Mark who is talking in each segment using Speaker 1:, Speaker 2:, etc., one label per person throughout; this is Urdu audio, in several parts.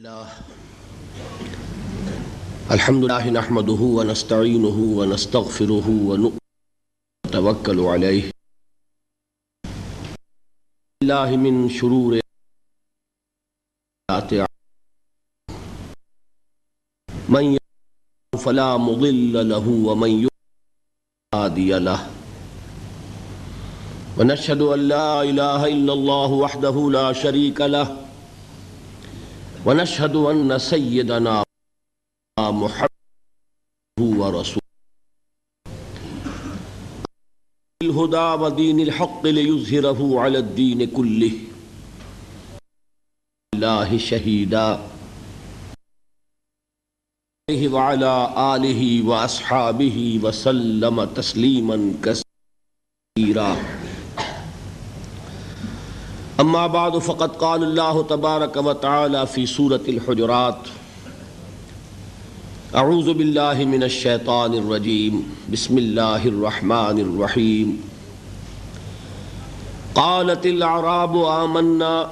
Speaker 1: الله الحمد لله نحمده ونستعينه ونستغفره ونتوكل عليه. الله من شرور من يهده فلا مضل له ومن يضلل هادي له. ونشهد ان لا اله الا الله وحده لا شريك له. ونشهد أن سيدنا محمد هو رسول الهدى ودين الحق ليظهره على الدين كله. الله شهيدا. وعلى آله وأصحابه وسلم تسليما كثيرا. اما بعد فقد قال الله تبارك وتعالى في سورة الحجرات. اعوذ بالله من الشيطان الرجيم بسم الله الرحمن الرحيم قالت الاعراب آمنا.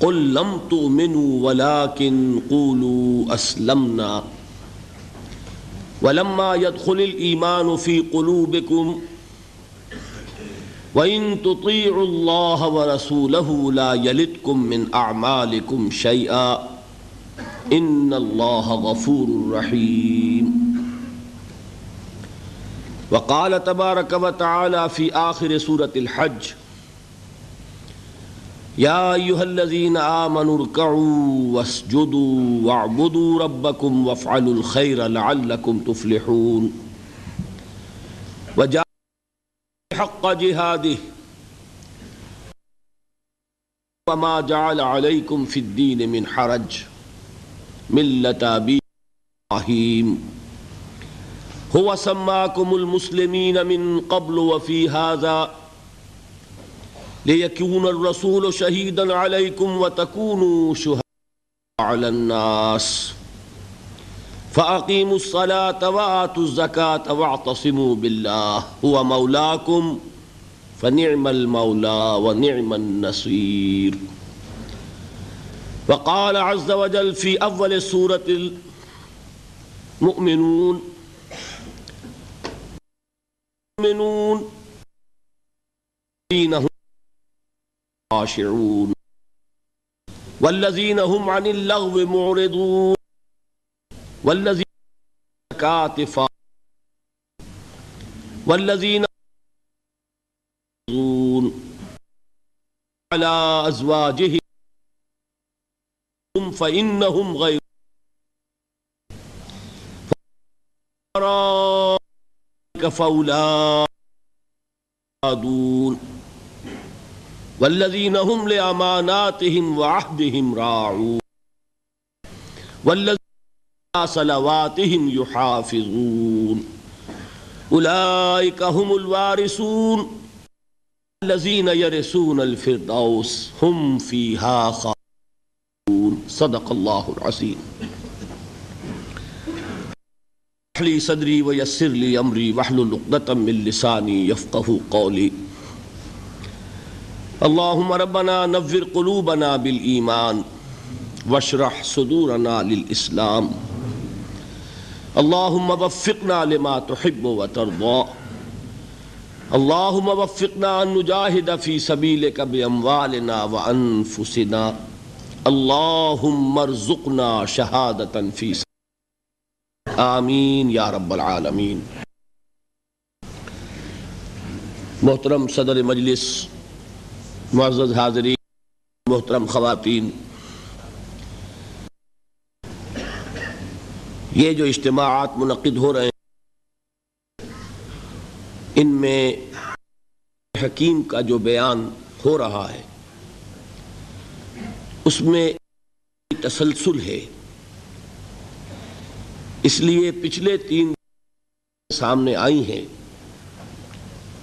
Speaker 1: قل لم تؤمنوا ولكن قولوا اسلمنا. ولما يدخل الايمان في قلوبكم وَإِن تُطِيعُوا اللَّهَ وَرَسُولَهُ لَا يَلِدْكُم مِّنْ أَعْمَالِكُمْ شَيْئًا إِنَّ اللَّهَ غَفُورٌ رَّحِيمٌ. وقال تبارك وتعالى في آخر سورة الحج يا أيها الذين آمنوا اركعوا واسجدوا واعبدوا ربكم وافعلوا الخير لعلكم تفلحون. وجاء حق جهاده وما جعل عليكم في الدين من حرج. ملة أبي إبراهيم هو سماكم المسلمين من قبل وفي هذا ليكون الرسول شهيدا عليكم وتكونوا شهداء على الناس. فأقيموا الصلاة وآتوا الزكاة واعتصموا بالله هو مولاكم فنعم المولى ونعم النصير وقال عز وجل في أول سورة المؤمنون المؤمنون الذين هم خاشعون والذين هم عن اللغو معرضون۔ والذين كاتفا والذين على أزواجهم فإنهم غير فأولئك والذين هم لأماناتهم وعهدهم راعون والذين صلواتهم يحافظون. أولئك هم الوارثون. الذين يرثون الفردوس هم فيها خالدون. صدق الله العظيم. لي صدري ويسر لي أمري. واحلل عقدة من لساني يفقه قولي. اللهم ربنا نور قلوبنا بالإيمان. واشرح صدورنا للإسلام. اللهم وفقنا لما تحب وترضى اللهم وفقنا أن نجاهد في سبيلك بأموالنا وأنفسنا اللهم ارزقنا شهادة في سبيلك آمین یا رب العالمین۔ محترم صدر مجلس، معزز حاضرین، محترم خواتین۔ یہ جو اجتماعات منعقد ہو رہے ہیں، ان میں حکیم کا جو بیان ہو رہا ہے، اس میں تسلسل ہے۔ اس لیے پچھلے تین سامنے آئی ہیں۔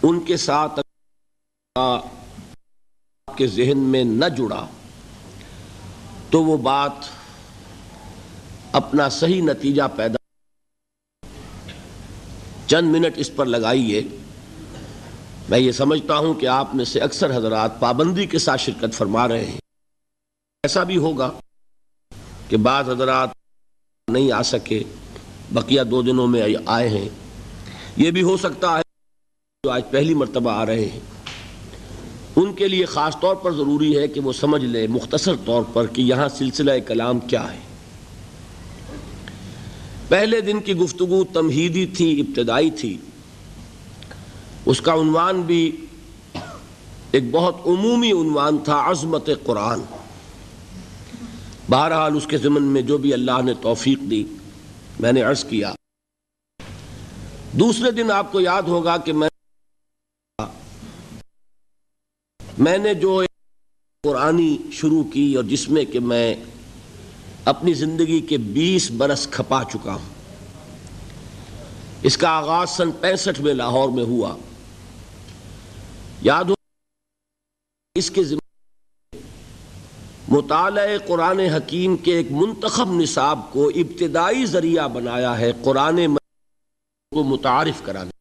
Speaker 1: ان کے ساتھ آپ کے ذہن میں نہ جڑا تو وہ بات اپنا صحیح نتیجہ پیدا چند منٹ اس پر لگائیے۔ میں یہ سمجھتا ہوں کہ آپ میں سے اکثر حضرات پابندی کے ساتھ شرکت فرما رہے ہیں۔ ایسا بھی ہوگا کہ بعض حضرات نہیں آ سکے، بقیہ دو دنوں میں آئے ہیں۔ یہ بھی ہو سکتا ہے جو آج پہلی مرتبہ آ رہے ہیں۔ ان کے لیے خاص طور پر ضروری ہے کہ وہ سمجھ لے مختصر طور پر کہ یہاں سلسلہ کلام کیا ہے۔ پہلے دن کی گفتگو تمہیدی تھی، ابتدائی تھی۔ اس کا عنوان بھی ایک بہت عمومی عنوان تھا، عظمت قرآن۔ بہرحال اس کے ضمن میں جو بھی اللہ نے توفیق دی، میں نے عرض کیا۔ دوسرے دن آپ کو یاد ہوگا کہ میں میں نے جو قرآنی شروع کی اور جس میں کہ میں اپنی زندگی کے بیس برس کھپا چکا ہوں۔ اس کا آغاز سن پینسٹھ میں لاہور میں ہوا۔ یاد ہو اس کے ذمہ مطالعہ قرآن حکیم کے ایک منتخب نصاب کو ابتدائی ذریعہ بنایا ہے قرآن کو متعارف کرانے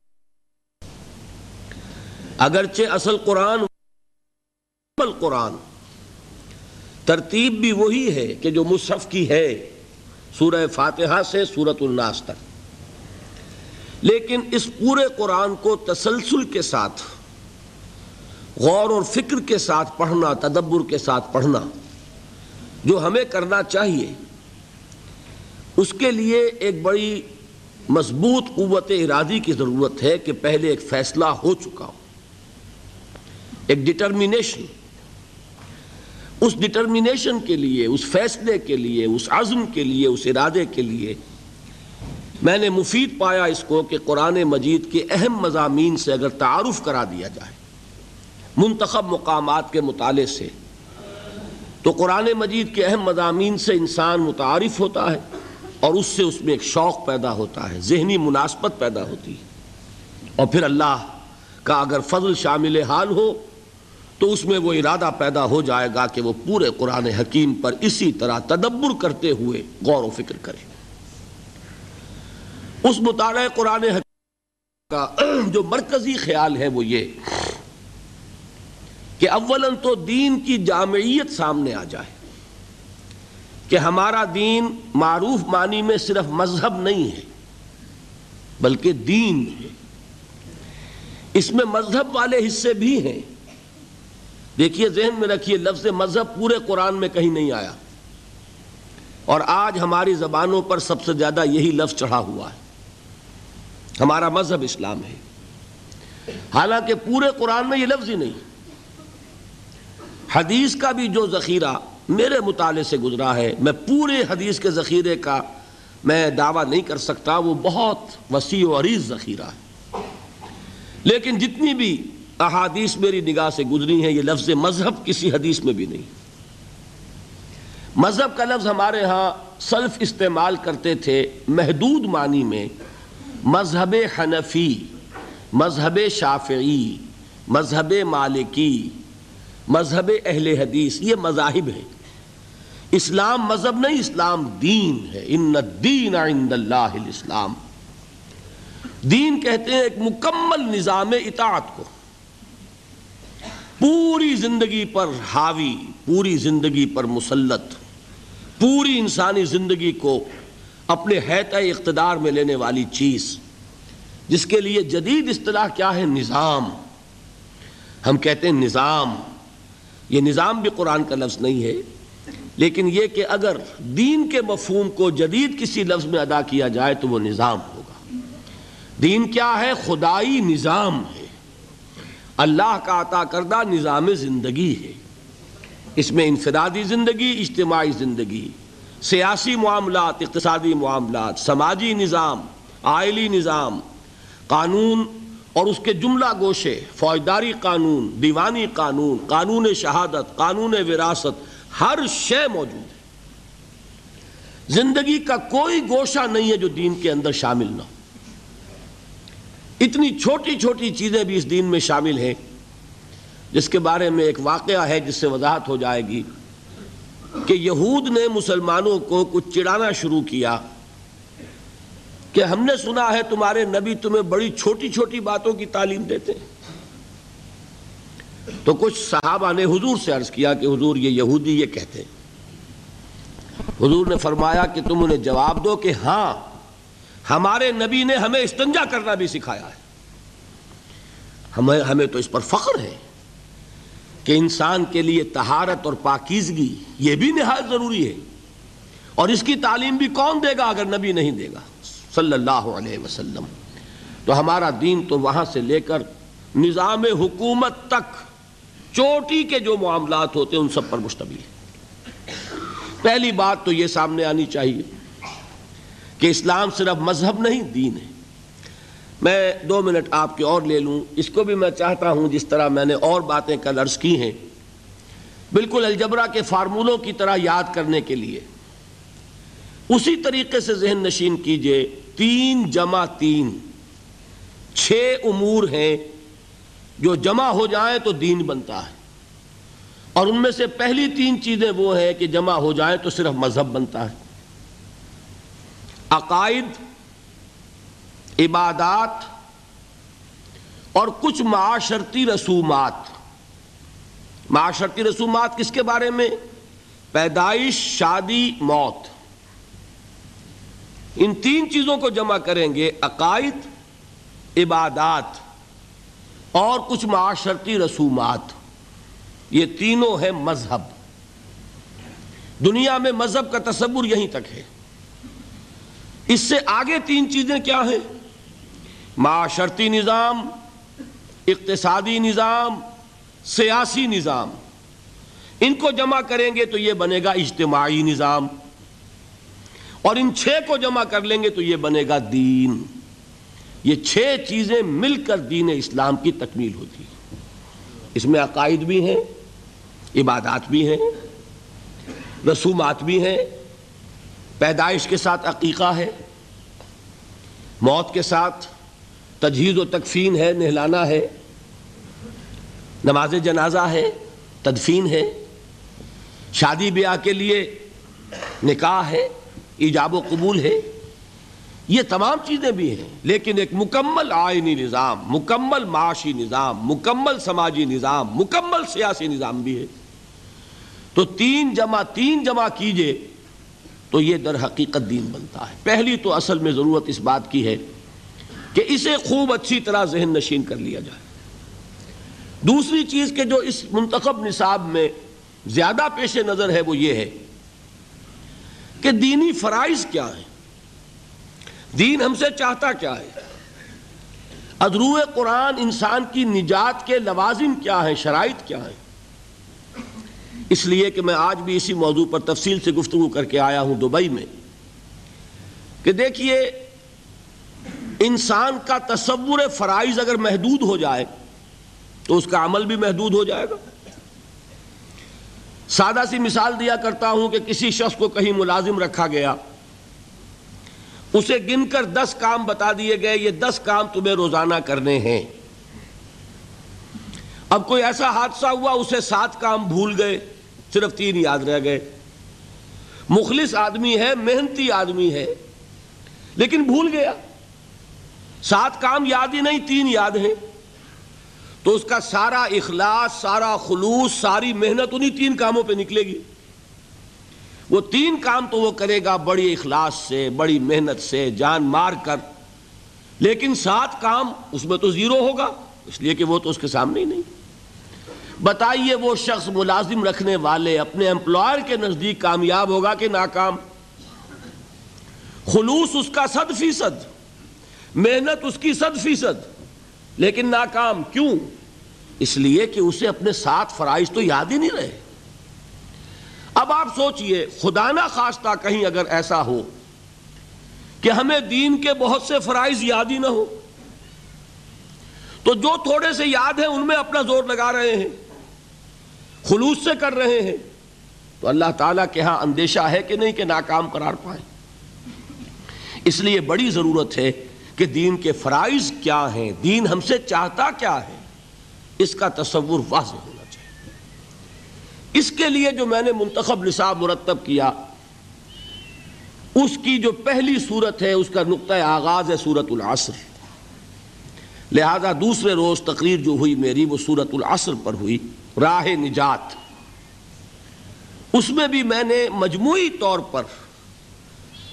Speaker 1: اگرچہ اصل قرآن قرآن ترتیب بھی وہی ہے کہ جو مصحف کی ہے، سورہ فاتحہ سے سورت الناس تک۔ لیکن اس پورے قرآن کو تسلسل کے ساتھ، غور اور فکر کے ساتھ پڑھنا، تدبر کے ساتھ پڑھنا جو ہمیں کرنا چاہیے، اس کے لیے ایک بڑی مضبوط قوت ارادی کی ضرورت ہے کہ پہلے ایک فیصلہ ہو چکا ہو۔ ایک ڈٹرمینیشن اس ڈٹرمینیشن کے لیے، اس فیصلے کے لیے، اس عزم کے لیے، اس ارادے کے لیے میں نے مفید پایا اس کو کہ قرآن مجید کے اہم مضامین سے اگر تعارف کرا دیا جائے، منتخب مقامات کے مطالعے سے، تو قرآن مجید کے اہم مضامین سے انسان متعارف ہوتا ہے اور اس سے اس میں ایک شوق پیدا ہوتا ہے، ذہنی مناسبت پیدا ہوتی ہے۔ اور پھر اللہ کا اگر فضل شامل حال ہو تو اس میں وہ ارادہ پیدا ہو جائے گا کہ وہ پورے قرآن حکیم پر اسی طرح تدبر کرتے ہوئے غور و فکر کرے۔ اس مطالعہ قرآن حکیم کا جو مرکزی خیال ہے وہ یہ کہ اولاً تو دین کی جامعیت سامنے آ جائے۔ کہ ہمارا دین معروف معنی میں صرف مذہب نہیں ہے، بلکہ دین ہے۔ اس میں مذہب والے حصے بھی ہیں۔ دیکھیے، ذہن میں رکھیے، لفظ مذہب پورے قرآن میں کہیں نہیں آیا۔ اور آج ہماری زبانوں پر سب سے زیادہ یہی لفظ چڑھا ہوا ہے۔ ہمارا مذہب اسلام ہے۔ حالانکہ پورے قرآن میں یہ لفظ ہی نہیں۔ حدیث کا بھی جو ذخیرہ میرے مطالعے سے گزرا ہے، میں پورے حدیث کے ذخیرے کا میں دعویٰ نہیں کر سکتا، وہ بہت وسیع و عریض ذخیرہ ہے۔ لیکن جتنی بھی احادیث میری نگاہ سے گزری ہیں، یہ لفظ مذہب کسی حدیث میں بھی نہیں۔ مذہب کا لفظ ہمارے ہاں سلف استعمال کرتے تھے محدود معنی میں مذہب حنفی، مذہب شافعی، مذہب مالکی، مذہب اہل حدیث، یہ مذاہب ہیں۔ اسلام مذہب نہیں، اسلام دین ہے۔ ان الدین عند اللہ الاسلام۔ دین کہتے ہیں ایک مکمل نظام اطاعت کو۔ پوری زندگی پر حاوی، پوری زندگی پر مسلط، پوری انسانی زندگی کو اپنے حیطۂ اقتدار میں لینے والی چیز۔ جس کے لیے جدید اصطلاح کیا ہے؟ نظام۔ ہم کہتے ہیں نظام۔ یہ نظام بھی قرآن کا لفظ نہیں ہے، لیکن یہ کہ اگر دین کے مفہوم کو جدید کسی لفظ میں ادا کیا جائے تو وہ نظام ہوگا۔ دین کیا ہے؟ خدائی نظام ہے۔ اللہ کا عطا کردہ نظام زندگی ہے۔ اس میں انفرادی زندگی، اجتماعی زندگی، سیاسی معاملات، اقتصادی معاملات، سماجی نظام، آئلی نظام، قانون اور اس کے جملہ گوشے، فوجداری قانون، دیوانی قانون قانون شہادت، قانون وراثت، ہر شے موجود ہے۔ زندگی کا کوئی گوشہ نہیں ہے جو دین کے اندر شامل نہ ہو۔ اتنی چھوٹی چھوٹی چیزیں بھی اس دین میں شامل ہیں، جس کے بارے میں ایک واقعہ ہے جس سے وضاحت ہو جائے گی کہ یہود نے مسلمانوں کو کچھ چڑانا شروع کیا۔ کہ ہم نے سنا ہے تمہارے نبی تمہیں بڑی چھوٹی چھوٹی باتوں کی تعلیم دیتے ہیں۔ تو کچھ صحابہ نے حضور سے عرض کیا کہ حضور یہ یہودی یہ کہتے ہیں۔ حضور نے فرمایا کہ تم انہیں جواب دو کہ ہاں ہمارے نبی نے ہمیں استنجا کرنا بھی سکھایا ہے۔ ہمیں ہمیں تو اس پر فخر ہے کہ انسان کے لیے تہارت اور پاکیزگی یہ بھی نہایت ضروری ہے۔ اور اس کی تعلیم بھی کون دے گا اگر نبی نہیں دے گا؟ صلی اللہ علیہ وسلم۔ تو ہمارا دین تو وہاں سے لے کر نظام حکومت تک چوٹی کے جو معاملات ہوتے ہیں، ان سب پر مشتمل ہے۔ پہلی بات تو یہ سامنے آنی چاہیے کہ اسلام صرف مذہب نہیں، دین ہے۔ میں دو منٹ آپ کے اور لے لوں۔ اس کو بھی میں چاہتا ہوں جس طرح میں نے اور باتیں کل عرض کی ہیں۔ بالکل الجبرا کے فارمولوں کی طرح یاد کرنے کے لیے۔ اسی طریقے سے ذہن نشین کیجیے۔ تین جمع تین۔ چھ امور ہیں۔ جو جمع ہو جائیں تو دین بنتا ہے۔ اور ان میں سے پہلی تین چیزیں وہ ہیں کہ جمع ہو جائیں تو صرف مذہب بنتا ہے۔ عقائد، عبادات اور کچھ معاشرتی رسومات۔ معاشرتی رسومات کس کے بارے میں؟ پیدائش، شادی، موت۔ ان تین چیزوں کو جمع کریں گے، عقائد، عبادات اور کچھ معاشرتی رسومات۔ یہ تینوں ہیں مذہب۔ دنیا میں مذہب کا تصور یہیں تک ہے۔ اس سے آگے تین چیزیں کیا ہیں؟ معاشرتی نظام، اقتصادی نظام، سیاسی نظام۔ ان کو جمع کریں گے تو یہ بنے گا اجتماعی نظام۔ اور ان چھ کو جمع کر لیں گے تو یہ بنے گا دین۔ یہ چھ چیزیں مل کر دین اسلام کی تکمیل ہوتی ہے اس میں عقائد بھی ہیں، عبادات بھی ہیں، رسومات بھی ہیں۔ پیدائش کے ساتھ عقیقہ ہے، موت کے ساتھ تجہیز و تکفین ہے، نہلانا ہے، نماز جنازہ ہے، تدفین ہے، شادی بیاہ کے لیے نکاح ہے، ایجاب و قبول ہے، یہ تمام چیزیں بھی ہیں۔ لیکن ایک مکمل آئینی نظام، مکمل معاشی نظام، مکمل سماجی نظام، مکمل سیاسی نظام بھی ہے۔ تو تین جمع تین جمع کیجیے تو یہ در حقیقت دین بنتا ہے۔ پہلی تو اصل میں ضرورت اس بات کی ہے کہ اسے خوب اچھی طرح ذہن نشین کر لیا جائے۔ دوسری چیز کہ جو اس منتخب نصاب میں زیادہ پیش نظر ہے وہ یہ ہے کہ دینی فرائض کیا ہیں۔ دین ہم سے چاہتا کیا ہے؟ ادرو قرآن انسان کی نجات کے لوازم کیا ہیں؟ شرائط کیا ہیں؟ اس لیے کہ میں آج بھی اسی موضوع پر تفصیل سے گفتگو کر کے آیا ہوں دبئی میں، کہ دیکھیے، انسان کا تصور فرائض اگر محدود ہو جائے، تو اس کا عمل بھی محدود ہو جائے گا۔ سادہ سی مثال دیا کرتا ہوں کہ کسی شخص کو کہیں ملازم رکھا گیا، اسے گن کر دس کام بتا دیے گئے، یہ دس کام تمہیں روزانہ کرنے ہیں۔ اب کوئی ایسا حادثہ ہوا، اسے سات کام بھول گئے۔ صرف تین یاد رہ گئے۔ مخلص آدمی ہے، محنتی آدمی ہے، لیکن بھول گیا۔ سات کام یاد ہی نہیں، تین یاد ہیں۔ تو اس کا سارا اخلاص، سارا خلوص، ساری محنت انہی تین کاموں پہ نکلے گی۔ وہ تین کام تو وہ کرے گا بڑی اخلاص سے، بڑی محنت سے، جان مار کر۔ لیکن سات کام اس میں تو زیرو ہوگا، اس لیے کہ وہ تو اس کے سامنے ہی نہیں۔ بتائیے وہ شخص ملازم رکھنے والے اپنے امپلائر کے نزدیک کامیاب ہوگا کہ ناکام؟ خلوص اس کا صد فیصد، محنت اس کی صد فیصد، لیکن ناکام کیوں؟ اس لیے کہ اسے اپنے ساتھ فرائض تو یاد ہی نہیں رہے۔ اب آپ سوچئے، خدا نہ خواستہ کہیں اگر ایسا ہو کہ ہمیں دین کے بہت سے فرائض یاد ہی نہ ہو، تو جو تھوڑے سے یاد ہیں ان میں اپنا زور لگا رہے ہیں۔ خلوص سے کر رہے ہیں۔ تو اللہ تعالیٰ کے ہاں اندیشہ ہے کہ نہیں کہ ناکام قرار پائیں۔ اس لیے بڑی ضرورت ہے کہ دین کے فرائض کیا ہیں، دین ہم سے چاہتا کیا ہے۔ اس کا تصور واضح ہونا چاہیے۔ اس کے لیے جو میں نے منتخب نصاب مرتب کیا، اس کی جو پہلی صورت ہے، اس کا نقطۂ آغاز ہے سورت العصر۔ لہذا دوسرے روز تقریر جو ہوئی میری، وہ سورت العصر پر ہوئی۔ راہ نجات۔ اس میں بھی میں نے مجموعی طور پر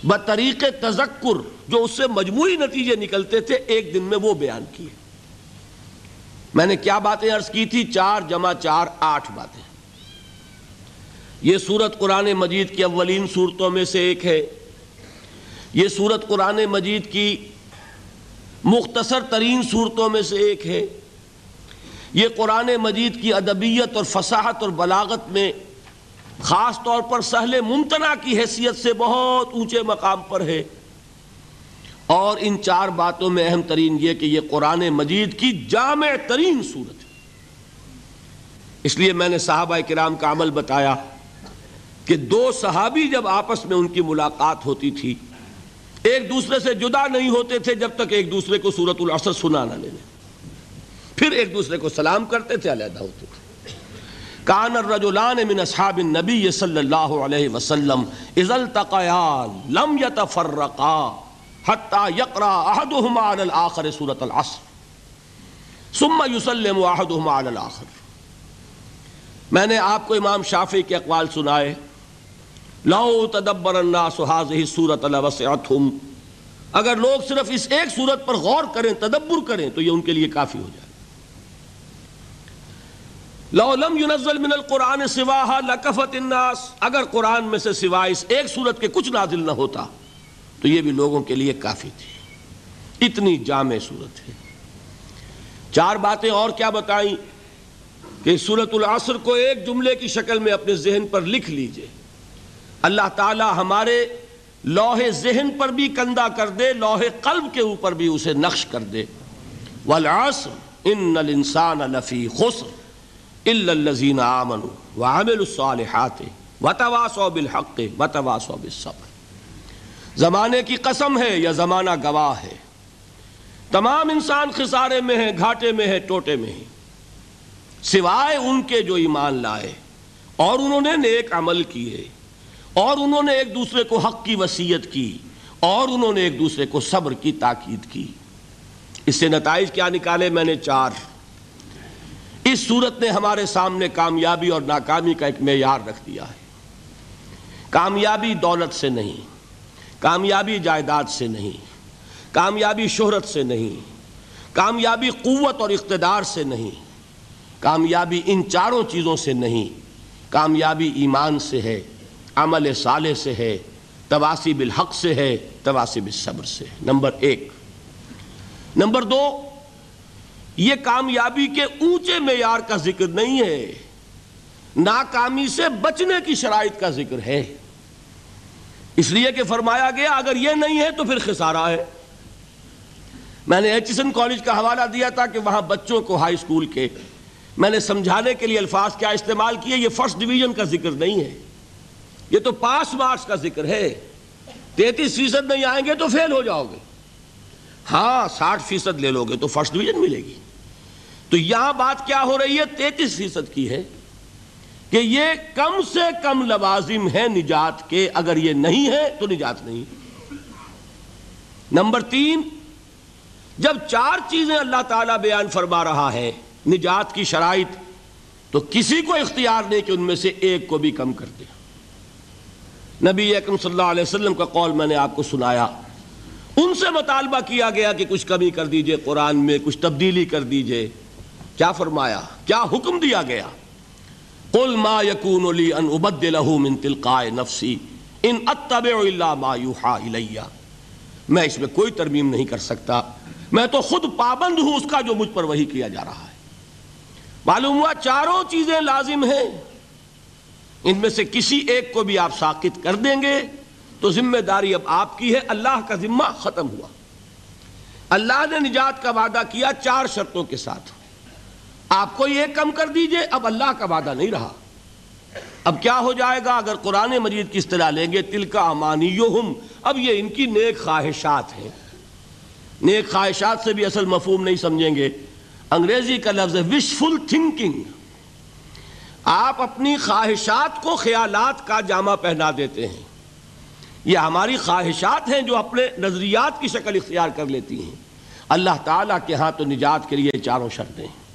Speaker 1: بطریق تذکر جو اس سے مجموعی نتیجے نکلتے تھے، ایک دن میں وہ بیان کیے۔ میں نے کیا باتیں عرض کی تھی؟ چار جمع چار، آٹھ باتیں۔ یہ سورت قرآن مجید کی اولین صورتوں میں سے ایک ہے۔ یہ سورت قرآن مجید کی مختصر ترین صورتوں میں سے ایک ہے۔ یہ قرآن مجید کی ادبیت اور فصاحت اور بلاغت میں خاص طور پر سہل ممتنع کی حیثیت سے بہت اونچے مقام پر ہے۔ اور ان چار باتوں میں اہم ترین یہ کہ یہ قرآن مجید کی جامع ترین صورت ہے۔ اس لیے میں نے صحابہ کرام کا عمل بتایا کہ دو صحابی جب آپس میں ان کی ملاقات ہوتی تھی، ایک دوسرے سے جدا نہیں ہوتے تھے جب تک ایک دوسرے کو سورت العصر سنا نہ لینے۔ پھر ایک دوسرے کو سلام کرتے تھے، علیحدہ ہوتے تھے۔ کان الرجلان من اصحاب النبی صلی اللہ علیہ وسلم اذا التقیا لم يتفرقا حتى يقرا احدهما على الاخر سورة العصر، ثم يسلم احدهما على الاخر میں نے آپ کو امام شافعی کے اقوال سنائے۔ لو تدبر الناس هذه السورة لوسعتهم۔ اگر لوگ صرف اس ایک صورت پر غور کریں، تدبر کریں، تو یہ ان کے لیے کافی ہو جائے۔ لو لم ينزل من القرآن سواها لکفت الناس۔ اگر قرآن میں سے سوائے اس ایک صورت کے کچھ نازل نہ ہوتا، تو یہ بھی لوگوں کے لیے کافی تھی۔ اتنی جامع صورت ہے۔ چار باتیں اور کیا بتائیں کہ سورت العصر کو ایک جملے کی شکل میں اپنے ذہن پر لکھ لیجیے۔ اللہ تعالی ہمارے لوح ذہن پر بھی کندہ کر دے لوح قلب کے اوپر بھی اسے نقش کر دے۔ والعصر، ان الانسان لفی خسر۔ الا الذين امنوا وعملوا الصالحات وتواصوا بالحق وتواصوا بالصبر۔ زمانے کی قسم ہے یا زمانہ گواہ ہے؟ تمام انسان خسارے میں ہیں، گھاٹے میں ہیں، ٹوٹے میں ہیں۔ سوائے ان کے جو ایمان لائے۔ اور انہوں نے نیک عمل کیے۔ اور انہوں نے ایک دوسرے کو حق کی وسیعت کی۔ اور انہوں نے ایک دوسرے کو صبر کی تاکید کی۔ اس سے نتائج کیا نکالے؟ میں نے چار۔ اس صورت نے ہمارے سامنے کامیابی اور ناکامی کا ایک معیار رکھ دیا ہے۔ کامیابی دولت سے نہیں، کامیابی جائیداد سے نہیں، کامیابی شہرت سے نہیں، کامیابی قوت اور اقتدار سے نہیں، کامیابی ان چاروں چیزوں سے نہیں، کامیابی ایمان سے ہے، عمل صالح سے ہے تواسی بالحق سے ہے تواسی بالصبر سے نمبر ایک۔ نمبر دو یہ کامیابی کے اونچے معیار کا ذکر نہیں ہے۔ ناکامی سے بچنے کی شرائط کا ذکر ہے۔ اس لیے کہ فرمایا گیا، اگر یہ نہیں ہے تو پھر خسارہ ہے۔ میں نے ایچسن کالج کا حوالہ دیا تھا کہ وہاں بچوں کو ہائی اسکول کے، میں نے سمجھانے کے لیے الفاظ کیا، استعمال کیے، یہ فرسٹ ڈویژن کا ذکر نہیں ہے۔ یہ تو پاس مارکس کا ذکر ہے۔ تینتیس فیصد نہیں آئیں گے تو فیل ہو جاؤ گے۔ ہاں ساٹھ فیصد لے لو گے تو فرسٹ ڈویژن ملے گی۔ تو یہاں بات کیا ہو رہی ہے؟ تینتیس فیصد کی ہے کہ یہ کم سے کم لوازم ہے نجات کے، اگر یہ نہیں ہے تو نجات نہیں۔ نمبر تین، جب چار چیزیں اللہ تعالیٰ بیان فرما رہا ہے، نجات کی شرائط، تو کسی کو اختیار نہیں کہ ان میں سے ایک کو بھی کم کر دے۔ نبی اکرم صلی اللہ علیہ وسلم کا قول میں نے آپ کو سنایا۔ ان سے مطالبہ کیا گیا کہ کچھ کمی کر دیجیے، قرآن میں کچھ تبدیلی کر دیجیے۔ کیا فرمایا؟ کیا حکم دیا گیا؟ قل ما يكون لي ان ابدله من تلقاء نفسي ان اتبع الا ما يوحى الي میں اس میں کوئی ترمیم نہیں کر سکتا۔ میں تو خود پابند ہوں اس کا جو مجھ پر وہی کیا جا رہا ہے۔ معلوم ہوا چاروں چیزیں لازم ہیں۔ ان میں سے کسی ایک کو بھی آپ ساقط کر دیں گے تو ذمہ داری اب آپ کی ہے۔ اللہ کا ذمہ ختم ہوا۔ اللہ نے نجات کا وعدہ کیا چار شرطوں کے ساتھ۔ آپ کو یہ کم کر دیجیے، اب اللہ کا وعدہ نہیں رہا۔ اب کیا ہو جائے گا اگر قرآن مجید کی اصطلاح لیں گے تل کا امانی اب یہ ان کی نیک خواہشات ہیں۔ نیک خواہشات سے بھی اصل مفہوم نہیں سمجھیں گے۔ انگریزی کا لفظ ہے وشفل تھنکنگ آپ اپنی خواہشات کو خیالات کا جامع پہنا دیتے ہیں۔ یہ ہماری خواہشات ہیں جو اپنے نظریات کی شکل اختیار کر لیتی ہیں۔ اللہ تعالیٰ کے ہاں تو نجات کے لیے چاروں شرطیں۔ ہیں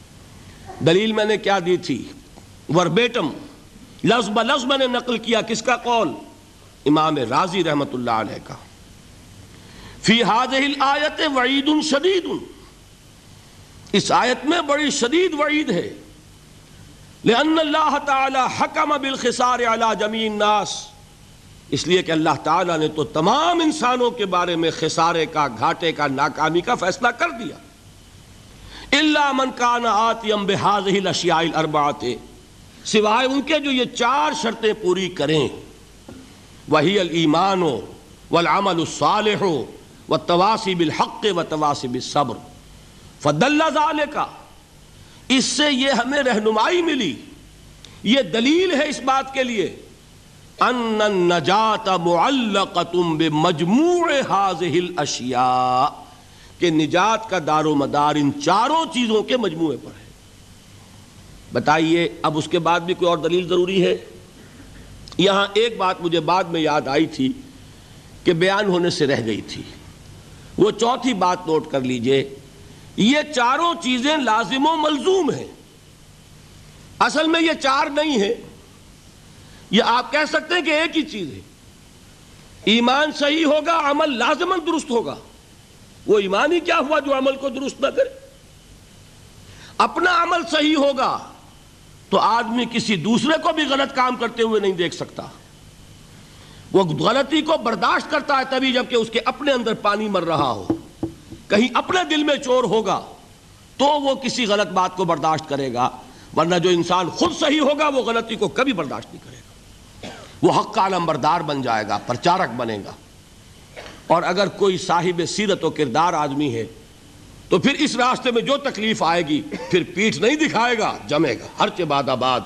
Speaker 1: دلیل میں نے کیا دی تھی؟ وربیٹم لفظ بلفظ میں نے نقل کیا کس کا قول؟ امام راضی رحمت اللہ علیہ کا۔ فی آیت وعید شدید۔ اس آیت میں بڑی شدید وعید ہے۔ لأن اللہ تعالی حکم بالخسار علی جمیع الناس۔ اس لیے کہ اللہ تعالیٰ نے تو تمام انسانوں کے بارے میں خسارے کا، گھاٹے کا، ناکامی کا فیصلہ کر دیا۔ اللہ من کان آتیم بحاظہ الاشیاء الاربعات سوائے ان کے جو یہ چار شرطیں پوری کریں۔ وہی الایمان والعمل الصالح والتواسی بالحق والتواسی بالصبر۔ فدل ذالک۔ اس سے یہ ہمیں رہنمائی ملی۔ یہ دلیل ہے اس بات کے لیے۔ ان النجات معلقت بمجموع هذه الاشیاء۔ کہ نجات کا دار و مدار ان چاروں چیزوں کے مجموعے پر ہے۔ بتائیے، اب اس کے بعد بھی کوئی اور دلیل ضروری ہے؟ یہاں ایک بات مجھے بعد میں یاد آئی تھی کہ بیان ہونے سے رہ گئی تھی۔ وہ چوتھی بات نوٹ کر لیجیے، یہ چاروں چیزیں لازم و ملزوم ہیں۔ اصل میں یہ چار نہیں ہے یہ آپ کہہ سکتے ہیں کہ ایک ہی چیز ہے۔ ایمان صحیح ہوگا، عمل لازمن درست ہوگا۔ وہ ایمان ہی کیا ہوا جو عمل کو درست نہ کرے؟ اپنا عمل صحیح ہوگا تو آدمی کسی دوسرے کو بھی غلط کام کرتے ہوئے نہیں دیکھ سکتا۔ وہ غلطی کو برداشت کرتا ہے تبھی جبکہ اس کے اپنے اندر پانی مر رہا ہو۔ کہیں اپنے دل میں چور ہوگا تو وہ کسی غلط بات کو برداشت کرے گا، ورنہ جو انسان خود صحیح ہوگا وہ غلطی کو کبھی برداشت نہیں کرے گا۔ وہ حق کا نمبردار بن جائے گا، پرچارک بنے گا۔ اور اگر کوئی صاحب سیرت و کردار آدمی ہے، تو پھر اس راستے میں جو تکلیف آئے گی، پھر پیٹھ نہیں دکھائے گا، جمے گا۔ ہر چباد آباد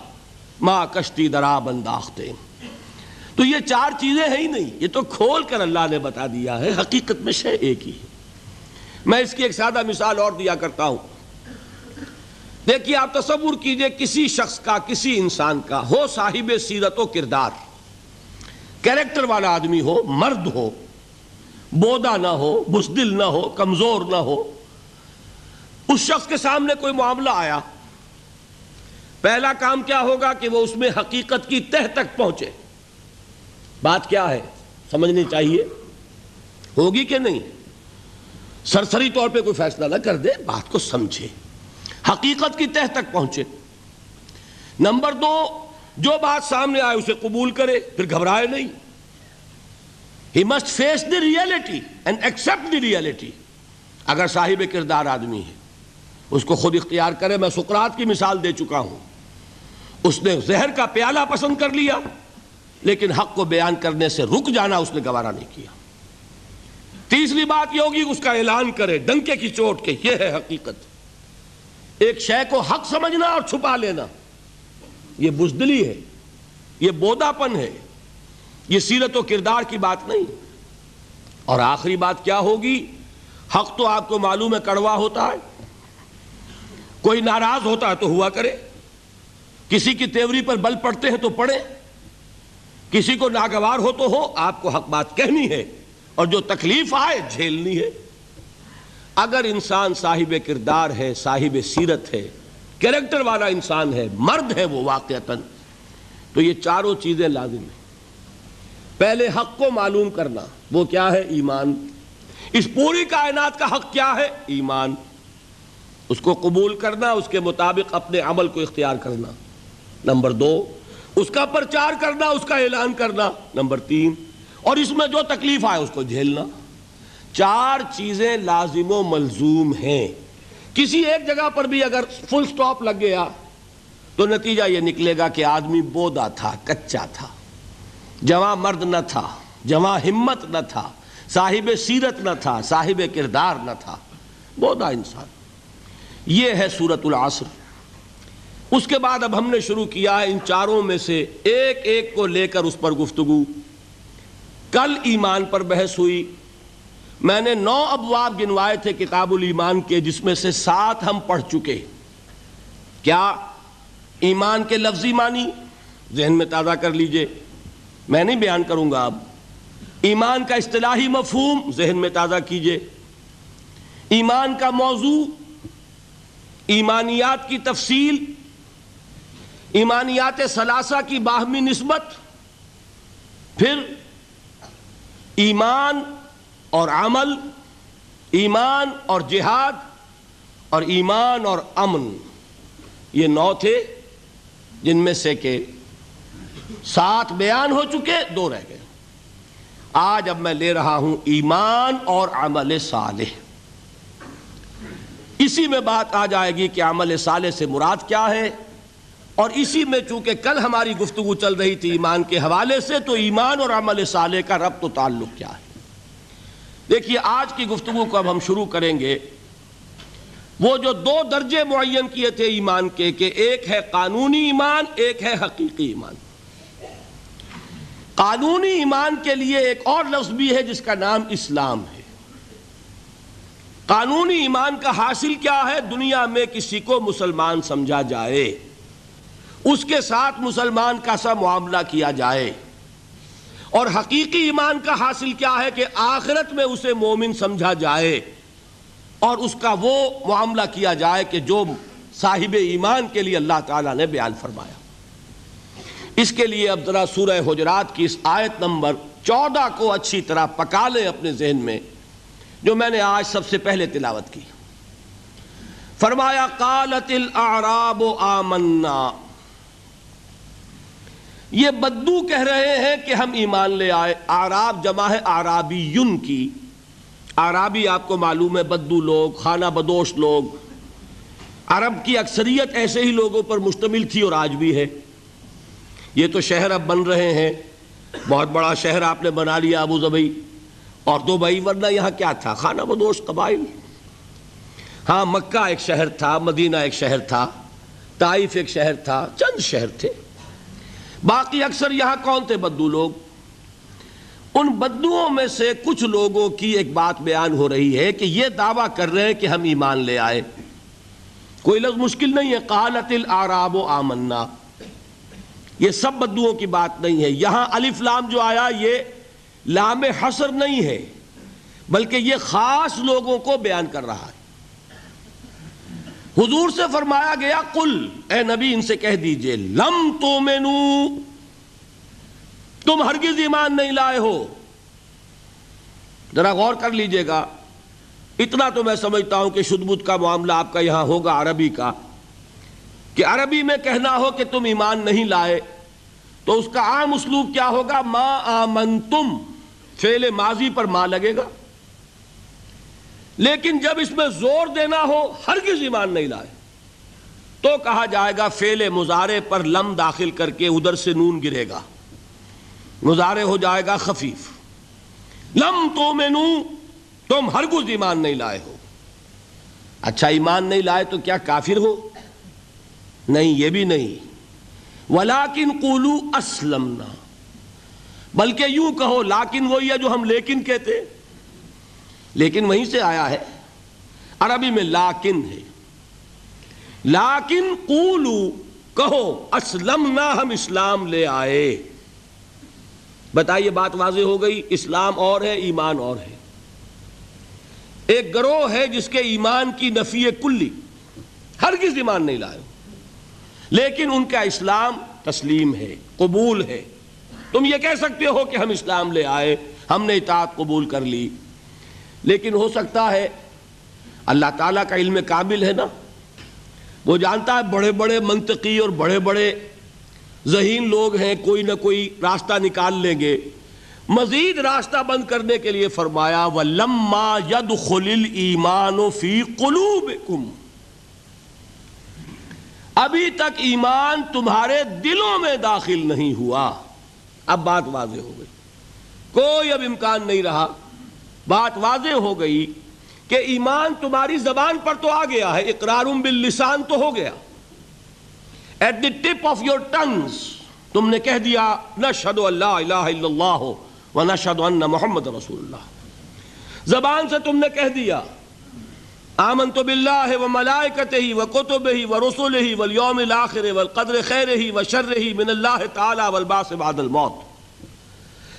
Speaker 1: ماں کشتی درا بنداختے تو یہ چار چیزیں ہیں ہی نہیں، یہ تو کھول کر اللہ نے بتا دیا ہے، حقیقت میں شے ایک ہی ہے۔ میں اس کی ایک سادہ مثال اور دیا کرتا ہوں۔ دیکھیے، آپ تصور کیجیے، کسی شخص کا، کسی انسان کا، ہو صاحب سیرت و کردار، کیریکٹر والا آدمی ہو، مرد ہو بودا نہ ہو، بزدل نہ ہو، کمزور نہ ہو۔ اس شخص کے سامنے کوئی معاملہ آیا۔ پہلا کام کیا ہوگا کہ وہ اس میں حقیقت کی تہ تک پہنچے۔ بات کیا ہے؟ سمجھنی چاہیے۔ ہوگی کہ نہیں؟ سرسری طور پہ کوئی فیصلہ نہ کر دے، بات کو سمجھے۔ حقیقت کی تہ تک پہنچے۔ نمبر دو، جو بات سامنے آئے اسے قبول کرے، پھر گھبرائے نہیں۔ He must face the reality and accept the reality اگر صاحب کردار آدمی ہے، اس کو خود اختیار کرے، میں سکرات کی مثال دے چکا ہوں۔ اس نے زہر کا پیالہ پسند کر لیا، لیکن حق کو بیان کرنے سے رک جانا اس نے گوارا نہیں کیا۔ تیسری بات یہ ہوگی، اس کا اعلان کرے، ڈنکے کی چوٹ کے، یہ ہے حقیقت۔ ایک شے کو حق سمجھنا اور چھپا لینا، یہ بزدلی ہے، یہ بودا پن ہے۔ یہ سیرت و کردار کی بات نہیں۔ اور آخری بات کیا ہوگی؟ حق تو آپ کو معلوم ہے، کڑوا ہوتا ہے۔ کوئی ناراض ہوتا ہے تو ہوا کرے۔ کسی کی تیوری پر بل پڑتے ہیں تو پڑے کسی کو ناگوار ہو تو ہو، آپ کو حق بات کہنی ہے۔ اور جو تکلیف آئے، جھیلنی ہے۔ اگر انسان صاحب کردار ہے، صاحب سیرت ہے کریکٹر والا انسان ہے، مرد ہے وہ واقعتاً، تو یہ چاروں چیزیں لازم ہیں۔ پہلے حق کو معلوم کرنا، وہ کیا ہے؟ ایمان۔ اس پوری کائنات کا حق کیا ہے؟ ایمان۔ اس کو قبول کرنا، اس کے مطابق اپنے عمل کو اختیار کرنا۔ نمبر دو، اس کا پرچار کرنا، اس کا اعلان کرنا۔ نمبر تین، اور اس میں جو تکلیف آئے، اس کو جھیلنا۔ چار چیزیں لازم و ملزوم ہیں۔ کسی ایک جگہ پر بھی اگر فل سٹاپ لگ گیا، تو نتیجہ یہ نکلے گا کہ آدمی بودا تھا، کچا تھا۔ جواں مرد نہ تھا، جواں ہمت نہ تھا، صاحب سیرت نہ تھا، صاحب کردار نہ تھا۔ بودا انسان۔ یہ ہے سورت العصر۔ اس کے بعد اب ہم نے شروع کیا ہے ان چاروں میں سے ایک ایک کو لے کر اس پر گفتگو۔ کل ایمان پر بحث ہوئی۔ میں نے نو ابواب گنوائے تھے کتاب الایمان کے، جس میں سے سات ہم پڑھ چکے۔ کیا ایمان کے لفظی معنی؟ ذہن میں تازہ کر لیجیے۔ میں نہیں بیان کروں گا اب۔ ایمان کا اصطلاحی مفہوم ذہن میں تازہ کیجیے۔ ایمان کا موضوع، ایمانیات کی تفصیل، ایمانیات ثلاثہ کی باہمی نسبت۔ پھر ایمان اور عمل، ایمان اور جہاد اور ایمان اور امن۔ یہ نو تھے جن میں سے کہ سات بیان ہو چکے، دو رہ گئے۔ آج اب میں لے رہا ہوں ایمان اور عمل صالح۔ اسی میں بات آ جائے گی کہ عمل صالح سے مراد کیا ہے۔ اور اسی میں چونکہ کل ہماری گفتگو چل رہی تھی ایمان کے حوالے سے، تو ایمان اور عمل صالح کا ربط و تعلق کیا ہے۔ دیکھیے، آج کی گفتگو کو اب ہم شروع کریں گے۔ وہ جو دو درجے معین کیے تھے ایمان کے، کہ ایک ہے قانونی ایمان، ایک ہے حقیقی ایمان۔ قانونی ایمان کے لیے ایک اور لفظ بھی ہے جس کا نام اسلام ہے۔ قانونی ایمان کا حاصل کیا ہے دنیا میں کسی کو مسلمان سمجھا جائے۔ اس کے ساتھ مسلمان کا سا معاملہ کیا جائے۔ اور حقیقی ایمان کا حاصل کیا ہے کہ آخرت میں اسے مومن سمجھا جائے۔ اور اس کا وہ معاملہ کیا جائے کہ جو صاحب ایمان کے لیے اللہ تعالیٰ نے بیان فرمایا۔ اس کے لیے اب ذرا سورہ حجرات کی اس آیت نمبر چودہ کو اچھی طرح پکا لیں اپنے ذہن میں، جو میں نے آج سب سے پہلے تلاوت کی۔ فرمایا، قالت الاعراب آمنا۔ یہ بدو کہہ رہے ہیں کہ ہم ایمان لے آئے۔ آراب جمع ہے آرابی یون کی۔ آرابی آپ کو معلوم ہے بدو لوگ، خانہ بدوش لوگ۔ عرب کی اکثریت ایسے ہی لوگوں پر مشتمل تھی اور آج بھی ہے۔ یہ تو شہر اب بن رہے ہیں۔ بہت بڑا شہر آپ نے بنا لیا ابو ظبئی اور دو بھائی، ورنہ یہاں کیا تھا؟ خانہ بدوش قبائل۔ ہاں مکہ ایک شہر تھا، مدینہ ایک شہر تھا، طائف ایک شہر تھا، چند شہر تھے۔ باقی اکثر یہاں کون تھے بدو لوگ؟ ان بدوؤں میں سے کچھ لوگوں کی ایک بات بیان ہو رہی ہے کہ یہ دعویٰ کر رہے ہیں کہ ہم ایمان لے آئے۔ کوئی لفظ مشکل نہیں ہے۔ قالت الاراب و آمنا۔ یہ سب بدوؤں کی بات نہیں ہے۔ یہاں الف لام جو آیا، یہ لام حسر نہیں ہے، بلکہ یہ خاص لوگوں کو بیان کر رہا ہے۔ حضور سے فرمایا گیا، قل، اے نبی، ان سے کہہ دیجیے، لم تو تم ہرگز ایمان نہیں لائے ہو۔ ذرا غور کر لیجیے گا، اتنا تو میں سمجھتا ہوں کہ شدبت کا معاملہ آپ کا یہاں ہوگا، عربی کا۔ کہ عربی میں کہنا ہو کہ تم ایمان نہیں لائے، تو اس کا عام اسلوب کیا ہوگا؟ ما آمن تم فیل ماضی پر ماں لگے گا۔ لیکن جب اس میں زور دینا ہو، ہرگز ایمان نہیں لائے۔ تو کہا جائے گا فیل مزارے پر لم داخل کر کے ادھر سے نون گرے گا۔ مزارے ہو جائے گا خفیف۔ لم تو میں نو تم ہرگز ایمان نہیں لائے ہو۔ اچھا ایمان نہیں لائے تو کیا کافر ہو؟ نہیں، یہ بھی نہیں۔ ولاکن قولو اسلمنا بلکہ یوں کہو، لاکن وہی ہے جو ہم لیکن کہتے۔ لیکن وہیں سے آیا ہے۔ عربی میں لاکن ہے۔ لاکن قولو کہو اسلم ہم اسلام لے آئے۔ بتائیے، بات واضح ہو گئی۔ اسلام اور ہے، ایمان اور ہے۔ ایک گروہ ہے جس کے ایمان کی نفی کلی۔ ہرگز ایمان نہیں لائے۔ لیکن ان کا اسلام تسلیم ہے، قبول ہے۔ تم یہ کہہ سکتے ہو کہ ہم اسلام لے آئے، ہم نے اطاعت قبول کر لی۔ لیکن ہو سکتا ہے، اللہ تعالیٰ کا علم کامل ہے نا؟ وہ جانتا ہے بڑے بڑے منطقی اور بڑے بڑے ذہین لوگ ہیں، کوئی نہ کوئی راستہ نکال لیں گے۔ مزید راستہ بند کرنے کے لیے فرمایا وہ لما ید خلیل ایمان قلوب ابھی تک ایمان تمہارے دلوں میں داخل نہیں ہوا۔ اب بات واضح ہو گئی۔ کوئی اب امکان نہیں رہا۔ بات واضح ہو گئی کہ ایمان تمہاری زبان پر تو آ گیا ہے اقرار باللسان تو ہو گیا۔ At the tip of your tongues تم نے کہہ دیا، نشہد اللہ الہ الا اللہ و نشہد ان محمد رسول اللہ۔ زبان سے تم نے کہہ دیا آمنت باللہ و ملائکتہ و کتبہ و رسولہ والیوم الاخر والقدر خیرہ و شرہ من اللہ تعالی والباس بعد الموت۔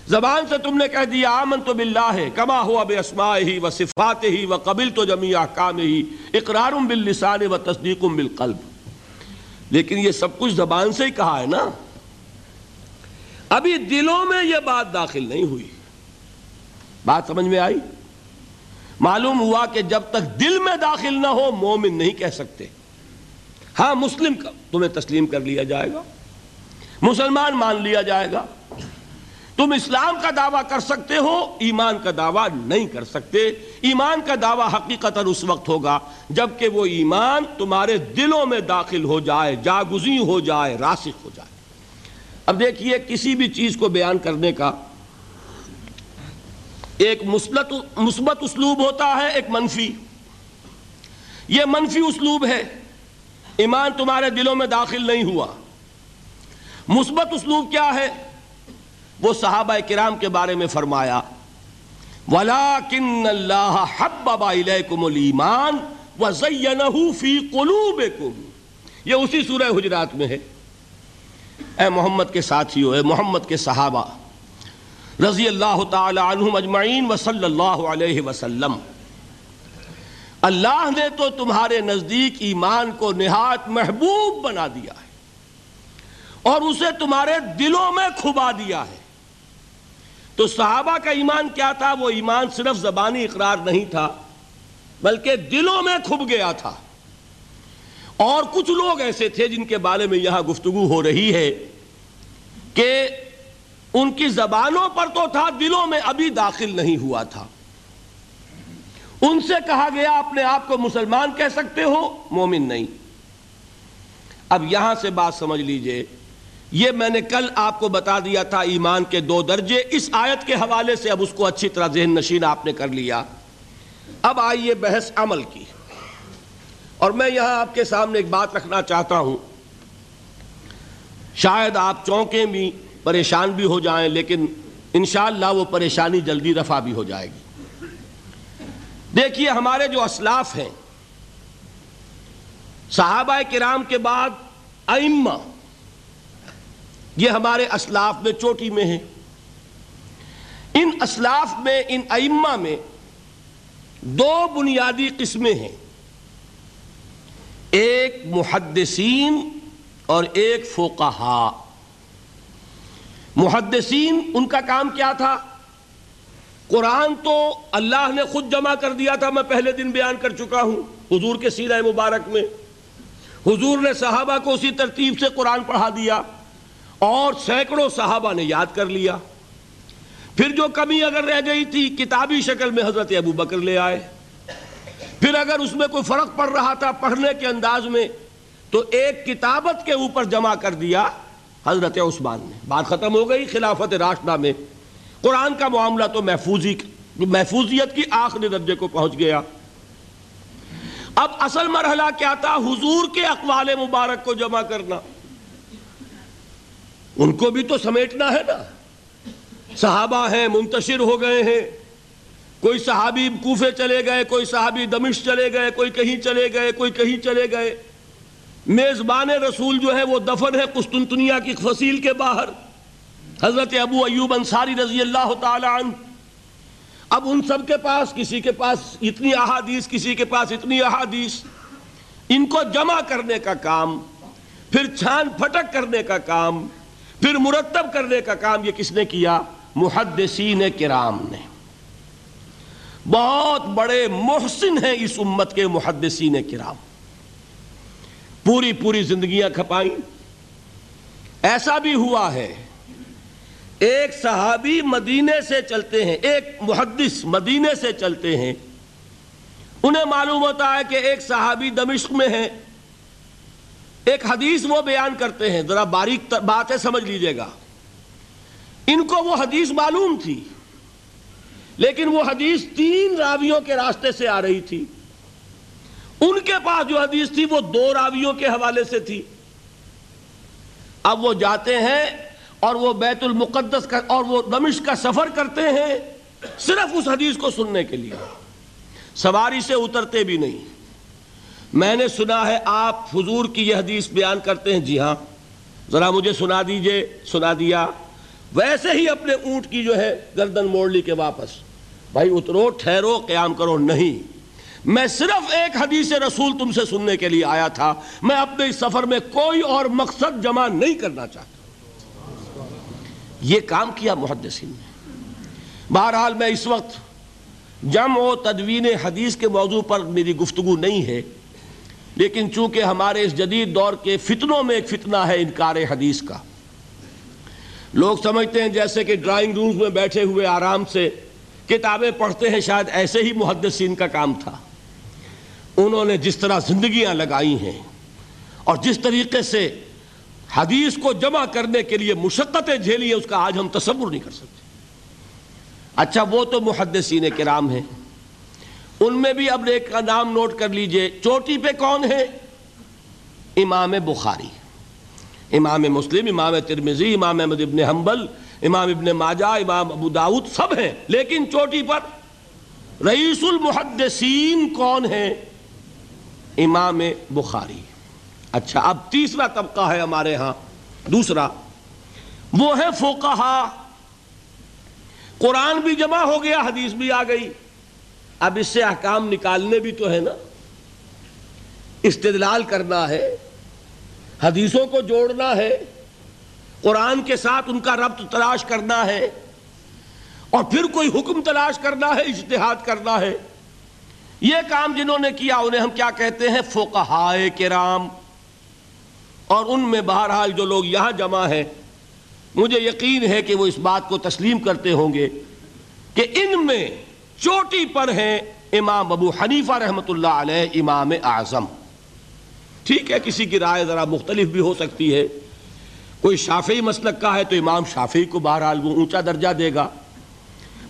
Speaker 1: زبان سے تم نے کہہ دیا آمن تو بلّہ کما ہوا بے اسما ہی و صفات ہی و قبل تو جمی احکام اقرار باللسان و تصدیق بالقلب۔ لیکن یہ سب کچھ زبان سے ہی کہا ہے نا۔ ابھی دلوں میں یہ بات داخل نہیں ہوئی۔ بات سمجھ میں آئی؟ معلوم ہوا کہ جب تک دل میں داخل نہ ہو، مومن نہیں کہہ سکتے۔ ہاں مسلم کا تمہیں تسلیم کر لیا جائے گا۔ مسلمان مان لیا جائے گا۔ تم اسلام کا دعویٰ کر سکتے ہو، ایمان کا دعویٰ نہیں کر سکتے۔ ایمان کا دعویٰ حقیقت اس وقت ہوگا جبکہ وہ ایمان تمہارے دلوں میں داخل ہو جائے، جاگزی ہو جائے، راسخ ہو جائے۔ اب دیکھیے، کسی بھی چیز کو بیان کرنے کا ایک مثبت اسلوب ہوتا ہے، ایک منفی۔ یہ منفی اسلوب ہے۔ ایمان تمہارے دلوں میں داخل نہیں ہوا۔ مثبت اسلوب کیا ہے؟ وہ صحابہ کرام کے بارے میں فرمایا وَلَكِنَّ اللَّهَ حَبَّبَ إِلَيْكُمُ الْإِيمَانِ وَزَيَّنَهُ فِي قُلُوبِكُمْ۔ یہ اسی سورہ حجرات میں ہے۔ اے محمد کے ساتھیو، اے محمد کے صحابہ رضی اللہ تعالی عنہم اجمعین وصلی اللہ علیہ وسلم۔ اللہ نے تو تمہارے نزدیک ایمان کو نہایت محبوب بنا دیا ہے اور اسے تمہارے دلوں میں کھبا دیا ہے۔ تو صحابہ کا ایمان کیا تھا؟ وہ ایمان صرف زبانی اقرار نہیں تھا، بلکہ دلوں میں کھب گیا تھا۔ اور کچھ لوگ ایسے تھے جن کے بارے میں یہاں گفتگو ہو رہی ہے کہ ان کی زبانوں پر تو تھا، دلوں میں ابھی داخل نہیں ہوا تھا۔ ان سے کہا گیا، اپنے آپ کو مسلمان کہہ سکتے ہو؟ مومن نہیں۔ اب یہاں سے بات سمجھ لیجیے۔ یہ میں نے کل آپ کو بتا دیا تھا ایمان کے دو درجے۔ اس آیت کے حوالے سے اب اس کو اچھی طرح ذہن نشین آپ نے کر لیا۔ اب آئیے بحث عمل کی۔ اور میں یہاں آپ کے سامنے ایک بات رکھنا چاہتا ہوں۔ شاید آپ چونکیں بھی پریشان بھی ہو جائیں، لیکن انشاءاللہ وہ پریشانی جلدی رفع بھی ہو جائے گی۔ دیکھیے ہمارے جو اسلاف ہیں، صحابہ کرام کے بعد ائمہ، یہ ہمارے اسلاف میں چوٹی میں ہیں۔ ان اسلاف میں، ان ائمہ میں دو بنیادی قسمیں ہیں۔ ایک محدثین اور ایک فوقہا محدثین ان کا کام کیا تھا؟ قرآن تو اللہ نے خود جمع کر دیا تھا، میں پہلے دن بیان کر چکا ہوں، حضور کے سیرہ مبارک میں۔ حضور نے صحابہ کو اسی ترتیب سے قرآن پڑھا دیا اور سینکڑوں صحابہ نے یاد کر لیا۔ پھر جو کمی اگر رہ گئی تھی، کتابی شکل میں حضرت ابو بکر لے آئے۔ پھر اگر اس میں کوئی فرق پڑ رہا تھا پڑھنے کے انداز میں، تو ایک کتابت کے اوپر جمع کر دیا۔ حضرت عثمان نے۔ بات ختم ہو گئی خلافت راشدہ میں۔ قرآن کا معاملہ تو محفوظی محفوظیت کی آخری درجے کو پہنچ گیا۔ اب اصل مرحلہ کیا تھا؟ حضور کے اقوال مبارک کو جمع کرنا۔ ان کو بھی تو سمیٹنا ہے نا۔ صحابہ ہیں، منتشر ہو گئے ہیں۔ کوئی صحابی کوفے چلے گئے، کوئی صحابی دمش چلے گئے، کوئی کہیں چلے گئے، کوئی کہیں چلے گئے۔ میزبان رسول جو ہے وہ دفن ہے قسطنطنیہ کی فصیل کے باہر۔ حضرت ابو ایوب انصاری رضی اللہ تعالی عنہ۔ اب ان سب کے پاس، کسی کے پاس اتنی احادیث، کسی کے پاس اتنی احادیث۔ ان کو جمع کرنے کا کام، پھر چھان پھٹک کرنے کا کام، پھر مرتب کرنے کا کام، یہ کس نے کیا؟ محدثین کرام نے۔ بہت بڑے محسن ہیں اس امت کے محدثین کرام۔ پوری پوری زندگیاں کھپائیں ایسا بھی ہوا ہے۔ ایک صحابی مدینے سے چلتے ہیں، ایک محدث مدینے سے چلتے ہیں۔ انہیں معلوم ہوتا ہے کہ ایک صحابی دمشق میں ہے ایک حدیث وہ بیان کرتے ہیں، ذرا باریک باتیں سمجھ لیجیے گا۔ ان کو وہ حدیث معلوم تھی، لیکن وہ حدیث تین راویوں کے راستے سے آ رہی تھی۔ ان کے پاس جو حدیث تھی وہ دو راویوں کے حوالے سے تھی۔ اب وہ جاتے ہیں اور وہ بیت المقدس کا اور وہ دمش کا سفر کرتے ہیں صرف اس حدیث کو سننے کے لیے۔ سواری سے اترتے بھی نہیں۔ میں نے سنا ہے آپ حضور کی یہ حدیث بیان کرتے ہیں۔ جی ہاں۔ ذرا مجھے سنا دیجیے، سنا دیا۔ ویسے ہی اپنے اونٹ کی جو ہے گردن موڑ لی کے واپس۔ بھائی اترو، ٹھہرو، قیام کرو۔ نہیں۔ میں صرف ایک حدیث رسول تم سے سننے کے لیے آیا تھا۔ میں اپنے اس سفر میں کوئی اور مقصد جمع نہیں کرنا چاہتا۔ یہ کام کیا محدثین نے۔ بہرحال میں اس وقت جمع و تدوین حدیث کے موضوع پر میری گفتگو نہیں ہے۔ لیکن چونکہ ہمارے اس جدید دور کے فتنوں میں ایک فتنہ ہے انکار حدیث کا۔ لوگ سمجھتے ہیں جیسے کہ ڈرائنگ رومز میں بیٹھے ہوئے آرام سے کتابیں پڑھتے ہیں، شاید ایسے ہی محدثین کا کام تھا۔ انہوں نے جس طرح زندگیاں لگائی ہیں اور جس طریقے سے حدیث کو جمع کرنے کے لیے مشقتیں جھیلی ہیں، اس کا آج ہم تصور نہیں کر سکتے۔ اچھا وہ تو محدثین کرام ہیں۔ ان میں بھی اب ایک کا نام نوٹ کر لیجیے۔ چوٹی پہ کون ہے امام بخاری۔ امام مسلم، امام ترمزی امام احمد ابن حنبل، امام ابن ماجہ، امام ابو داود سب ہیں۔ لیکن چوٹی پر رئیس المحدثین کون ہے امام بخاری۔ اچھا اب تیسرا طبقہ ہے ہمارے ہاں دوسرا۔ وہ ہے فوقہا قرآن بھی جمع ہو گیا، حدیث بھی آ گئی۔ اب اس سے احکام نکالنے بھی تو ہے نا۔ استدلال کرنا ہے، حدیثوں کو جوڑنا ہے، قرآن کے ساتھ ان کا ربط تلاش کرنا ہے، اور پھر کوئی حکم تلاش کرنا ہے، اجتہاد کرنا ہے۔ یہ کام جنہوں نے کیا، انہیں ہم کیا کہتے ہیں؟ فوقہائے کرام۔ اور ان میں بہرحال جو لوگ یہاں جمع ہیں، مجھے یقین ہے کہ وہ اس بات کو تسلیم کرتے ہوں گے کہ ان میں چوٹی پر ہیں امام ابو حنیفہ رحمۃ اللہ علیہ، امام اعظم۔ ٹھیک ہے، کسی کی رائے ذرا مختلف بھی ہو سکتی ہے۔ کوئی شافعی مسلک کا ہے تو امام شافعی کو بہرحال وہ اونچا درجہ دے گا۔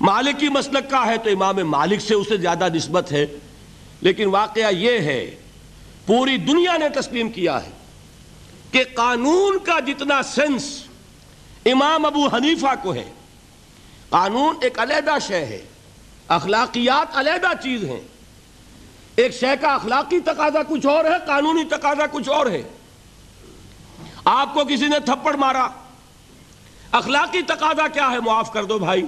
Speaker 1: مالکی مسلک کا ہے تو امام مالک سے اسے زیادہ نسبت ہے۔ لیکن واقعہ یہ ہے، پوری دنیا نے تسلیم کیا ہے کہ قانون کا جتنا سینس امام ابو حنیفہ کو ہے، قانون ایک علیحدہ شے ہے، اخلاقیات علیحدہ چیز ہیں۔ ایک شے کا اخلاقی تقاضا کچھ اور ہے، قانونی تقاضا کچھ اور ہے۔ آپ کو کسی نے تھپڑ مارا، اخلاقی تقاضا کیا ہے، معاف کر دو بھائی۔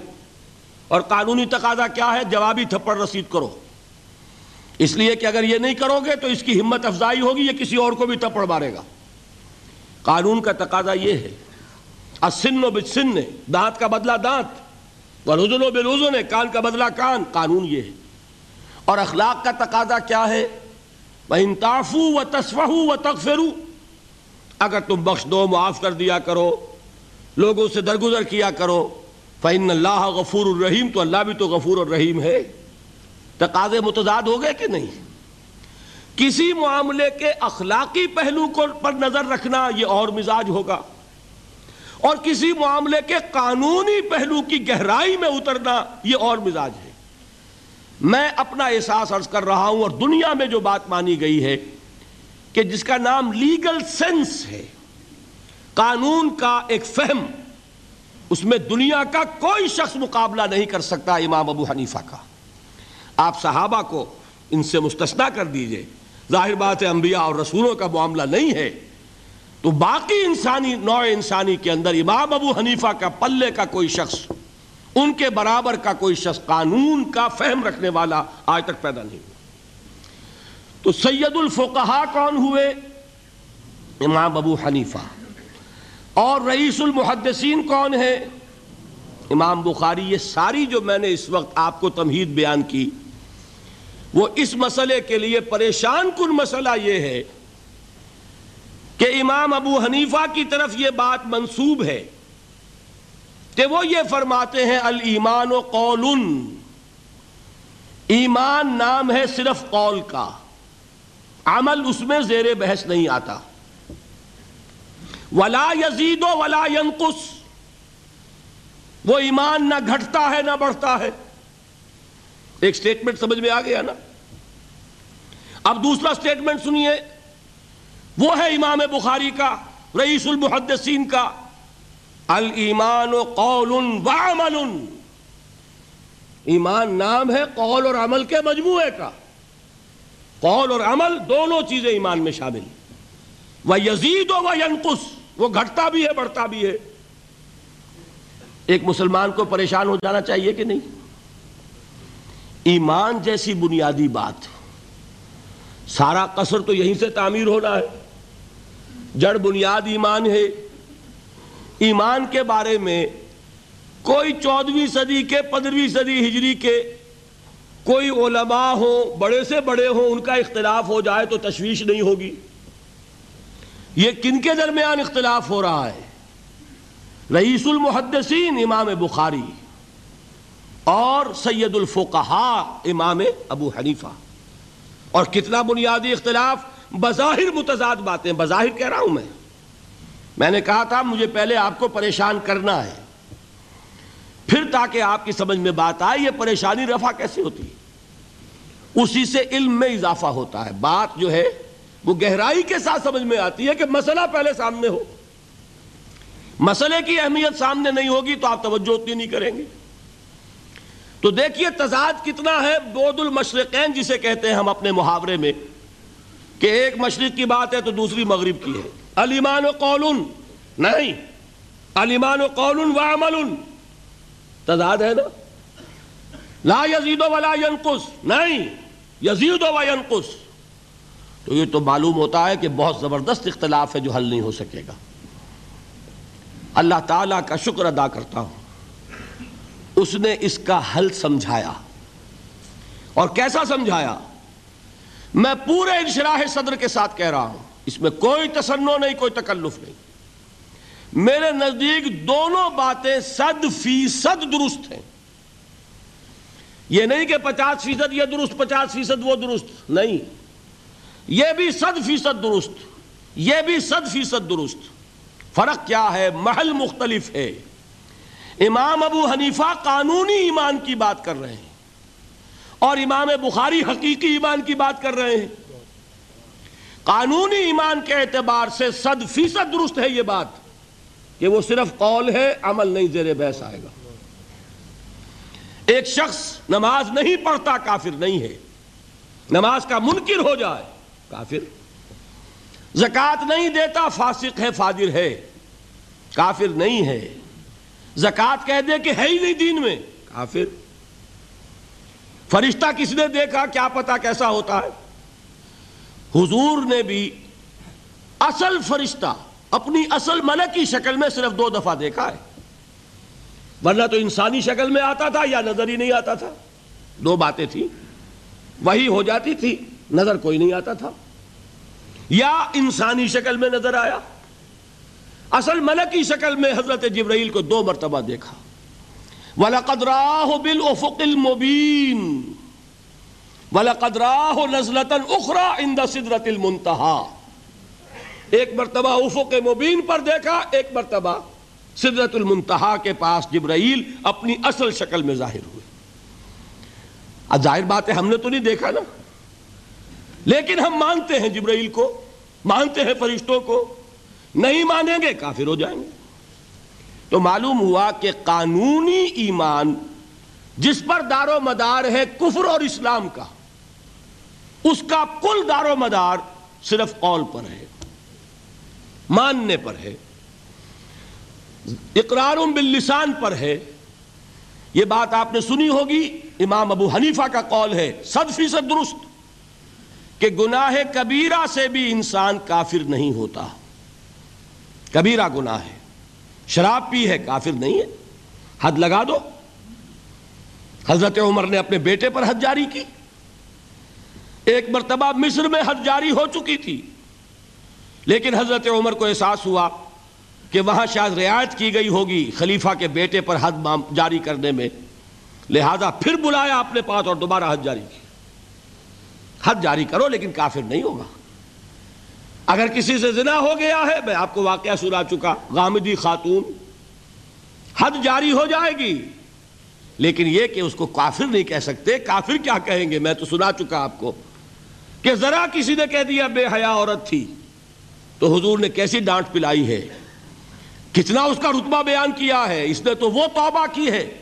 Speaker 1: اور قانونی تقاضا کیا ہے؟ جوابی تھپڑ رسید کرو۔ اس لیے کہ اگر یہ نہیں کرو گے تو اس کی ہمت افزائی ہوگی، یہ کسی اور کو بھی تھپڑ مارے گا۔ قانون کا تقاضا یہ ہے اسن و بسن دانت کا بدلہ دانت ورزن و بلوزن کان کا بدلہ کان، قانون یہ ہے۔ اور اخلاق کا تقاضا کیا ہے؟ انتافو و تصفہ و تغفرو اگر تم بخش دو، معاف کر دیا کرو، لوگوں سے درگزر کیا کرو فَإِنَّ اللَّهَ غفور الرحیم تو اللہ بھی تو غفور الرحیم ہے۔ تقاضے متضاد ہو گئے کہ نہیں؟ کسی معاملے کے اخلاقی پہلو کو پر نظر رکھنا یہ اور مزاج ہوگا۔ اور کسی معاملے کے قانونی پہلو کی گہرائی میں اترنا یہ اور مزاج ہے۔ میں اپنا احساس عرض کر رہا ہوں اور دنیا میں جو بات مانی گئی ہے کہ جس کا نام لیگل سینس ہے، قانون کا ایک فہم اس میں دنیا کا کوئی شخص مقابلہ نہیں کر سکتا امام ابو حنیفہ کا۔ آپ صحابہ کو ان سے مستثنا کر دیجیے۔ ظاہر بات ہے انبیاء اور رسولوں کا معاملہ نہیں ہے۔ تو باقی انسانی نوع انسانی کے اندر امام ابو حنیفہ کا پلے کا کوئی شخص، ان کے برابر کا کوئی شخص قانون کا فہم رکھنے والا آج تک پیدا نہیں ہوا۔ تو سید الفقہا کون ہوئے؟ امام ابو حنیفہ۔ اور رئیس المحدثین کون ہے امام بخاری، یہ ساری جو میں نے اس وقت آپ کو تمہید بیان کی، وہ اس مسئلے کے لیے پریشان کن مسئلہ یہ ہے کہ امام ابو حنیفہ کی طرف یہ بات منسوب ہے کہ وہ یہ فرماتے ہیں المان و قول ایمان نام ہے صرف قول کا، عمل اس میں زیر بحث نہیں آتا۔ ولا یزید و ولا ینقص۔ وہ ایمان نہ گھٹتا ہے نہ بڑھتا ہے۔ ایک سٹیٹمنٹ سمجھ میں آ گیا نا؟ اب دوسرا سٹیٹمنٹ سنیے۔ وہ ہے امام بخاری کا، رئیس المحدثین کا۔ المان و قول و عمل۔ ایمان نام ہے، قول اور عمل کے مجموعے کا۔ قول اور عمل دونوں چیزیں ایمان میں شامل۔ وہ یزید و ینقص۔ وہ گھٹتا بھی ہے، بڑھتا بھی ہے۔ ایک مسلمان کو پریشان ہو جانا چاہیے کہ نہیں؟ ایمان جیسی بنیادی بات۔ سارا قصر تو یہیں سے تعمیر ہونا ہے۔ جڑ بنیاد ایمان ہے۔ ایمان کے بارے میں کوئی چودہویں صدی کے پندرہویں صدی ہجری کے کوئی علماء ہوں، بڑے سے بڑے ہوں، ان کا اختلاف ہو جائے تو تشویش نہیں ہوگی۔ یہ کن کے درمیان اختلاف ہو رہا ہے؟ رئیس المحدثین امام بخاری اور سید الفقہا امام ابو حنیفہ۔ اور کتنا بنیادی اختلاف؟ بظاہر متضاد باتیں، بظاہر کہہ رہا ہوں میں۔ میں نے کہا تھا، مجھے پہلے آپ کو پریشان کرنا ہے۔ پھر تاکہ آپ کی سمجھ میں بات آئے، یہ پریشانی رفع کیسے ہوتی؟ ہے اسی سے علم میں اضافہ ہوتا ہے۔ بات جو ہے وہ گہرائی کے ساتھ سمجھ میں آتی ہے کہ مسئلہ پہلے سامنے ہو۔ مسئلے کی اہمیت سامنے نہیں ہوگی تو آپ توجہ اتنی نہیں کریں گے۔ تو دیکھیے تضاد کتنا ہے بود المشرقین جسے کہتے ہیں ہم اپنے محاورے میں کہ ایک مشرق کی بات ہے تو دوسری مغرب کی ہے۔ علیمان و قول نہیں۔ علیمان و قول و عمل تضاد ہے نا؟ لا یزید ولا ینقص، نہیں۔ یزید و ینقص۔ تو یہ تو معلوم ہوتا ہے کہ بہت زبردست اختلاف ہے جو حل نہیں ہو سکے گا۔ اللہ تعالیٰ کا شکر ادا کرتا ہوں۔ اس نے اس کا حل سمجھایا۔ اور کیسا سمجھایا؟ میں پورے انشراح صدر کے ساتھ کہہ رہا ہوں۔ اس میں کوئی تسنو نہیں، کوئی تکلف نہیں۔ میرے نزدیک دونوں باتیں صد فیصد درست ہیں۔ یہ نہیں کہ پچاس فیصد یہ درست، پچاس فیصد وہ درست۔ نہیں۔ یہ بھی صد فیصد درست، یہ بھی صد فیصد درست۔ فرق کیا ہے؟ محل مختلف ہے۔ امام ابو حنیفہ قانونی ایمان کی بات کر رہے ہیں اور امام بخاری حقیقی ایمان کی بات کر رہے ہیں۔ قانونی ایمان کے اعتبار سے صد فیصد درست ہے یہ بات کہ وہ صرف قول ہے، عمل نہیں، زیر بحث آئے گا۔ ایک شخص نماز نہیں پڑھتا، کافر نہیں ہے۔ نماز کا منکر ہو جائے۔ کافر۔ زکات نہیں دیتا، فاسق ہے، فاجر ہے۔ کافر نہیں ہے۔ زکات کہہ دے کہ ہے ہی نہیں دین میں، کافر۔ فرشتہ کس نے دیکھا؟ کیا پتا کیسا ہوتا ہے۔ حضور نے بھی اصل فرشتہ، اپنی اصل ملک کی شکل میں صرف دو دفعہ دیکھا ہے۔ ورنہ تو انسانی شکل میں آتا تھا یا نظر ہی نہیں آتا تھا۔ دو باتیں تھیں، وہی ہو جاتی تھی۔ نظر کوئی نہیں آتا تھا۔ یا انسانی شکل میں نظر آیا۔ اصل ملکی شکل میں حضرت جبرائیل کو دو مرتبہ دیکھا۔ وَلَقَدْ رَاهُ بِالْأُفُقِ الْمُبِينَ۔ وَلَقَدْ رَاهُ نَزْلَةً اُخْرَى عِنْدَ صِدْرَةِ الْمُنْتَحَا ایک مرتبہ افق مبین پر دیکھا، ایک مرتبہ صدرت المنتہا کے پاس جبرائیل اپنی اصل شکل میں ظاہر ہوئے۔ اب ظاہر بات ہے، ہم نے تو نہیں دیکھا نا۔ لیکن ہم مانتے ہیں جبرائیل کو، مانتے ہیں فرشتوں کو، نہیں مانیں گے کافر ہو جائیں گے۔ تو معلوم ہوا کہ قانونی ایمان جس پر دار و مدار ہے کفر اور اسلام کا، اس کا کل دار و مدار صرف قول پر ہے، ماننے پر ہے اقرار باللسان پر ہے۔ یہ بات آپ نے سنی ہوگی، امام ابو حنیفہ کا قول ہے، صد فیصد درست۔ کہ گناہ کبیرہ سے بھی انسان کافر نہیں ہوتا۔ کبیرہ گناہ ہے۔ شراب پی ہے، کافر نہیں ہے۔ حد لگا دو۔ حضرت عمر نے اپنے بیٹے پر حد جاری کی۔ ایک مرتبہ مصر میں حد جاری ہو چکی تھی۔ لیکن حضرت عمر کو احساس ہوا کہ وہاں شاید رعایت کی گئی ہوگی خلیفہ کے بیٹے پر حد جاری کرنے میں۔ لہذا پھر بلایا اپنے پاس اور دوبارہ حد جاری کی۔ حد جاری کرو لیکن کافر نہیں ہوگا۔ اگر کسی سے زنا ہو گیا ہے، میں آپ کو واقعہ سنا چکا، غامدی خاتون۔ حد جاری ہو جائے گی۔ لیکن یہ کہ اس کو کافر نہیں کہہ سکتے، کافر کیا کہیں گے؟ میں تو سنا چکا آپ کو کہ ذرا کسی نے کہہ دیا بے حیا عورت تھی۔ تو حضور نے کیسی ڈانٹ پلائی ہے؟ کتنا اس کا رتبہ بیان کیا ہے؟ اس نے تو وہ توبہ کی ہے۔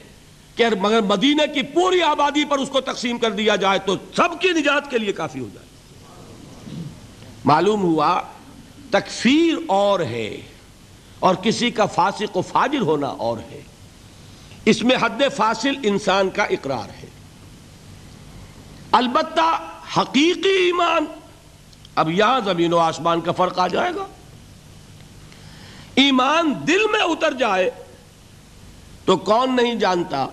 Speaker 1: کہ مگر مدینہ کی پوری آبادی پر اس کو تقسیم کر دیا جائے تو سب کی نجات کے لیے کافی ہو جائے۔ معلوم ہوا تکفیر اور ہے اور کسی کا فاسق و فاجر ہونا اور ہے۔ اس میں حد فاصل انسان کا اقرار ہے۔ البتہ حقیقی ایمان، اب یہاں زمین و آسمان کا فرق آ جائے گا۔ ایمان دل میں اتر جائے تو کون نہیں جانتا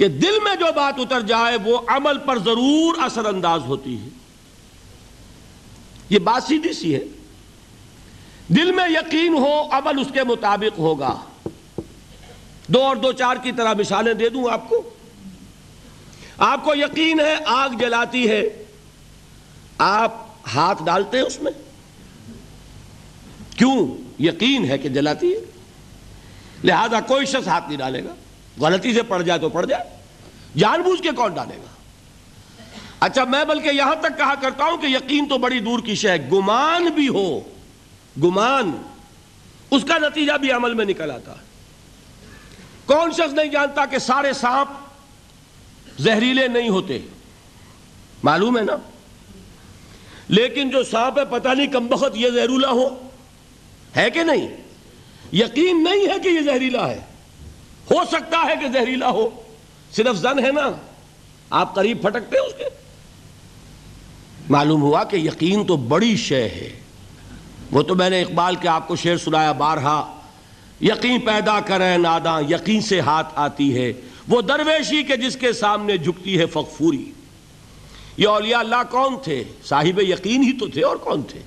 Speaker 1: کہ دل میں جو بات اتر جائے وہ عمل پر ضرور اثر انداز ہوتی ہے۔ یہ بات سیدھی سی ہے۔ دل میں یقین ہو، عمل اس کے مطابق ہوگا۔ دو اور دو چار کی طرح مثالیں دے دوں آپ کو۔ آپ کو یقین ہے، آگ جلاتی ہے۔ آپ ہاتھ ڈالتے ہیں اس میں۔ کیوں؟ یقین ہے کہ جلاتی ہے۔ لہذا کوئی شخص ہاتھ نہیں ڈالے گا۔ غلطی سے پڑ جائے تو پڑ جائے۔ جان بوجھ کے کون ڈالے گا؟ اچھا میں بلکہ یہاں تک کہا کرتا ہوں کہ یقین تو بڑی دور کی شے گمان بھی ہو، گمان، اس کا نتیجہ بھی عمل میں نکل آتا۔ ہے کون شخص نہیں جانتا کہ سارے سانپ زہریلے نہیں ہوتے؟ معلوم ہے نا؟ لیکن جو سانپ ہے، پتہ نہیں کم بخت یہ زہرولا ہو۔ ہے کہ نہیں؟ یقین نہیں ہے کہ یہ زہریلا ہے۔ ہو سکتا ہے کہ زہریلا ہو۔ صرف زن ہے نا۔ آپ قریب پھٹکتے اس کے۔ معلوم ہوا کہ یقین تو بڑی شے ہے۔ وہ تو میں نے اقبال کے آپ کو شعر سنایا بارہا۔ یقین پیدا کرے ناداں، یقین سے ہاتھ آتی ہے۔ وہ درویشی کے جس کے سامنے جھکتی ہے فغفوری یہ اولیاء اللہ کون تھے؟ صاحب یقین ہی تو تھے اور کون تھے؟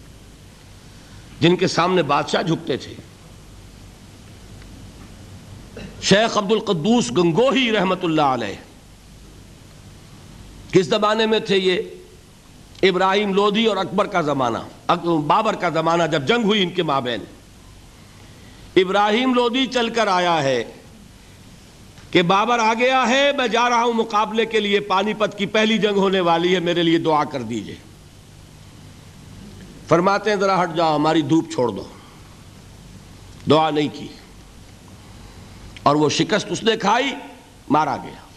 Speaker 1: جن کے سامنے بادشاہ جھکتے تھے۔ شیخ عبد القدوس گنگوہی رحمت اللہ علیہ۔ کس زمانے میں تھے یہ؟ ابراہیم لودھی اور اکبر کا زمانہ۔ بابر کا زمانہ جب جنگ ہوئی ان کے مابین۔ ابراہیم لودھی چل کر آیا ہے کہ بابر آ گیا ہے، میں جا رہا ہوں مقابلے کے لیے، پانی پت کی پہلی جنگ ہونے والی ہے، میرے لیے دعا کر دیجیے۔ فرماتے ہیں، ذرا ہٹ جاؤ، ہماری دھوپ چھوڑ دو۔ دعا نہیں کی۔ اور وہ شکست اس نے کھائی، مارا گیا۔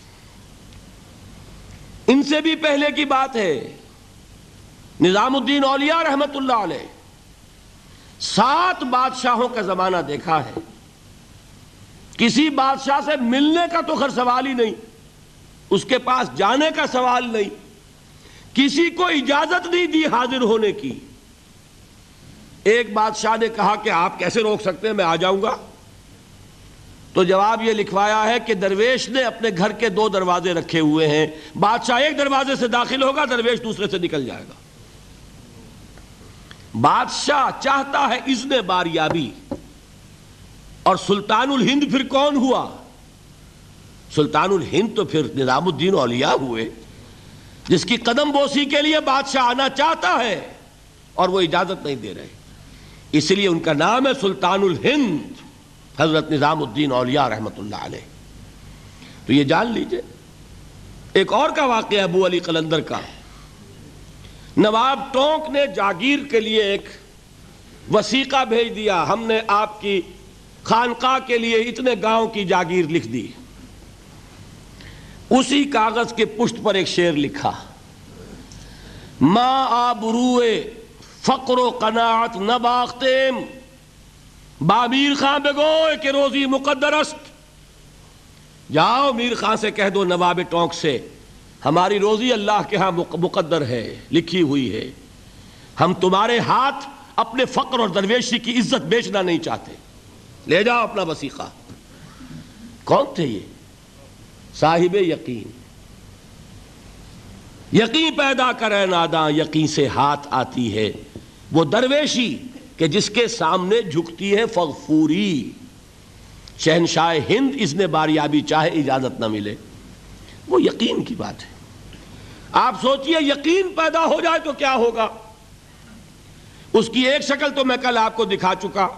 Speaker 1: ان سے بھی پہلے کی بات ہے، نظام الدین اولیاء رحمت اللہ علیہ، سات بادشاہوں کا زمانہ دیکھا ہے۔ کسی بادشاہ سے ملنے کا تو خر سوال ہی نہیں، اس کے پاس جانے کا سوال نہیں۔ کسی کو اجازت نہیں دی حاضر ہونے کی۔ ایک بادشاہ نے کہا کہ آپ کیسے روک سکتے ہیں، میں آ جاؤں گا۔ تو جواب یہ لکھوایا ہے کہ درویش نے اپنے گھر کے دو دروازے رکھے ہوئے ہیں۔ بادشاہ ایک دروازے سے داخل ہوگا، درویش دوسرے سے نکل جائے گا۔ بادشاہ چاہتا ہے اذن باریابی۔ اور سلطان الہند پھر کون ہوا؟ سلطان الہند تو پھر نظام الدین اولیاء ہوئے۔ جس کی قدم بوسی کے لیے بادشاہ آنا چاہتا ہے، اور وہ اجازت نہیں دے رہے۔ اس لیے ان کا نام ہے سلطان الہند۔ حضرت نظام الدین اولیاء رحمت اللہ علیہ۔ تو یہ جان لیجیے، ایک اور کا واقعہ ابو علی قلندر کا۔ نواب ٹونک نے جاگیر کے لیے ایک وسیقہ بھیج دیا، ہم نے آپ کی خانقاہ کے لیے اتنے گاؤں کی جاگیر لکھ دی۔ اسی کاغذ کے پشت پر ایک شعر لکھا۔ ماں آبروئے فقر و قناعت نباختیم۔ با میر خان بگوئے کہ روزی مقدر است۔ جاؤ میر خان سے کہہ دو نواب ٹونک سے، ہماری روزی اللہ کے ہاں مقدر ہے، لکھی ہوئی ہے۔ ہم تمہارے ہاتھ اپنے فقر اور درویشی کی عزت بیچنا نہیں چاہتے۔ لے جاؤ اپنا وسیقہ۔ کون تھے یہ؟ صاحب یقین۔ یقین پیدا کرے ناداں، یقین سے ہاتھ آتی ہے۔ وہ درویشی کہ جس کے سامنے جھکتی ہے فغفوری۔ شہنشاہ ہند اس نے باریابی چاہے اجازت نہ ملے۔ وہ یقین کی بات ہے۔ آپ سوچئے یقین پیدا ہو جائے تو کیا ہوگا؟ اس کی ایک شکل تو میں کل آپ کو دکھا چکا۔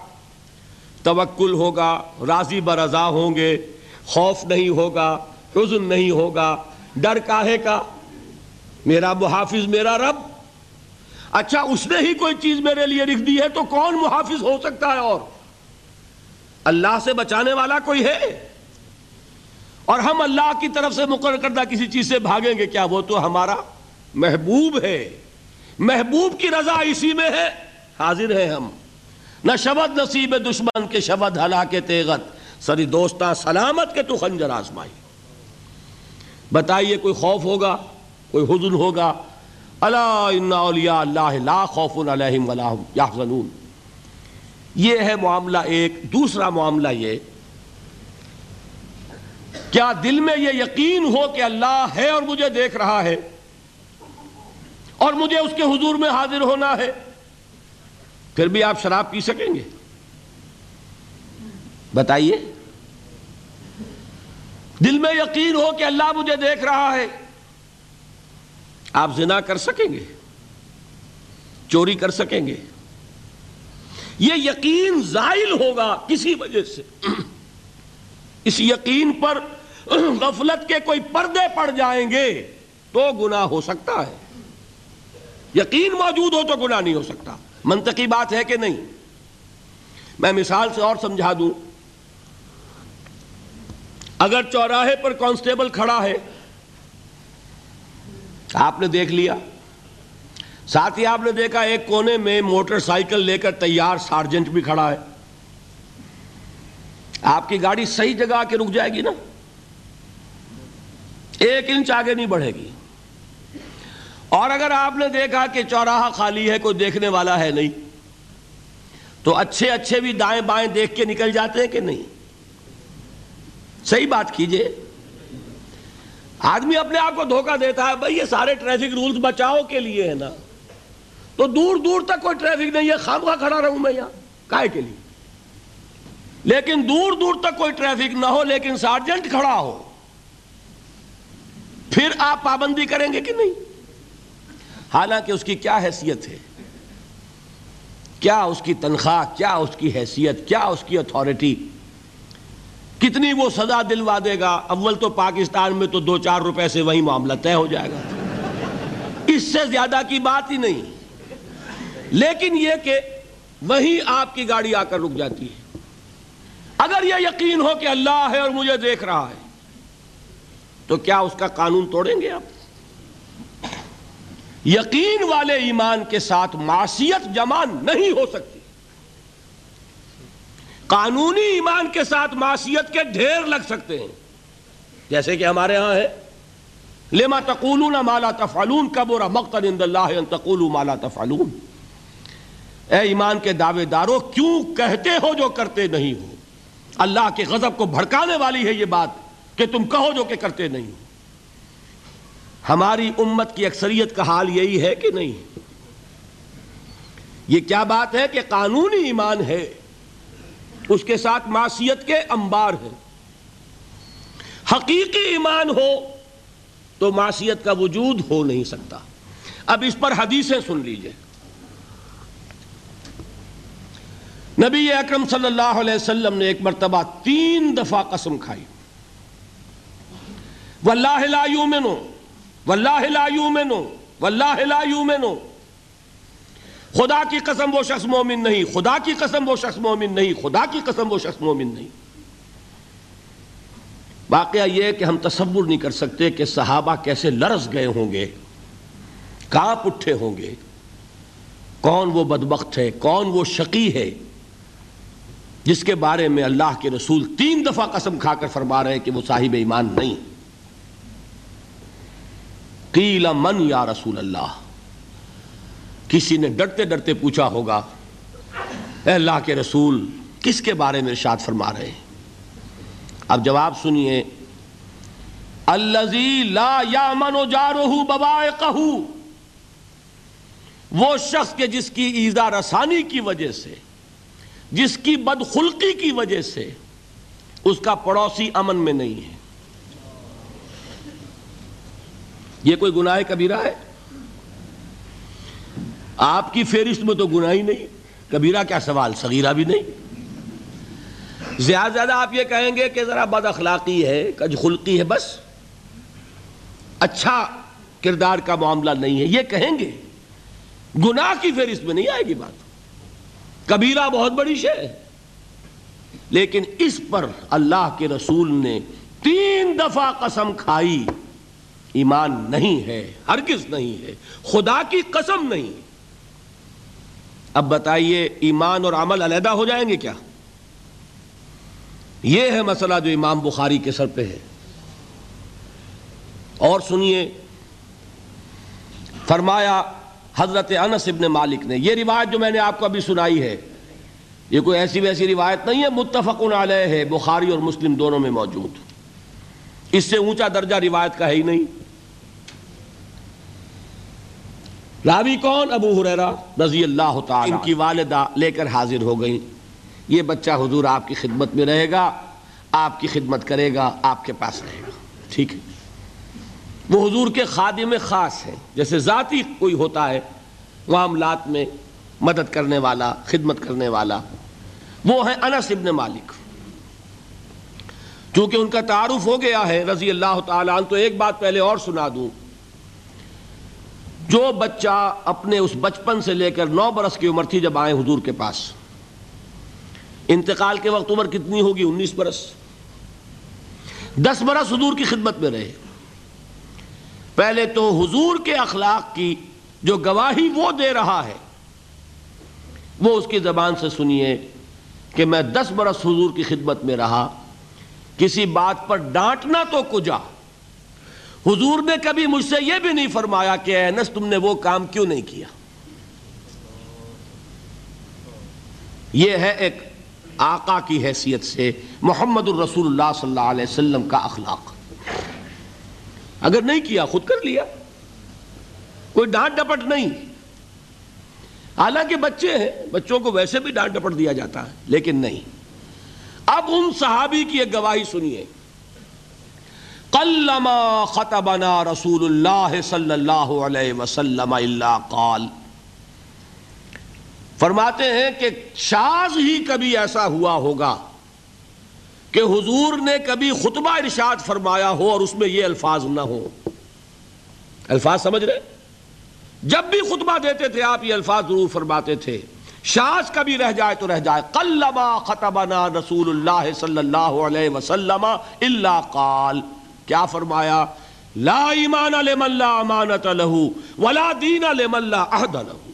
Speaker 1: توکل ہوگا، راضی برضا ہوں گے، خوف نہیں ہوگا، حزن نہیں ہوگا، ڈر کاہے کا؟ میرا محافظ، میرا رب اچھا اس نے ہی کوئی چیز میرے لیے لکھ دی ہے تو کون محافظ ہو سکتا ہے اور؟ اللہ سے بچانے والا کوئی ہے؟ اور ہم اللہ کی طرف سے مقرر کردہ کسی چیز سے بھاگیں گے کیا؟ وہ تو ہمارا محبوب ہے۔ محبوب کی رضا اسی میں ہے۔ حاضر ہیں ہم۔ نہ شبد نصیب دشمن کے شبد ہلا کے تیغت، سری دوستہ سلامت کے تو خنجر آزمائی۔ بتائیے، کوئی خوف ہوگا؟ کوئی حزن ہوگا؟ اللہ اللہ لا خوف علیہم ولا یحزنون۔ یہ ہے معاملہ ایک۔ دوسرا معاملہ یہ، کیا دل میں یہ یقین ہو کہ اللہ ہے اور مجھے دیکھ رہا ہے اور مجھے اس کے حضور میں حاضر ہونا ہے؟ پھر بھی آپ شراب پی سکیں گے۔ بتائیے، دل میں یقین ہو کہ اللہ مجھے دیکھ رہا ہے؟ آپ زنا کر سکیں گے، چوری کر سکیں گے۔ یہ یقین زائل ہوگا کسی وجہ سے۔ اس یقین پر غفلت کے کوئی پردے پڑ جائیں گے تو گناہ ہو سکتا ہے۔ یقین موجود ہو تو گناہ نہیں ہو سکتا۔ منطقی بات ہے کہ نہیں؟ میں مثال سے اور سمجھا دوں۔ اگر چوراہے پر کانسٹیبل کھڑا ہے آپ نے دیکھ لیا۔ ساتھ ہی آپ نے دیکھا ایک کونے میں موٹر سائیکل لے کر تیار سارجنٹ بھی کھڑا ہے۔ آپ کی گاڑی صحیح جگہ آ کے رک جائے گی نا۔ ایک انچ آگے نہیں بڑھے گی۔ اور اگر آپ نے دیکھا کہ چوراہا خالی ہے، کوئی دیکھنے والا ہے نہیں، تو اچھے اچھے بھی دائیں بائیں دیکھ کے نکل جاتے ہیں کہ نہیں؟ صحیح بات کیجیے۔ آدمی اپنے آپ کو دھوکہ دیتا ہے، بھائی یہ سارے ٹریفک رولز بچاؤ کے لیے ہے نا۔ تو دور دور تک کوئی ٹریفک نہیں ہے خام کھڑا رہوں میں یہاں، کائے کے لیے۔ لیکن دور دور تک کوئی ٹریفک نہ ہو، لیکن سارجنٹ کھڑا ہو۔ پھر آپ پابندی کریں گے کہ نہیں؟ حالانکہ اس کی کیا حیثیت ہے؟ کیا اس کی تنخواہ، کیا اس کی حیثیت، کیا اس کی اتھارٹی کتنی وہ سزا دلوا دے گا؟ اول تو پاکستان میں تو دو چار روپے سے وہی معاملہ طے ہو جائے گا۔ اس سے زیادہ کی بات ہی نہیں۔ لیکن یہ کہ وہی آپ کی گاڑی آ کر رک جاتی ہے۔ اگر یہ یقین ہو کہ اللہ ہے اور مجھے دیکھ رہا ہے، تو کیا اس کا قانون توڑیں گے آپ؟ یقین والے ایمان کے ساتھ معصیت جمع نہیں ہو سکتی۔ قانونی ایمان کے ساتھ معصیت کے ڈھیر لگ سکتے ہیں۔ جیسے کہ ہمارے ہاں ہے، لما تقولون ما لا تفعلون کبر مقتل عند اللہ ان تقولوا ما لا تفعلون۔ اے ایمان کے دعوے دارو، کیوں کہتے ہو جو کرتے نہیں ہو؟ اللہ کے غضب کو بھڑکانے والی ہے یہ بات کہ تم کہو جو کہ کرتے نہیں ہو۔ ہماری امت کی اکثریت کا حال یہی ہے کہ نہیں۔ یہ کیا بات ہے کہ قانونی ایمان ہے؟ اس کے ساتھ معصیت کے انبار ہیں۔ حقیقی ایمان ہو تو معصیت کا وجود ہو نہیں سکتا۔ اب اس پر حدیثیں سن لیجیے۔ نبی اکرم صلی اللہ علیہ وسلم نے ایک مرتبہ تین دفعہ قسم کھائی۔ واللہ لا یومنو واللہ لا یومنو واللہ لا یومنو خدا کی قسم وہ شخص مومن نہیں، خدا کی قسم وہ شخص مومن نہیں، خدا کی قسم وہ شخص مومن نہیں۔ واقعہ یہ ہے کہ ہم تصور نہیں کر سکتے کہ صحابہ کیسے لرز گئے ہوں گے کانپ اٹھے ہوں گے۔ کون وہ بدبخت ہے، کون وہ شقی ہے، جس کے بارے میں اللہ کے رسول تین دفعہ قسم کھا کر فرما رہے ہیں کہ وہ صاحب ایمان نہیں۔ قیل من یا رسول اللہ؟ کسی نے ڈرتے ڈرتے پوچھا ہوگا، اے اللہ کے رسول، کس کے بارے میں ارشاد فرما رہے ہیں؟ اب جواب سنیے الزی لا یا منو جارو ببائے وہ شخص کے جس کی ایزا رسانی کی وجہ سے، جس کی بدخلقی کی وجہ سے اس کا پڑوسی امن میں نہیں ہے۔ یہ کوئی گناہ کبیرہ ہے؟ آپ کی فہرست میں تو گناہ ہی نہیں، کبیرہ کیا سوال، صغیرہ بھی نہیں؟ زیادہ زیادہ آپ یہ کہیں گے کہ ذرا بد اخلاقی ہے، کج خلقی ہے بس۔ اچھا کردار کا معاملہ نہیں ہے، یہ کہیں گے۔ گناہ کی فہرست میں نہیں آئے گی بات۔ کبیرہ بہت بڑی شے ہے۔ لیکن اس پر اللہ کے رسول نے تین دفعہ قسم کھائی۔ ایمان نہیں ہے، ہرگز نہیں ہے۔ خدا کی قسم نہیں۔ اب بتائیے ایمان اور عمل علیحدہ ہو جائیں گے کیا؟ یہ ہے مسئلہ جو امام بخاری کے سر پہ ہے۔ اور سنیے، فرمایا حضرت انس ابن مالک نے، یہ روایت جو میں نے آپ کو ابھی سنائی ہے، یہ کوئی ایسی ویسی روایت نہیں ہے متفق علیہ ہے، بخاری اور مسلم دونوں میں موجود۔ اس سے اونچا درجہ روایت کا ہے ہی نہیں۔ راوی کون؟ ابو حریرہ رضی اللہ تعالی ان کی والدہ لے کر حاضر ہو گئیں۔ یہ بچہ حضور آپ کی خدمت میں رہے گا آپ کی خدمت کرے گا آپ کے پاس رہے گا۔ ٹھیک ہے؟ وہ حضور کے خادم خاص ہیں۔ جیسے ذاتی کوئی ہوتا ہے معاملات میں مدد کرنے والا خدمت کرنے والا۔ وہ ہیں انس ابن مالک۔ چونکہ ان کا تعارف ہو گیا ہے رضی اللہ تعالیٰ عنہ تو ایک بات پہلے اور سنا دوں۔ جو بچہ اپنے اس بچپن سے لے کر نو برس کی عمر تھی جب آئے حضور کے پاس۔ انتقال کے وقت عمر کتنی ہوگی؟ انیس برس۔ دس برس حضور کی خدمت میں رہے۔ پہلے تو حضور کے اخلاق کی جو گواہی وہ دے رہا ہے، وہ اس کی زبان سے سنیے کہ میں دس برس حضور کی خدمت میں رہا۔ کسی بات پر ڈانٹنا تو کجا۔ حضور نے کبھی مجھ سے یہ بھی نہیں فرمایا کہ اے انس، تم نے وہ کام کیوں نہیں کیا؟ یہ ہے ایک آقا کی حیثیت سے محمد الرسول اللہ صلی اللہ علیہ وسلم کا اخلاق۔ اگر نہیں کیا، خود کر لیا۔ کوئی ڈانٹ ڈپٹ نہیں۔ حالانکہ بچے ہیں، بچوں کو ویسے بھی ڈانٹ ڈپٹ دیا جاتا ہے، لیکن نہیں۔ اب ان صحابی کی ایک گواہی سنیے۔ قلما خطبنا رسول اللہ صلی اللہ علیہ وسلم اللہ قال۔ فرماتے ہیں کہ شاز ہی کبھی ایسا ہوا ہوگا کہ حضور نے کبھی خطبہ ارشاد فرمایا ہو اور اس میں یہ الفاظ نہ ہو الفاظ سمجھ رہے؟ جب بھی خطبہ دیتے تھے آپ یہ الفاظ ضرور فرماتے تھے۔ شاز کبھی رہ جائے تو رہ جائے۔ قلما خطبنا رسول اللہ صلی اللہ علیہ وسلم اللہ قال۔ کیا فرمایا؟ لا ایمان لمن لا امانت لہو ولا دین لمن لا عہد لہو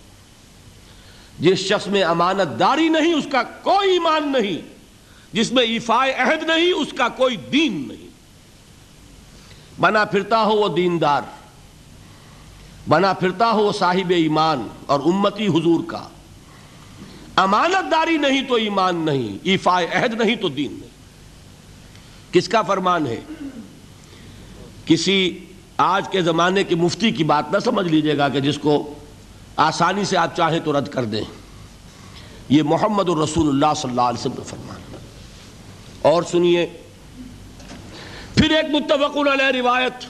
Speaker 1: جس شخص میں امانت داری نہیں، اس کا کوئی ایمان نہیں۔ جس میں ایفائے عہد نہیں، اس کا کوئی دین نہیں۔ بنا پھرتا ہو وہ دیندار۔ بنا پھرتا ہو وہ صاحب ایمان اور امتی حضور کا۔ امانت داری نہیں تو ایمان نہیں ایفائے عہد نہیں تو دین نہیں۔ کس کا فرمان ہے؟ کسی آج کے زمانے کی مفتی کی بات نہ سمجھ لیجیے گا کہ جس کو آسانی سے آپ چاہیں تو رد کر دیں۔ یہ محمد الرسول اللہ صلی اللہ علیہ وسلم فرمان اور سنیے، پھر ایک متفق علیہ روایت،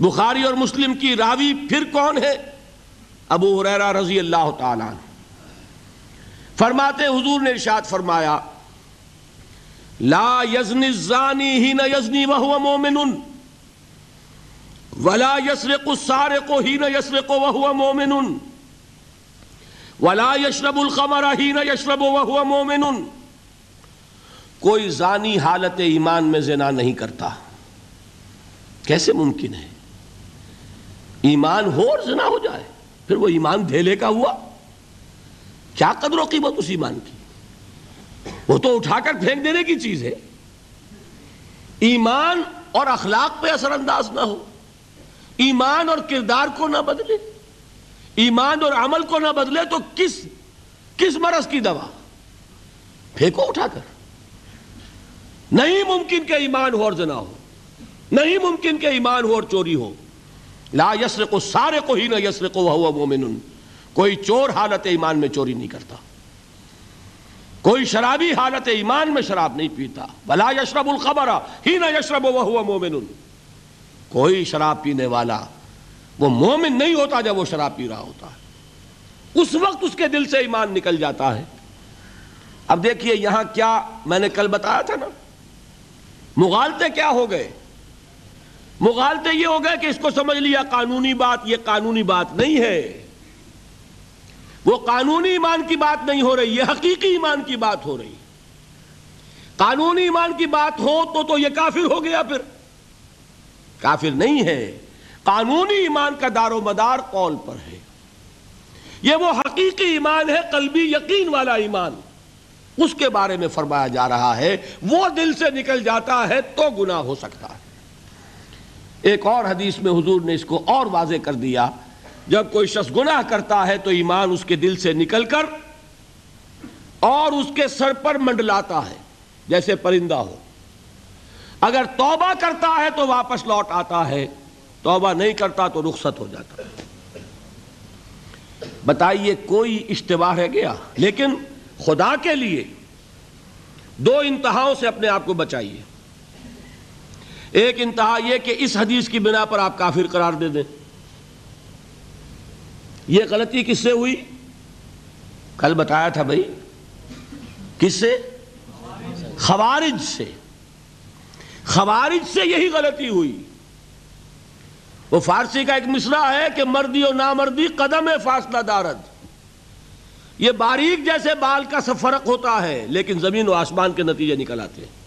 Speaker 1: بخاری اور مسلم کی راوی پھر کون ہے؟ ابو حریرہ رضی اللہ تعالیٰ فرماتے حضور نے ارشاد فرمایا، لا یزنی الزانی ہی نہ یزنی وہو مومن ولا یسرق السارق ہی نہ یسرق وہو مومن ولا یشرب الخمر ہی نہ یشرب وہو مومن کوئی زانی حالت ایمان میں زنا نہیں کرتا. کیسے ممکن ہے؟ ایمان ہو اور زنا ہو جائے، پھر وہ ایمان دھیلے کا ہوا؟ کیا قدر و قیمت اس ایمان کی؟ وہ تو اٹھا کر پھینک دینے کی چیز ہے۔ ایمان اور اخلاق پہ اثر انداز نہ ہو۔ ایمان اور کردار کو نہ بدلے۔ ایمان اور عمل کو نہ بدلے تو کس کس مرض کی دوا؟ پھینکو اٹھا کر۔ نہیں ممکن کہ ایمان ہو اور زنا ہو۔ نہیں ممکن کہ ایمان ہو اور چوری ہو۔ لا یسرق سارے کو ہی نہ یسرق وہ مومن۔ کوئی چور حالت ایمان میں چوری نہیں کرتا۔ کوئی شرابی حالت ایمان میں شراب نہیں پیتا۔ بلا یشرب الخبر ہی نہ یشرب وہ مومن۔ کوئی شراب پینے والا وہ مومن نہیں ہوتا جب وہ شراب پی رہا ہوتا ہے۔ اس وقت اس کے دل سے ایمان نکل جاتا ہے۔ اب دیکھیے یہاں کیا میں نے کل بتایا تھا نا۔ مغالطے کیا ہو گئے؟ مغالطے یہ ہو گئے کہ اس کو سمجھ لیا قانونی بات، یہ قانونی بات نہیں ہے۔ وہ قانونی ایمان کی بات نہیں ہو رہی، یہ حقیقی ایمان کی بات ہو رہی۔ قانونی ایمان کی بات ہو تو تو یہ کافر ہو گیا پھر۔ کافر نہیں ہے۔ قانونی ایمان کا دار و مدار قول پر ہے۔ یہ وہ حقیقی ایمان ہے، قلبی یقین والا ایمان۔ اس کے بارے میں فرمایا جا رہا ہے، وہ دل سے نکل جاتا ہے تو گناہ ہو سکتا ہے۔ ایک اور حدیث میں حضور نے اس کو اور واضح کر دیا، جب کوئی شخص گناہ کرتا ہے تو ایمان اس کے دل سے نکل کر اور اس کے سر پر منڈلاتا ہے، جیسے پرندہ ہو۔ اگر توبہ کرتا ہے تو واپس لوٹ آتا ہے توبہ نہیں کرتا تو رخصت ہو جاتا ہے۔ بتائیے کوئی اشتباہ ہے گیا؟ لیکن خدا کے لیے دو انتہاؤں سے اپنے آپ کو بچائیے۔ ایک انتہا یہ کہ اس حدیث کی بنا پر آپ کافر قرار دے دیں۔ یہ غلطی کس سے ہوئی؟ کل بتایا تھا بھائی، کس سے؟ خوارج سے۔ خوارج سے یہی غلطی ہوئی۔ وہ فارسی کا ایک مصرع ہے کہ مردی و نامردی قدم فاصلہ دارد۔ یہ باریک جیسے بال کا سب فرق ہوتا ہے، لیکن زمین و آسمان کے نتیجے نکل آتے ہیں۔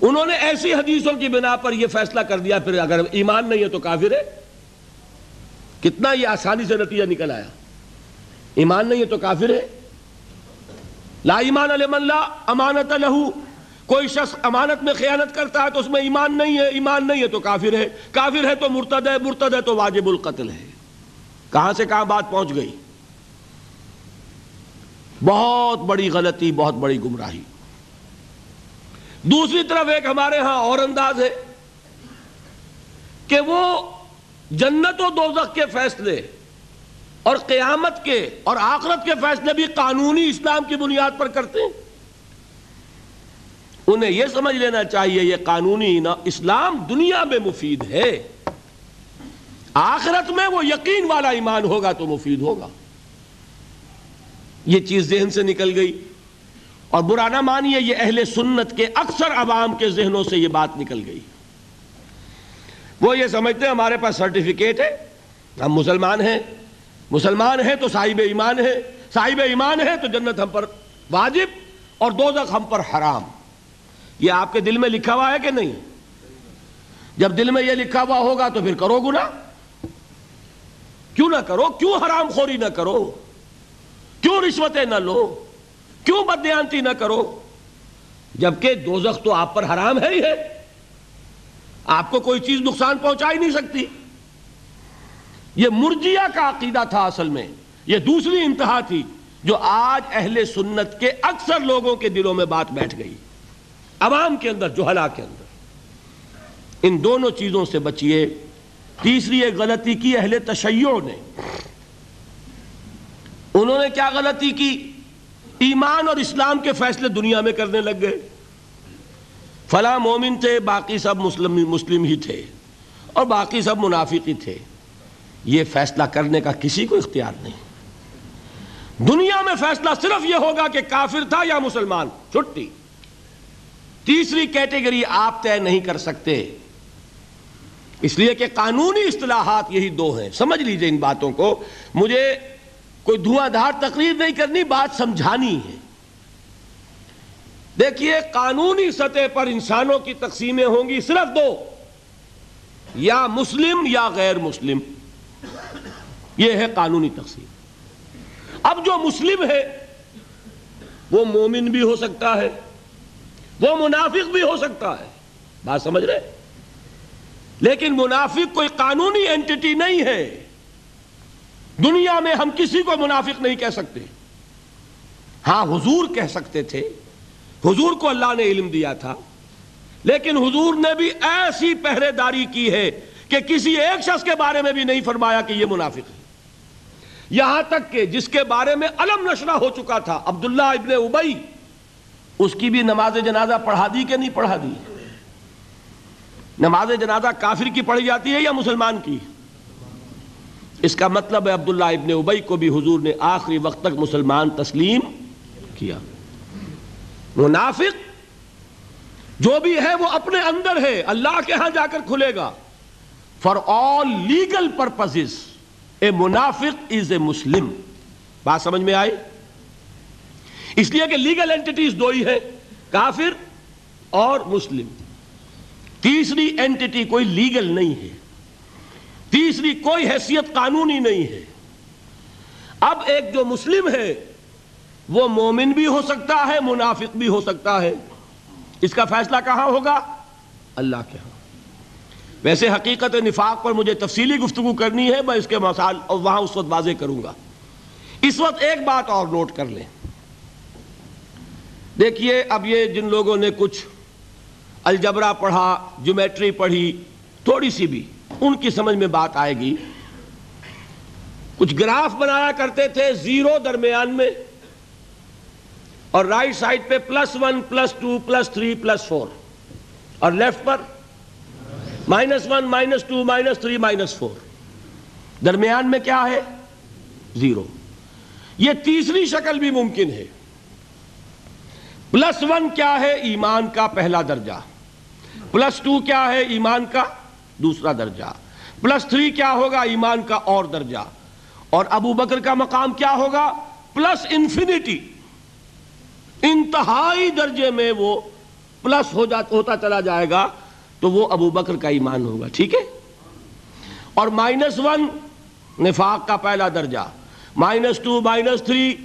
Speaker 1: انہوں نے ایسی حدیثوں کی بنا پر یہ فیصلہ کر دیا، پھر اگر ایمان نہیں ہے تو کافر ہے۔ کتنا یہ آسانی سے نتیجہ نکل آیا۔ ایمان نہیں ہے تو کافر ہے۔ لا ایمان لا امانت لہو کوئی شخص امانت میں خیانت کرتا ہے تو اس میں ایمان نہیں ہے، ایمان نہیں ہے تو کافر ہے۔ کافر ہے تو مرتد ہے مرتد ہے تو واجب القتل ہے۔ کہاں سے کہاں بات پہنچ گئی؟ بہت بڑی غلطی، بہت بڑی گمراہی۔ دوسری طرف ایک ہمارے ہاں اور انداز ہے کہ وہ جنت و دوزخ کے فیصلے اور قیامت کے اور آخرت کے فیصلے بھی قانونی اسلام کی بنیاد پر کرتے ہیں۔ انہیں یہ سمجھ لینا چاہیے، یہ قانونی اسلام دنیا میں مفید ہے۔ آخرت میں وہ یقین والا ایمان ہوگا تو مفید ہوگا۔ یہ چیز ذہن سے نکل گئی۔ اور برا نہ مانیے، یہ اہل سنت کے اکثر عوام کے ذہنوں سے یہ بات نکل گئی۔ وہ یہ سمجھتے ہیں، ہمارے پاس سرٹیفکیٹ ہے، ہم مسلمان ہیں۔ مسلمان ہیں تو صاحب ایمان ہے، صاحب ایمان ہے تو جنت ہم پر واجب اور دوزخ ہم پر حرام۔ یہ آپ کے دل میں لکھا ہوا ہے کہ نہیں؟ جب دل میں یہ لکھا ہوا ہوگا تو پھر کرو گنا کیوں نہ کرو؟ کیوں حرام خوری نہ کرو؟ کیوں رشوتیں نہ لو؟ کیوں بدیانتی نہ کرو؟ جبکہ دوزخ تو آپ پر حرام ہے ہی ہے۔ آپ کو کوئی چیز نقصان پہنچا ہی نہیں سکتی۔ یہ مرجیہ کا عقیدہ تھا اصل میں۔ یہ دوسری انتہا تھی جو آج اہل سنت کے اکثر لوگوں کے دلوں میں بات بیٹھ گئی۔ عوام کے اندر جوہلا کے اندر۔ ان دونوں چیزوں سے بچیے۔ تیسری ایک غلطی کی اہل تشیع نے۔ انہوں نے کیا غلطی کی؟ ایمان اور اسلام کے فیصلے دنیا میں کرنے لگ گئے۔ فلاں مومن تھے، باقی سب مسلم مسلم ہی تھے۔ اور باقی سب منافق ہی تھے۔ یہ فیصلہ کرنے کا کسی کو اختیار نہیں۔ دنیا میں فیصلہ صرف یہ ہوگا کہ کافر تھا یا مسلمان۔ چھٹی۔ تیسری کیٹیگری آپ طے نہیں کر سکتے۔ اس لیے کہ قانونی اصطلاحات یہی دو ہیں۔ سمجھ لیجیے ان باتوں کو۔ مجھے کوئی دھواں دھار تقریر نہیں کرنی، بات سمجھانی ہے۔ دیکھیے، قانونی سطح پر انسانوں کی تقسیمیں ہوں گی صرف دو۔ یا مسلم یا غیر مسلم۔ یہ ہے قانونی تقسیم۔ اب جو مسلم ہے، وہ مومن بھی ہو سکتا ہے۔ وہ منافق بھی ہو سکتا ہے۔ بات سمجھ رہے لیکن منافق کوئی قانونی اینٹی نہیں ہے۔ دنیا میں ہم کسی کو منافق نہیں کہہ سکتے۔ ہاں حضور کہہ سکتے تھے۔ حضور کو اللہ نے علم دیا تھا۔ لیکن حضور نے بھی ایسی پہرے داری کی ہے کہ کسی ایک شخص کے بارے میں بھی نہیں فرمایا کہ یہ منافق ہے۔ یہاں تک کہ جس کے بارے میں علم نشرہ ہو چکا تھا، عبداللہ ابن ابئی اس کی بھی نماز جنازہ پڑھا دی کہ نہیں پڑھا دی؟ نماز جنازہ کافر کی پڑھی جاتی ہے یا مسلمان کی؟ اس کا مطلب ہے عبداللہ ابن ابئی کو بھی حضور نے آخری وقت تک مسلمان تسلیم کیا۔ منافق جو بھی ہے وہ اپنے اندر ہے، اللہ کے ہاں جا کر کھلے گا۔ For all legal purpose a منافق از اے مسلم بات سمجھ میں آئی؟ اس لیے کہ لیگل اینٹیز دو ہی ہے کافر اور مسلم۔ تیسری اینٹی کوئی لیگل نہیں ہے۔ تیسری کوئی حیثیت قانونی نہیں ہے۔ اب ایک جو مسلم ہے، وہ مومن بھی ہو سکتا ہے، منافق بھی ہو سکتا ہے۔ اس کا فیصلہ کہاں ہوگا؟ اللہ کے ہاں۔ ویسے حقیقت نفاق پر مجھے تفصیلی گفتگو کرنی ہے، میں اس کے مسائل اور وہاں اس وقت واضح کروں گا۔ اس وقت ایک بات اور نوٹ کر لیں۔ دیکھیے، اب یہ جن لوگوں نے کچھ الجبرا پڑھا، جیومیٹری پڑھی، تھوڑی سی بھی، ان کی سمجھ میں بات آئے گی۔ کچھ گراف بنایا کرتے تھے زیرو درمیان میں اور رائٹ سائڈ پہ plus one, plus two, plus three, plus four. اور لیفٹ پر minus one, minus two, minus three, minus four. درمیان میں کیا ہے؟ زیرو۔ یہ تیسری شکل بھی ممکن ہے۔ پلس ون کیا ہے ایمان کا پہلا درجہ؟ پلس ٹو کیا ہے ایمان کا دوسرا درجہ؟ پلس تھری کیا ہوگا ایمان کا اور درجہ؟ اور ابو بکر کا مقام کیا ہوگا؟ Plus infinity. انتہائی درجے میں وہ پلس ہو ہوتا چلا جائے گا تو وہ ابو بکر کا ایمان ہوگا، ٹھیک ہے؟ اور مائنس ون نفاق کا پہلا درجہ۔ مائنس ٹو، مائنس تھری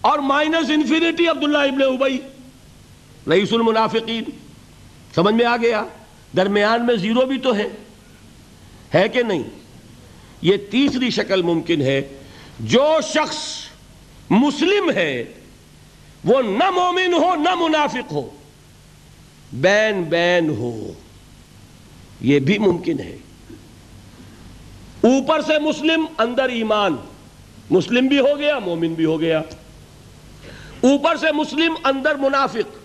Speaker 1: اور مائنس انفینٹی عبداللہ ابن ابئی رئیس المنافقین۔ سمجھ میں آ گیا؟ درمیان میں زیرو بھی تو ہے ہے کہ نہیں؟ یہ تیسری شکل ممکن ہے۔ جو شخص مسلم ہے، وہ نہ مومن ہو، نہ منافق ہو۔ بین بین ہو۔ یہ بھی ممکن ہے۔ اوپر سے مسلم، اندر ایمان۔ مسلم بھی ہو گیا، مومن بھی ہو گیا۔ اوپر سے مسلم، اندر منافق۔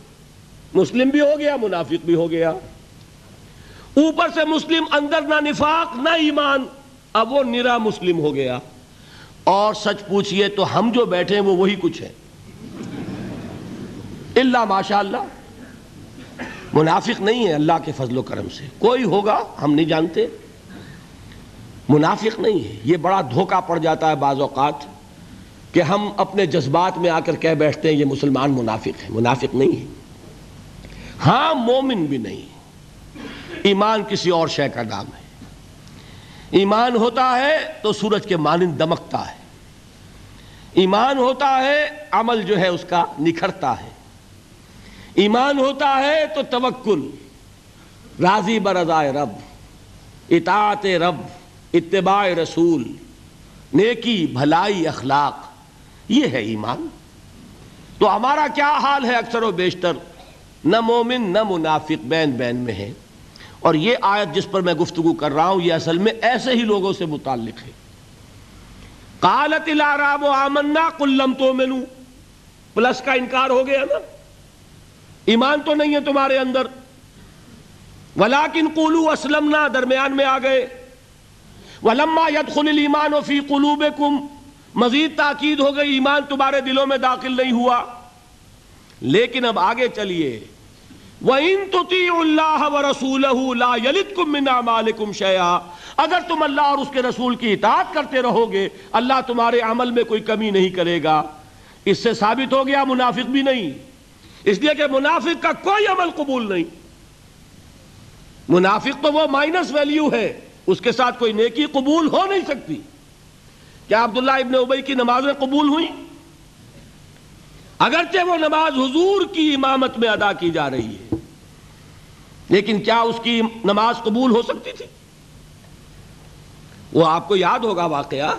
Speaker 1: مسلم بھی ہو گیا، منافق بھی ہو گیا۔ اوپر سے مسلم اندر نہ نفاق، نہ ایمان، اب وہ نرا مسلم ہو گیا۔ اور سچ پوچھئے تو ہم جو بیٹھے ہیں وہ وہی کچھ ہے۔ اللہ ماشاء اللہ منافق نہیں ہے اللہ کے فضل و کرم سے۔ کوئی ہوگا، ہم نہیں جانتے۔ منافق نہیں ہے۔ یہ بڑا دھوکہ پڑ جاتا ہے بعض اوقات کہ ہم اپنے جذبات میں آ کر کہہ بیٹھتے ہیں، یہ مسلمان منافق ہے منافق نہیں ہے۔ ہاں مومن بھی نہیں۔ ایمان کسی اور شے کا نام ہے۔ ایمان ہوتا ہے تو سورج کے مانند دمکتا ہے۔ ایمان ہوتا ہے، عمل جو ہے اس کا نکھرتا ہے۔ ایمان ہوتا ہے تو توکل، راضی برضائے رب، اطاعت رب، اتباع رسول، نیکی، بھلائی، اخلاق، یہ ہے ایمان۔ تو ہمارا کیا حال ہے اکثر و بیشتر؟ نہ مومن، نہ منافق بین بین میں ہے۔ اور یہ آیت جس پر میں گفتگو کر رہا ہوں، یہ اصل میں ایسے ہی لوگوں سے متعلق ہے۔ قالت الاراب آمنا قلم تو مینو پلس کا انکار ہو گیا نا۔ ایمان تو نہیں ہے تمہارے اندر۔ ولیکن قولو اسلمنا، درمیان میں آ گئے۔ ولما يدخل الايمان في قلوبكم مزید تاکید ہو گئی، ایمان تمہارے دلوں میں داخل نہیں ہوا۔ لیکن اب آگے چلیے۔ وَإِن تُطِيعُ اللَّهَ وَرَسُولَهُ لَا يَلِدْكُم مِّنْ أَعْمَالِكُمْ شَيْئًا۔ اگر تم اللہ اور اس کے رسول کی اطاعت کرتے رہو گے، اللہ تمہارے عمل میں کوئی کمی نہیں کرے گا۔ اس سے ثابت ہو گیا منافق بھی نہیں۔ اس لیے کہ منافق کا کوئی عمل قبول نہیں۔ منافق تو وہ مائنس ویلیو ہے، اس کے ساتھ کوئی نیکی قبول ہو نہیں سکتی۔ کیا عبداللہ ابن عبی کی نمازیں قبول ہوئی اگرچہ وہ نماز حضور کی امامت میں ادا کی جا رہی ہے، لیکن کیا اس کی نماز قبول ہو سکتی تھی؟ وہ آپ کو یاد ہوگا واقعہ،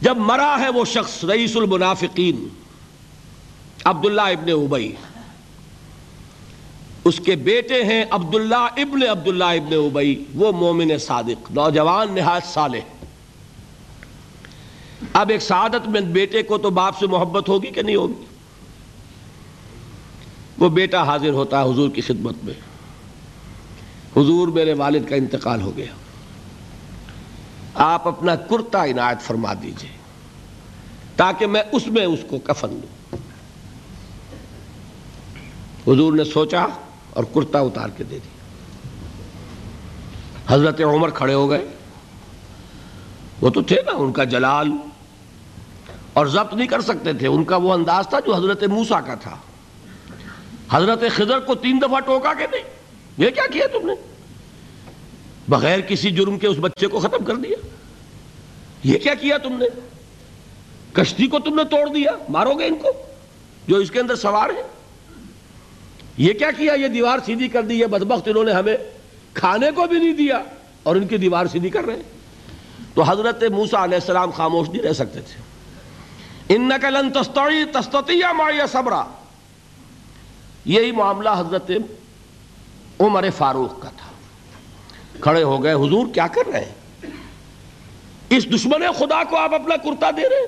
Speaker 1: جب مرا ہے وہ شخص رئیس المنافقین، عبداللہ ابن ابئی اس کے بیٹے ہیں عبداللہ ابن عبداللہ ابن ابئی وہ مومن صادق، نوجوان نہایت صالح۔ اب ایک سعادت میں بیٹے کو تو باپ سے محبت ہوگی کہ نہیں ہوگی؟ وہ بیٹا حاضر ہوتا ہے حضور کی خدمت میں۔ حضور میرے والد کا انتقال ہو گیا۔ آپ اپنا کرتا عنایت فرما دیجیے تاکہ میں اس میں اس کو کفن دوں۔ حضور نے سوچا اور کرتا اتار کے دے دیا۔ حضرت عمر کھڑے ہو گئے۔ وہ تو تھے نا، ان کا جلال۔ اور ضبط نہیں کر سکتے تھے۔ ان کا وہ انداز تھا جو حضرت موسا کا تھا۔ حضرت خضر کو تین دفعہ ٹوکا کے نہیں، یہ کیا کیا تم نے؟ بغیر کسی جرم کے اس بچے کو ختم کر دیا۔ یہ کیا کیا تم نے؟ کشتی کو تم نے توڑ دیا، مارو گے ان کو جو اس کے اندر سوار ہیں۔ یہ کیا کیا؟ یہ دیوار سیدھی کر دی، یہ بدبخت انہوں نے ہمیں کھانے کو بھی نہیں دیا اور ان کی دیوار سیدھی کر رہے تو حضرت موسا علیہ السلام خاموش نہیں رہ سکتے تھے۔ ان نقل تستیا مایا صبرا. یہی معاملہ حضرت عمر فاروق کا تھا۔ کھڑے ہو گئے، حضور کیا کر رہے ہیں؟ اس دشمن خدا کو آپ اپنا کرتا دے رہے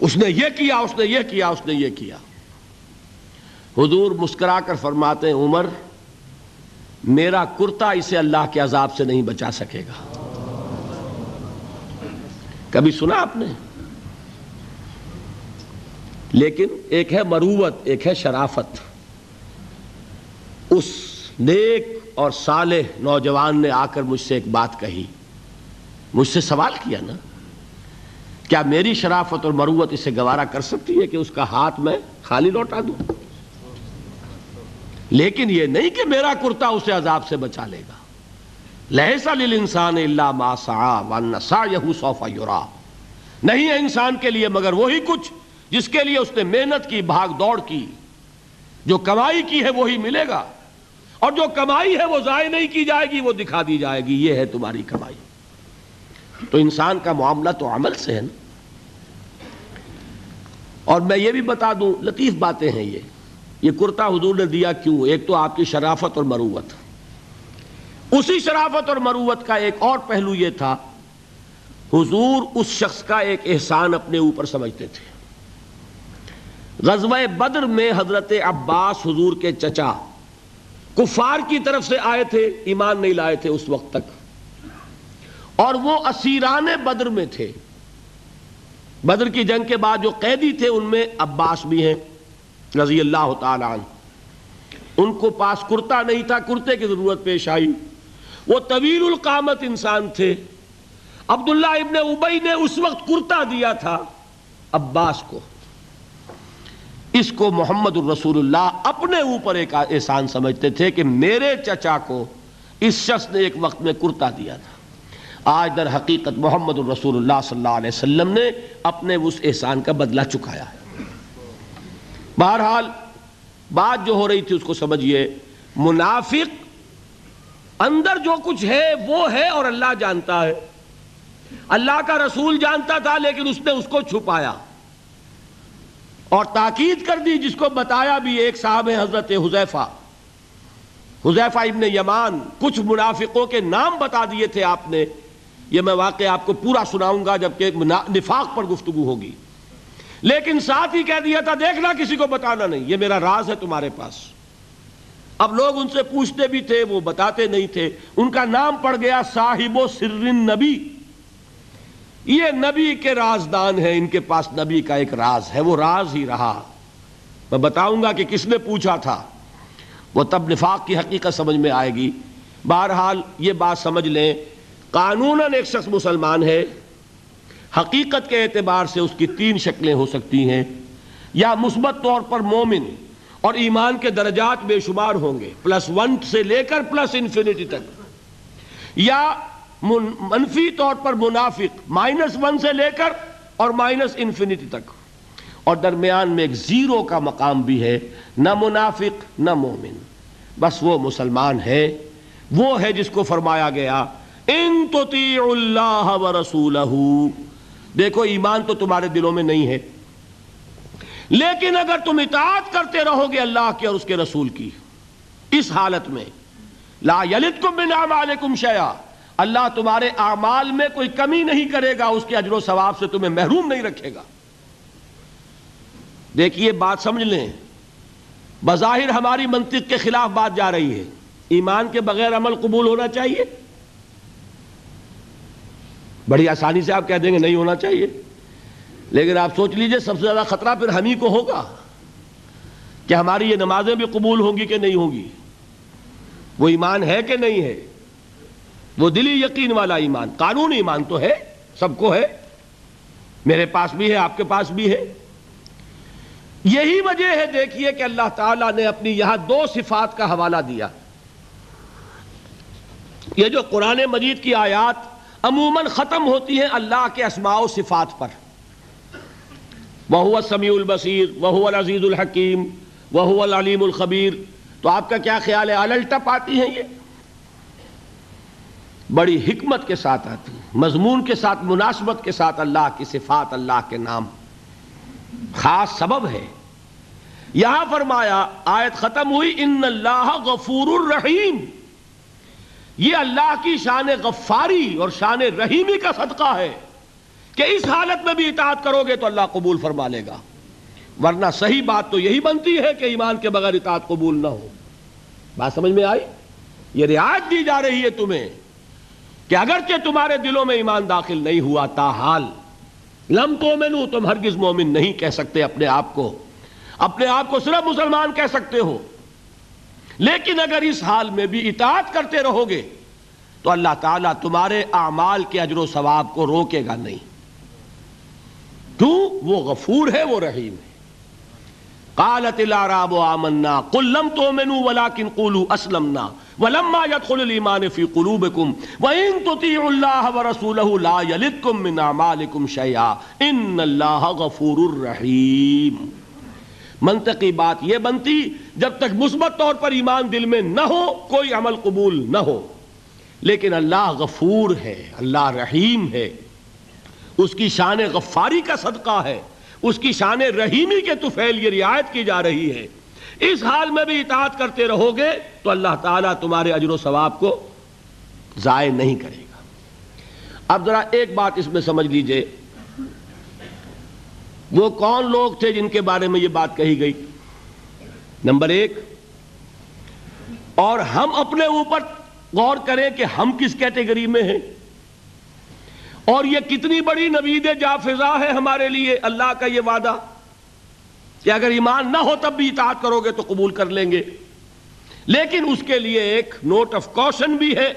Speaker 1: اس نے یہ کیا، اس نے یہ کیا، اس نے یہ کیا۔ حضور مسکرا کر فرماتے ہیں، عمر، میرا کرتا اسے اللہ کے عذاب سے نہیں بچا سکے گا۔ کبھی سنا آپ نے؟ لیکن ایک ہے مروت، ایک ہے شرافت۔ اس نیک اور صالح نوجوان نے آ کر مجھ سے ایک بات کہی۔ مجھ سے سوال کیا نا۔ کیا میری شرافت اور مروت اسے گوارا کر سکتی ہے کہ اس کا ہاتھ میں خالی لوٹا دوں؟ لیکن یہ نہیں کہ میرا کرتا اسے عذاب سے بچا لے گا۔ لہسا انسان اللہ سوفا یورا نہیں ہے انسان کے لیے مگر وہی کچھ جس کے لیے اس نے محنت کی، بھاگ دوڑ کی۔ جو کمائی کی ہے وہی ملے گا۔ اور جو کمائی ہے وہ ضائع نہیں کی جائے گی، وہ دکھا دی جائے گی۔ یہ ہے تمہاری کمائی۔ تو انسان کا معاملہ تو عمل سے ہے نا۔ اور میں یہ بھی بتا دوں، لطیف باتیں ہیں یہ۔ یہ کرتا حضور نے دیا کیوں؟ ایک تو آپ کی شرافت اور مروت۔ اسی شرافت اور مروت کا ایک اور پہلو یہ تھا، حضور اس شخص کا ایک احسان اپنے اوپر سمجھتے تھے۔ غزوہ بدر میں حضرت عباس حضور کے چچا کفار کی طرف سے آئے تھے، ایمان نہیں لائے تھے اس وقت تک۔ اور وہ اسیران بدر میں تھے۔ بدر کی جنگ کے بعد جو قیدی تھے، ان میں عباس بھی ہیں، رضی اللہ تعالی عنہ۔ ان کو پاس کرتا نہیں تھا، کرتے کی ضرورت پیش آئی۔ وہ طویل القامت انسان تھے۔ عبداللہ ابن ابئی نے اس وقت کرتا دیا تھا عباس کو۔ اس کو محمد الرسول اللہ اپنے اوپر ایک احسان سمجھتے تھے کہ میرے چچا کو اس شخص نے ایک وقت میں کرتا دیا تھا۔ آج در حقیقت محمد الرسول اللہ صلی اللہ علیہ وسلم نے اپنے اس احسان کا بدلہ چکایا ہے۔ بہرحال بات جو ہو رہی تھی اس کو سمجھئے منافق اندر جو کچھ ہے وہ ہے اور اللہ جانتا ہے۔ اللہ کا رسول جانتا تھا لیکن اس نے اس کو چھپایا۔ اور تاکید کر دی جس کو بتایا بھی ایک صاحب ہے حضرت حضیفہ حضیفہ ابن یمان، کچھ منافقوں کے نام بتا دیے تھے آپ نے۔ یہ میں واقع آپ کو پورا سناؤں گا جبکہ نفاق پر گفتگو ہوگی۔ لیکن ساتھ ہی کہہ دیا تھا، دیکھنا کسی کو بتانا نہیں، یہ میرا راز ہے تمہارے پاس۔ اب لوگ ان سے پوچھتے بھی تھے، وہ بتاتے نہیں تھے۔ ان کا نام پڑ گیا صاحب و سرن نبی یہ نبی کے رازدان ہیں، ان کے پاس نبی کا ایک راز ہے، وہ راز ہی رہا۔ میں بتاؤں گا کہ کس نے پوچھا تھا۔ وہ تب نفاق کی حقیقت سمجھ میں آئے گی۔ بہرحال یہ بات سمجھ لیں قانون ایک شخص مسلمان ہے۔ حقیقت کے اعتبار سے اس کی تین شکلیں ہو سکتی ہیں۔ یا مثبت طور پر مومن اور ایمان کے درجات بے شمار ہوں گے، پلس ون سے لے کر پلس انفینٹی تک۔ یا منفی طور پر منافق مائنس ون سے لے کر اور مائنس انفینٹی تک۔ اور درمیان میں ایک زیرو کا مقام بھی ہے، نہ منافق، نہ مومن۔ بس وہ مسلمان ہے، وہ ہے جس کو فرمایا گیا، ان اللہ و رسول دیکھو، ایمان تو تمہارے دلوں میں نہیں ہے، لیکن اگر تم اطاعت کرتے رہو گے اللہ کے اور اس کے رسول کی، اس حالت میں، لا یلدکم من اعمالکم شیعہ اللہ تمہارے اعمال میں کوئی کمی نہیں کرے گا، اس کے اجر و ثواب سے تمہیں محروم نہیں رکھے گا۔ دیکھیے، بات سمجھ لیں۔ بظاہر ہماری منطق کے خلاف بات جا رہی ہے۔ ایمان کے بغیر عمل قبول ہونا چاہیے۔ بڑی آسانی سے آپ کہہ دیں گے نہیں ہونا چاہیے۔ لیکن آپ سوچ لیجیے، سب سے زیادہ خطرہ پھر ہم ہی کو ہوگا کہ ہماری یہ نمازیں بھی قبول ہوں گی کہ نہیں ہوں گی۔ وہ ایمان ہے کہ نہیں ہے؟ وہ دلی یقین والا ایمان، قانون ایمان تو ہے، سب کو ہے۔ میرے پاس بھی ہے، آپ کے پاس بھی ہے۔ یہی وجہ ہے، دیکھیے کہ اللہ تعالیٰ نے اپنی یہاں دو صفات کا حوالہ دیا۔ یہ جو قرآن مجید کی آیات عموماً ختم ہوتی ہیں اللہ کے اسماع و صفات پر۔ وہ سمیع البصیر وہ العزیز الحکیم وہ العلیم الخبیر تو آپ کا کیا خیال ہے؟ الٹا پاتی ہیں یہ۔ بڑی حکمت کے ساتھ آتی مضمون کے ساتھ، مناسبت کے ساتھ اللہ کی صفات، اللہ کے نام۔ خاص سبب ہے۔ یہاں فرمایا، آیت ختم ہوئی، ان اللہ غفور الرحیم۔ یہ اللہ کی شان غفاری اور شان رحیمی کا صدقہ ہے کہ اس حالت میں بھی اطاعت کرو گے تو اللہ قبول فرما لے گا۔ ورنہ صحیح بات تو یہی بنتی ہے کہ ایمان کے بغیر اطاعت قبول نہ ہو۔ بات سمجھ میں آئی؟ یہ رعایت دی جا رہی ہے تمہیں۔ کہ اگرچہ تمہارے دلوں میں ایمان داخل نہیں ہوا، تاحال، لم تو میں تم ہرگز مومن نہیں کہہ سکتے اپنے آپ کو۔ اپنے آپ کو صرف مسلمان کہہ سکتے ہو۔ لیکن اگر اس حال میں بھی اطاعت کرتے رہو گے، تو اللہ تعالیٰ تمہارے اعمال کے اجر و ثواب کو روکے گا نہیں۔ کیوں؟ وہ غفور ہے، وہ رحیم ہے۔ قالت الاراب آمنا. قل لم تؤمنوا ولكن قولوا اسلمنا ولما يدخل الايمان في قلوبكم وان تطيعوا الله ورسوله لا يلدكم من اعمالكم شيئا. ان الله غفور رحيم. منطقی بات یہ بنتی، جب تک مثبت طور پر ایمان دل میں نہ ہو، کوئی عمل قبول نہ ہو. لیکن اللہ غفور ہے، اللہ رحیم ہے. اس کی شان غفاری کا صدقہ ہے. اس کی شان رحیمی کے توفیل یہ رعایت کی جا رہی ہے۔ اس حال میں بھی اطاعت کرتے رہو گے تو اللہ تعالیٰ تمہارے اجر و ثواب کو ضائع نہیں کرے گا۔ اب ذرا ایک بات اس میں سمجھ لیجیے۔ وہ کون لوگ تھے جن کے بارے میں یہ بات کہی گئی؟ نمبر ایک۔ اور ہم اپنے اوپر غور کریں کہ ہم کس کیٹیگری میں ہیں؟ اور یہ کتنی بڑی نوید جا فضا ہے ہمارے لیے اللہ کا یہ وعدہ کہ اگر ایمان نہ ہو تب بھی اطاعت کرو گے تو قبول کر لیں گے۔ لیکن اس کے لیے ایک نوٹ آف کوشن بھی ہے،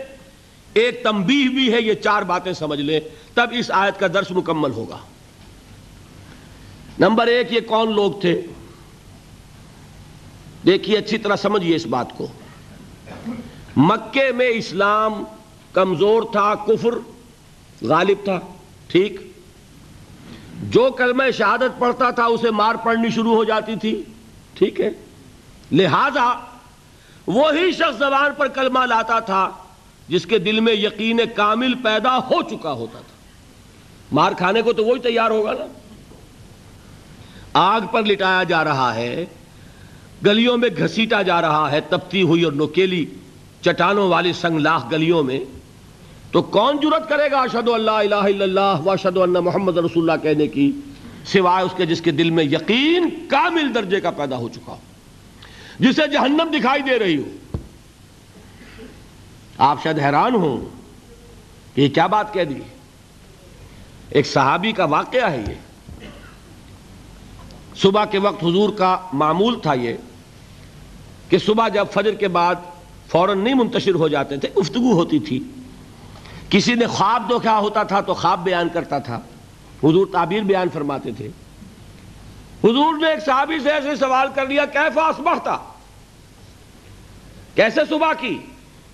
Speaker 1: ایک تنبیہ بھی ہے، یہ چار باتیں سمجھ لیں، تب اس آیت کا درس مکمل ہوگا۔ نمبر ایک، یہ کون لوگ تھے؟ دیکھیے، اچھی طرح سمجھیے اس بات کو۔ مکے میں اسلام کمزور تھا، کفر غالب تھا، ٹھیک۔ جو کلمہ شہادت پڑھتا تھا، اسے مار پڑنی شروع ہو جاتی تھی، ٹھیک ہے۔ لہذا، وہی شخص زبان پر کلمہ لاتا تھا، جس کے دل میں یقین کامل پیدا ہو چکا ہوتا تھا۔ مار کھانے کو تو وہی تیار ہوگا نا۔ آگ پر لٹایا جا رہا ہے، گلیوں میں گھسیٹا جا رہا ہے، تپتی ہوئی اور نوکیلی چٹانوں والی سنگلاخ گلیوں میں۔ تو کون جرت کرے گا اشد اللہ الہ الا اللہ و اشد اللہ محمد رسول اللہ کہنے کی؟ سوائے اس کے جس کے دل میں یقین کامل درجے کا پیدا ہو چکا ہو، جسے جہنم دکھائی دے رہی ہو۔ آپ شاید حیران ہوں کہ یہ کیا بات کہہ دی۔ ایک صحابی کا واقعہ ہے یہ۔ صبح کے وقت حضور کا معمول تھا یہ کہ صبح جب فجر کے بعد فوراً نہیں منتشر ہو جاتے تھے، گفتگو ہوتی تھی۔ کسی نے خواب تو کیا ہوتا تھا تو خواب بیان کرتا تھا۔ حضور تعبیر بیان فرماتے تھے۔ حضور نے ایک صحابی سے ایسے سوال کر لیا کیفا تھا کیسے صبح کی؟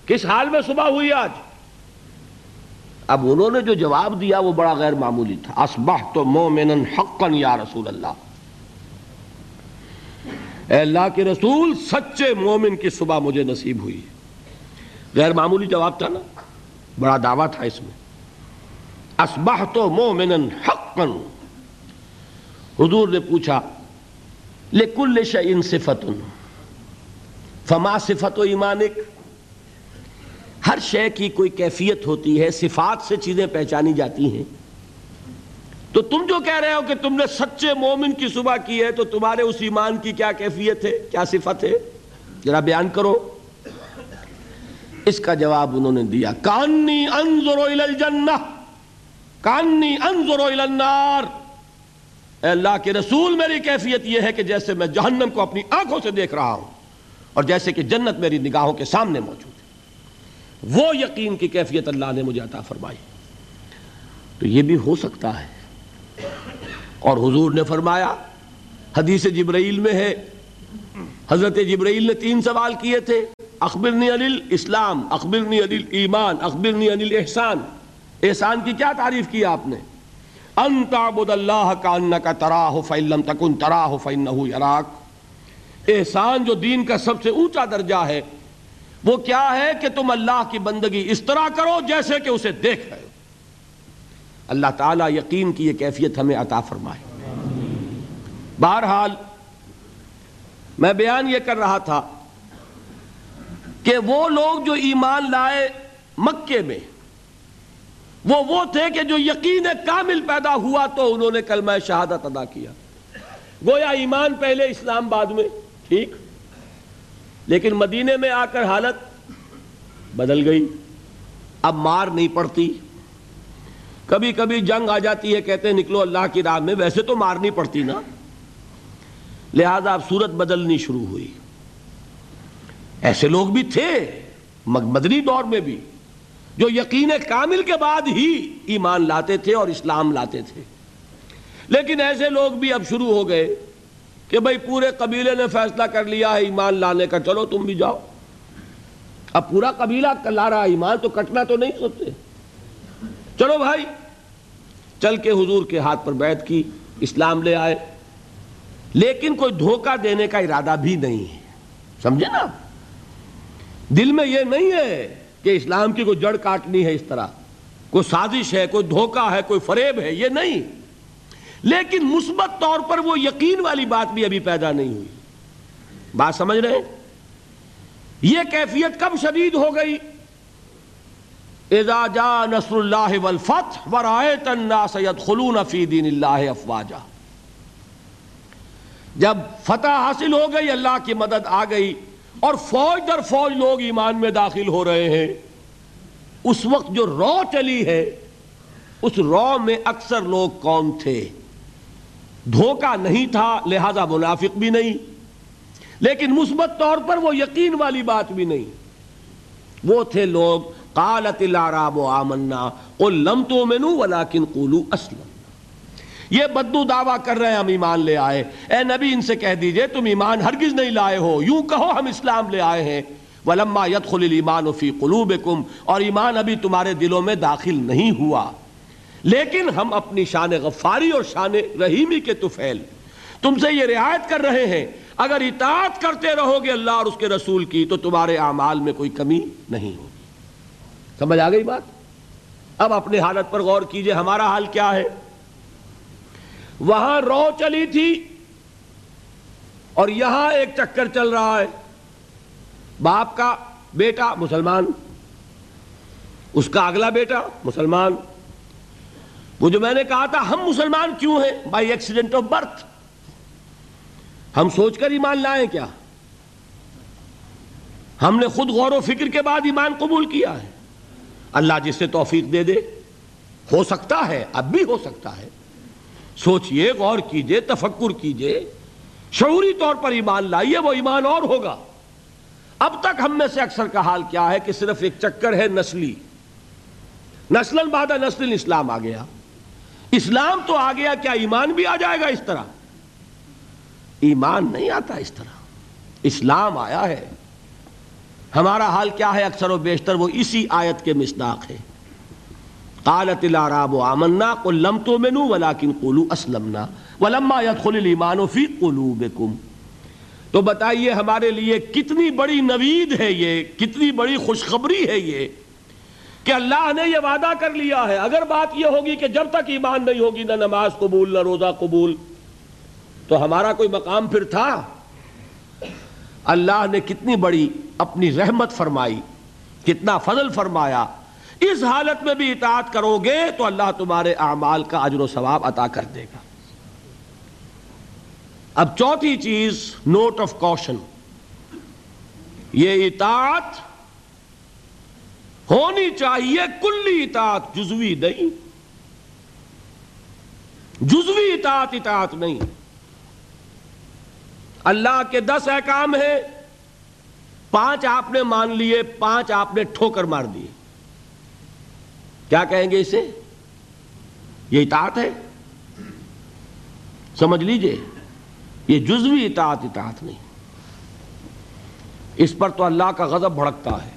Speaker 1: کس حال میں صبح ہوئی آج؟ اب انہوں نے جو جواب دیا وہ بڑا غیر معمولی تھا۔ اسبح تو مومن حقا یا رسول اللہ۔ اے اللہ کے رسول، سچے مومن کی صبح مجھے نصیب ہوئی۔ غیر معمولی جواب تھا نا؟ بڑا دعویٰ تھا اس میں۔ اسبح تو مومن حقا۔ حضور نے پوچھا، لکل شعین صفت۔ فما صفت و ایمانک؟ ہر شے کی کوئی کیفیت ہوتی ہے، صفات سے چیزیں پہچانی جاتی ہیں۔ تو تم جو کہہ رہے ہو کہ تم نے سچے مومن کی صبح کی ہے، تو تمہارے اس ایمان کی کیا کیفیت ہے، کیا صفت ہے؟ ذرا بیان کرو۔ اس کا جواب انہوں نے دیا، کانی انظر الجنہ، کانی انظر النار. اے اللہ کے رسول، میری کیفیت یہ ہے کہ جیسے میں جہنم کو اپنی آنکھوں سے دیکھ رہا ہوں اور جیسے کہ جنت میری نگاہوں کے سامنے موجود ہے۔ وہ یقین کی کیفیت اللہ نے مجھے عطا فرمائی۔ تو یہ بھی ہو سکتا ہے۔ اور حضور نے فرمایا، حدیث جبرائیل میں ہے، حضرت جبرائیل نے تین سوال کیے تھے۔ اخبرنی علی اسلام اخبرنی علی ایمان اخبرنی علی احسان احسان کی کیا تعریف کی آپ نے؟ ان تعبد اللہ کا تراہ فإن لم تکن تراہ فإنہو یراک۔ احسان جو دین کا سب سے اونچا درجہ ہے، وہ کیا ہے کہ تم اللہ کی بندگی اس طرح کرو جیسے کہ اسے دیکھ رہے ہو۔ اللہ تعالیٰ یقین کی یہ کیفیت ہمیں عطا فرمائے۔ بہرحال، میں بیان یہ کر رہا تھا کہ وہ لوگ جو ایمان لائے مکے میں، وہ وہ تھے کہ جو یقین کامل پیدا ہوا تو انہوں نے کلمہ شہادت ادا کیا۔ گویا ایمان پہلے اسلام بعد میں، ٹھیک۔ لیکن مدینے میں آ کر حالت بدل گئی۔ اب مار نہیں پڑتی۔ کبھی کبھی جنگ آ جاتی ہے، کہتے ہیں نکلو اللہ کی راہ میں، ویسے تو مارنی پڑتی نا۔ لہذا اب صورت بدلنی شروع ہوئی۔ ایسے لوگ بھی تھے مدنی دور میں بھی، جو یقین کامل کے بعد ہی ایمان لاتے تھے اور اسلام لاتے تھے۔ لیکن ایسے لوگ بھی اب شروع ہو گئے کہ بھائی پورے قبیلے نے فیصلہ کر لیا ہے ایمان لانے کا، چلو تم بھی جاؤ۔ اب پورا قبیلہ لا رہا ایمان تو کٹنا تو نہیں سوچتے۔ چلو بھائی، چل کے حضور کے ہاتھ پر بیعت کی، اسلام لے آئے۔ لیکن کوئی دھوکہ دینے کا ارادہ بھی نہیں ہے۔ سمجھے نا دل میں یہ نہیں ہے کہ اسلام کی کوئی جڑ کاٹنی ہے اس طرح، کوئی سازش ہے، کوئی دھوکہ ہے، کوئی فریب ہے، یہ نہیں۔ لیکن مثبت طور پر وہ یقین والی بات بھی ابھی پیدا نہیں ہوئی۔ بات سمجھ رہے ہیں؟ یہ کیفیت کب شدید ہو گئی؟ اذا جا نصر اللہ والفتح ورائت الناس يدخلون فی دین اللہ افواجا۔ جب فتح حاصل ہو گئی، اللہ کی مدد آ گئی اور فوج در فوج لوگ ایمان میں داخل ہو رہے ہیں۔ اس وقت جو رو چلی ہے، اس رو میں اکثر لوگ کون تھے۔ دھوکہ نہیں تھا، لہذا منافق بھی نہیں۔ لیکن مثبت طور پر وہ یقین والی بات بھی نہیں۔ وہ تھے لوگ، قالت العراب آمنا، قل لم تؤمنوا ولكن قولوا اسلم۔ یہ بدو دعویٰ کر رہے ہیں، ہم ایمان لے آئے۔ اے نبی، ان سے کہہ دیجیے، تم ایمان ہرگز نہیں لائے ہو۔ یوں کہو ہم اسلام لے آئے ہیں۔ ولما يدخل الايمان في قلوبكم، اور ایمان ابھی تمہارے دلوں میں داخل نہیں ہوا۔ لیکن ہم اپنی شان غفاری اور شان رحیمی کے تفیل تم سے یہ رعایت کر رہے ہیں۔ اگر اطاعت کرتے رہو گے اللہ اور اس کے رسول کی، تو تمہارے اعمال میں کوئی کمی نہیں ہوگی۔ سمجھ آ گئی بات؟ اب اپنے حالت پر غور کیجیے، ہمارا حال کیا ہے؟ وہاں رو چلی تھی اور یہاں ایک چکر چل رہا ہے۔ باپ کا بیٹا مسلمان، اس کا اگلا بیٹا مسلمان۔ وہ جو میں نے کہا تھا، ہم مسلمان کیوں ہیں؟ بائی ایکسیڈنٹ آف برتھ ہم سوچ کر ایمان لائیں کیا؟ ہم نے خود غور و فکر کے بعد ایمان قبول کیا ہے۔ اللہ جس سے توفیق دے دے۔ ہو سکتا ہے، اب بھی ہو سکتا ہے۔ سوچئے، غور کیجیے، تفکر کیجیے۔ شعوری طور پر ایمان لائیے، وہ ایمان اور ہوگا۔ اب تک ہم میں سے اکثر کا حال کیا ہے کہ صرف ایک چکر ہے، نسلی۔ نسل بعد نسل اسلام آ گیا۔ اسلام تو آ گیا، کیا ایمان بھی آ جائے گا اس طرح؟ ایمان نہیں آتا اس طرح۔ اسلام آیا ہے۔ ہمارا حال کیا ہے اکثر و بیشتر، وہ اسی آیت کے مصداق ہے۔ قالت العراب آمنا قل لم تؤمنوا ولكن قولوا اسلمنا ولما يدخل الايمان في قلوبكم۔ تو بتائیے ہمارے لیے کتنی بڑی نوید ہے یہ، کتنی بڑی خوشخبری ہے یہ کہ اللہ نے یہ وعدہ کر لیا ہے۔ اگر بات یہ ہوگی کہ جب تک ایمان نہیں ہوگی، نہ نماز قبول، نہ روزہ قبول، تو ہمارا کوئی مقام پھر تھا؟ اللہ نے کتنی بڑی اپنی رحمت فرمائی، کتنا فضل فرمایا۔ اس حالت میں بھی اطاعت کرو گے تو اللہ تمہارے اعمال کا اجر و ثواب عطا کر دے گا۔ اب چوتھی چیز نوٹ آف کوشن یہ اطاعت ہونی چاہیے، کلی اطاعت، جزوی نہیں۔ جزوی اطاعت اطاعت نہیں۔ اللہ کے دس احکام ہیں، پانچ آپ نے مان لیے، پانچ آپ نے ٹھوکر مار دیے۔ کیا کہیں گے اسے؟ یہ اطاعت ہے؟ سمجھ لیجیے، یہ جزوی اطاعت اطاعت نہیں۔ اس پر تو اللہ کا غضب بھڑکتا ہے۔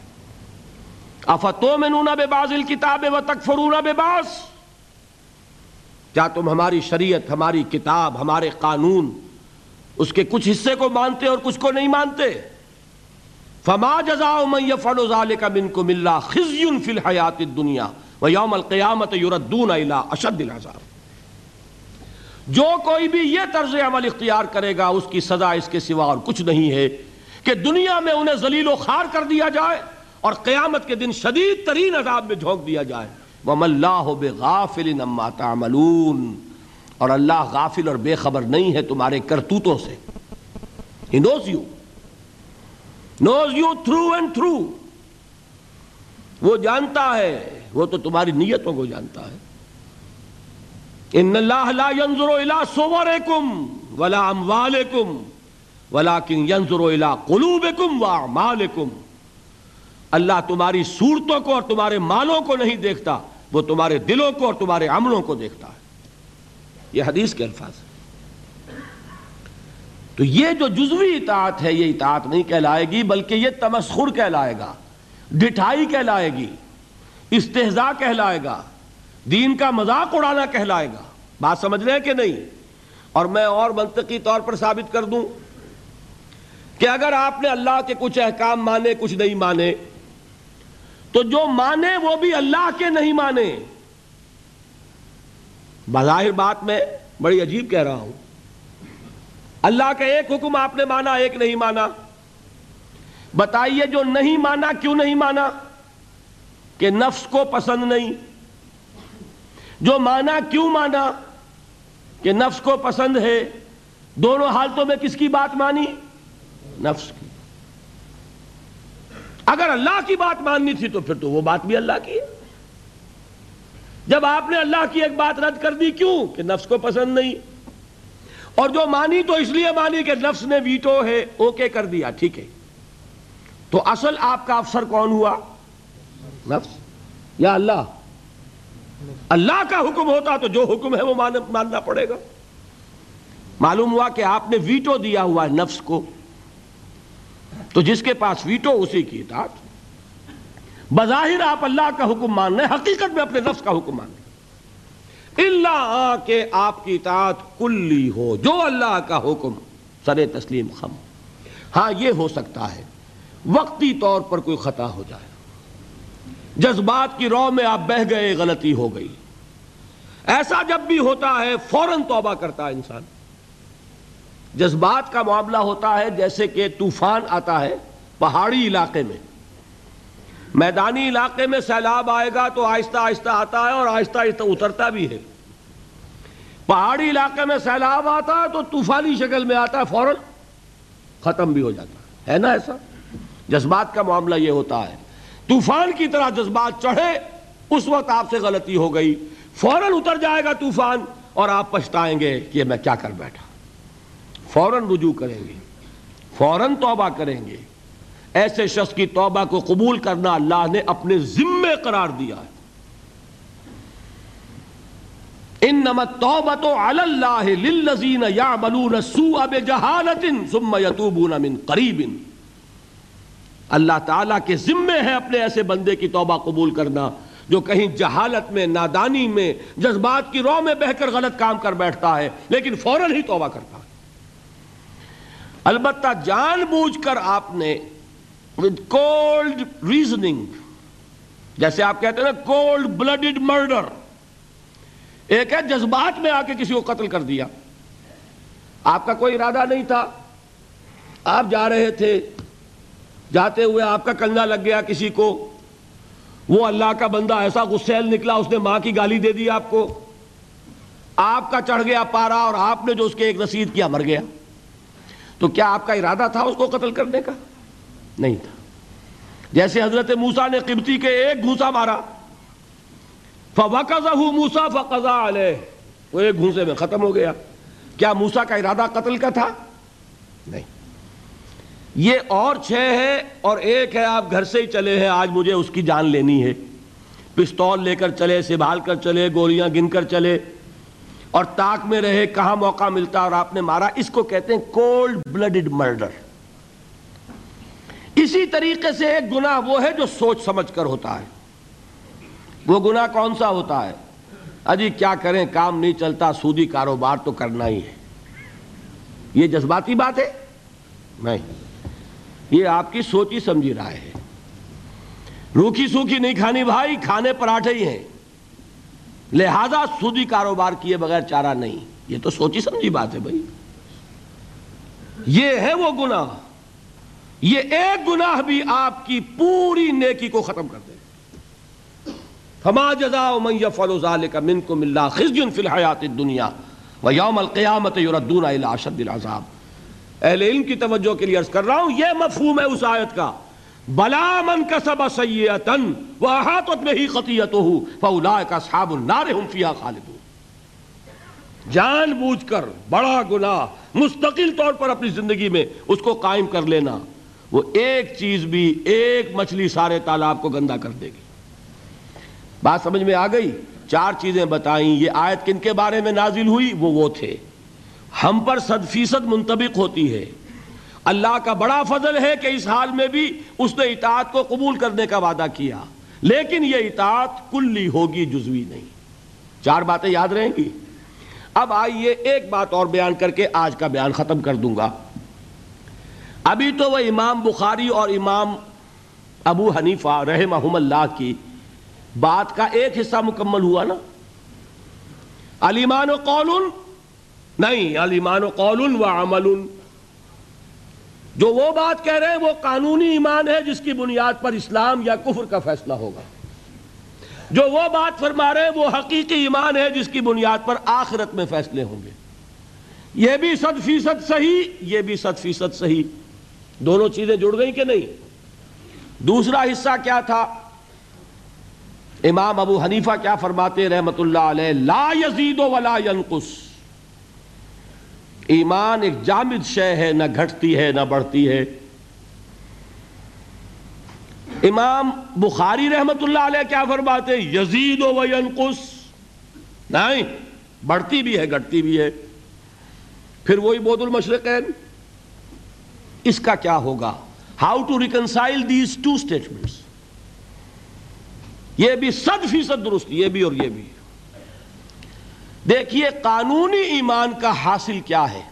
Speaker 1: افتو میں نونا بے باز کتاب و تکفرونا بے باز کیا تم ہماری شریعت، ہماری کتاب، ہمارے قانون اس کے کچھ حصے کو مانتے اور کچھ کو نہیں مانتے؟ فما جزاء من يفعل ذلك منكم الا خزي في الحياه الدنيا ويوم القيامه يردون الى اشد العذاب۔ جو کوئی بھی یہ طرز عمل اختیار کرے گا، اس کی سزا اس کے سوا اور کچھ نہیں ہے کہ دنیا میں انہیں ذلیل و خار کر دیا جائے اور قیامت کے دن شدید ترین عذاب میں جھونک دیا جائے۔ وَمَ اللَّهُ بِغَافِلٍ أَمَّا تَعْمَلُونَ۔ اور اللہ غافل اور بے خبر نہیں ہے تمہارے کرتوتوں سے۔ He knows you. Knows you through and through وہ جانتا ہے وہ تو تمہاری نیتوں کو جانتا ہے۔ ان اللہ لا ينظر الى صورکم ولا اموالکم ولكن ينظر الى قلوبکم واعمالکم اللہ تمہاری صورتوں کو اور تمہارے مالوں کو نہیں دیکھتا، وہ تمہارے دلوں کو اور تمہارے عملوں کو دیکھتا ہے۔ یہ حدیث کے الفاظ ہیں۔ تو یہ جو جزوی اطاعت ہے، یہ اطاعت نہیں کہلائے گی، بلکہ یہ تمسخر کہلائے گا، ڈٹھائی کہلائے گی۔ استحضاء کہلائے گا، دین کا مذاق اڑانا کہلائے گا۔ بات سمجھ رہے ہیں کہ نہیں؟ اور میں اور منطقی طور پر ثابت کر دوں کہ اگر آپ نے اللہ کے کچھ احکام مانے، کچھ نہیں مانے، تو جو مانے وہ بھی اللہ کے نہیں مانے۔ بظاہر بات میں بڑی عجیب کہہ رہا ہوں۔ اللہ کا ایک حکم آپ نے مانا، ایک نہیں مانا۔ بتائیے جو نہیں مانا، کیوں نہیں مانا؟ کہ نفس کو پسند نہیں۔ جو مانا کیوں مانا؟ کہ نفس کو پسند ہے۔ دونوں حالتوں میں کس کی بات مانی؟ نفس کی۔ اگر اللہ کی بات ماننی تھی تو پھر تو وہ بات بھی اللہ کی ہے۔ جب آپ نے اللہ کی ایک بات رد کر دی، کیوں؟ کہ نفس کو پسند نہیں۔ اور جو مانی تو اس لیے مانی کہ نفس نے ویٹو ہے، اوکے کر دیا، ٹھیک ہے۔ تو اصل آپ کا افسر کون ہوا؟ نفس یا اللہ؟ اللہ کا حکم ہوتا تو جو حکم ہے وہ ماننا پڑے گا۔ معلوم ہوا کہ آپ نے ویٹو دیا ہوا ہے نفس کو۔ تو جس کے پاس ویٹو، اسی کی اطاعت۔ بظاہر آپ اللہ کا حکم مان رہے حقیقت میں اپنے نفس کا حکم مان رہے اللہ کہ آپ کی اطاعت کلی ہو، جو اللہ کا حکم، سر تسلیم خم۔ ہاں یہ ہو سکتا ہے۔ وقتی طور پر کوئی خطا ہو جائے۔ جذبات کی رو میں آپ بہ گئے، غلطی ہو گئی۔ ایسا جب بھی ہوتا ہے، فوراً توبہ کرتا ہے انسان۔ جذبات کا معاملہ ہوتا ہے، جیسے کہ طوفان آتا ہے پہاڑی علاقے میں۔ میدانی علاقے میں سیلاب آئے گا تو آہستہ آہستہ آتا ہے اور آہستہ آہستہ اترتا بھی ہے۔ پہاڑی علاقے میں سیلاب آتا ہے تو طوفانی شکل میں آتا ہے، فوراً ختم بھی ہو جاتا ہے۔ نا ایسا؟ جذبات کا معاملہ یہ ہوتا ہے۔ طوفان کی طرح جذبات چڑھے، اس وقت آپ سے غلطی ہو گئی۔ فوراً اتر جائے گا طوفان اور آپ پچھتائیں گے کہ میں کیا کر بیٹھا۔ فوراً رجوع کریں گے، فوراً توبہ کریں گے۔ ایسے شخص کی توبہ کو قبول کرنا اللہ نے اپنے ذمے قرار دیا ہے۔ انما التوبۃ علی اللہ للذین یعملون السوء بجہالۃ ثم یتوبون من قریب۔ اللہ تعالیٰ کے ذمے ہے اپنے ایسے بندے کی توبہ قبول کرنا جو کہیں جہالت میں، نادانی میں، جذبات کی رو میں بہ کر غلط کام کر بیٹھتا ہے، لیکن فوراً ہی توبہ کرتا ہے۔ البتہ جان بوجھ کر آپ نے ود کولڈ ریزننگ جیسے آپ کہتے ہیں نا کولڈ بلڈڈ مرڈر ایک ہے جذبات میں آ کے کسی کو قتل کر دیا۔ آپ کا کوئی ارادہ نہیں تھا۔ آپ جا رہے تھے۔ جاتے ہوئے آپ کا کنگا لگ گیا کسی کو۔ وہ اللہ کا بندہ ایسا غسیل نکلا، اس نے ماں کی گالی دے دی آپ کو۔ آپ کا چڑھ گیا پارا اور آپ نے جو اس کے ایک رسید کیا مر گیا۔ تو کیا آپ کا ارادہ تھا اس کو قتل کرنے کا؟ نہیں تھا۔ جیسے حضرت موسا نے قبطی کے ایک گھوسا مارا۔ فَوَقَزَهُ مُوسَى فَقَزَا عَلَيْهِ وہ ایک گھوسے میں ختم ہو گیا۔ کیا موسا کا ارادہ قتل کا تھا؟ نہیں۔ یہ اور چھ ہے اور ایک ہے، آپ گھر سے ہی چلے ہیں، آج مجھے اس کی جان لینی ہے۔ پستول لے کر چلے، سنبھال کر چلے، گولیاں گن کر چلے۔ اور تاک میں رہے، کہاں موقع ملتا اور آپ نے مارا؟ اس کو کہتے ہیں کولڈ بلڈڈ مرڈر اسی طریقے سے ایک گناہ وہ ہے جو سوچ سمجھ کر ہوتا ہے۔ وہ گناہ کون سا ہوتا ہے؟ اجی کیا کریں؟ کام نہیں چلتا، سودی کاروبار تو کرنا ہی ہے۔ یہ جذباتی بات ہے؟ نہیں۔ یہ آپ کی سوچی سمجھی رائے ہے۔ روکھی سوکھی نہیں کھانی بھائی، کھانے پراٹھے ہی ہیں۔ لہذا سودی کاروبار کیے بغیر چارہ نہیں۔ یہ تو سوچی سمجھی بات ہے بھائی۔ یہ ہے وہ گناہ۔ یہ ایک گناہ بھی آپ کی پوری نیکی کو ختم کر دے۔ فما جزاء من يفعل ذلك منكم الا خزي في الحياه الدنيا ويوم القيامه يردون الى اشد العذاب۔ اہل علم کی توجہ کے لیے عرض کر رہا ہوں، یہ مفہوم ہے اس آیت کا۔ بلا من کسب سیئتا واحاطت به خطیئته فاولئک اصحاب النار هم فيها خالدون۔ جان بوجھ کر بڑا گناہ، مستقل طور پر اپنی زندگی میں اس کو قائم کر لینا، وہ ایک چیز بھی، ایک مچھلی سارے تالاب کو گندا کر دے گی۔ بات سمجھ میں آ گئی؟ چار چیزیں بتائیں، یہ آیت کن کے بارے میں نازل ہوئی؟ وہ وہ تھے۔ ہم پر صد فیصد منطبق ہوتی ہے۔ اللہ کا بڑا فضل ہے کہ اس حال میں بھی اس نے اطاعت کو قبول کرنے کا وعدہ کیا۔ لیکن یہ اطاعت کلی ہوگی، جزوی نہیں۔ چار باتیں یاد رہیں گی۔ اب آئیے ایک بات اور بیان کر کے آج کا بیان ختم کر دوں گا۔ ابھی تو وہ امام بخاری اور امام ابو حنیفہ رحمہم اللہ کی بات کا ایک حصہ مکمل ہوا نا۔ علیمان و قول نہیں علیمان و قول و عمل جو وہ بات کہہ رہے ہیں، وہ قانونی ایمان ہے جس کی بنیاد پر اسلام یا کفر کا فیصلہ ہوگا۔ جو وہ بات فرما رہے ہیں، وہ حقیقی ایمان ہے جس کی بنیاد پر آخرت میں فیصلے ہوں گے۔ یہ بھی صد فیصد صحیح، یہ بھی صد فیصد صحیح۔ دونوں چیزیں جڑ گئی کہ نہیں؟ دوسرا حصہ کیا تھا؟ امام ابو حنیفہ کیا فرماتے رحمت اللہ علیہ، لا یزید ولا ینقص۔ ایمان ایک جامد شے ہے، نہ گھٹتی ہے، نہ بڑھتی ہے۔ امام بخاری رحمت اللہ علیہ کیا فرماتے یزید و ینقص۔ نہیں، بڑھتی بھی ہے، گھٹتی بھی ہے۔ پھر وہی بود المشرقین۔ اس کا کیا ہوگا؟ How to reconcile these two statements یہ بھی صد فیصد درست، یہ بھی اور یہ بھی۔ دیکھیے قانونی ایمان کا حاصل کیا ہے۔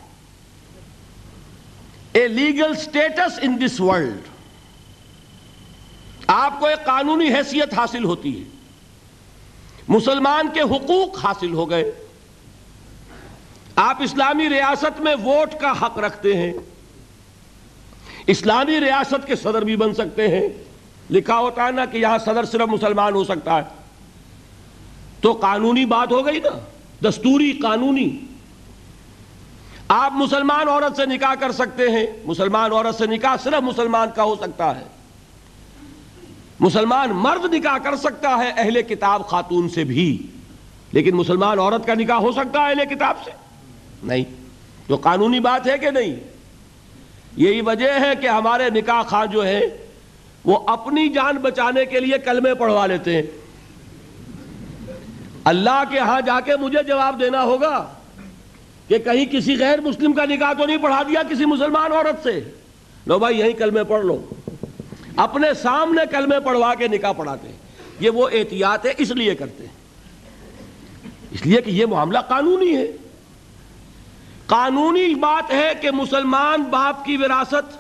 Speaker 1: A legal status in this world آپ کو ایک قانونی حیثیت حاصل ہوتی ہے۔ مسلمان کے حقوق حاصل ہو گئے۔ آپ اسلامی ریاست میں ووٹ کا حق رکھتے ہیں۔ اسلامی ریاست کے صدر بھی بن سکتے ہیں۔ لکھا ہوتا ہے نا کہ یہاں صدر صرف مسلمان ہو سکتا ہے۔ تو قانونی بات ہو گئی نا۔ دستوری قانونی۔ آپ مسلمان عورت سے نکاح کر سکتے ہیں۔ مسلمان عورت سے نکاح صرف مسلمان کا ہو سکتا ہے۔ مسلمان مرد نکاح کر سکتا ہے اہل کتاب خاتون سے بھی۔ لیکن مسلمان عورت کا نکاح ہو سکتا ہے اہل کتاب سے؟ نہیں۔ تو قانونی بات ہے کہ نہیں؟ یہی وجہ ہے کہ ہمارے نکاح خواہ جو ہے وہ اپنی جان بچانے کے لیے کلمے پڑھوا لیتے ہیں۔ اللہ کے ہاں جا کے مجھے جواب دینا ہوگا کہ کہیں کسی غیر مسلم کا نکاح تو نہیں پڑھا دیا کسی مسلمان عورت سے؟ لو بھائی یہیں کلمے پڑھ لو۔ اپنے سامنے کلمے پڑھوا کے نکاح پڑھاتے ہیں۔ یہ وہ احتیاط ہے، اس لیے کرتے ہیں۔ اس لیے کہ یہ معاملہ قانونی ہے۔ قانونی بات ہے کہ مسلمان باپ کی وراثت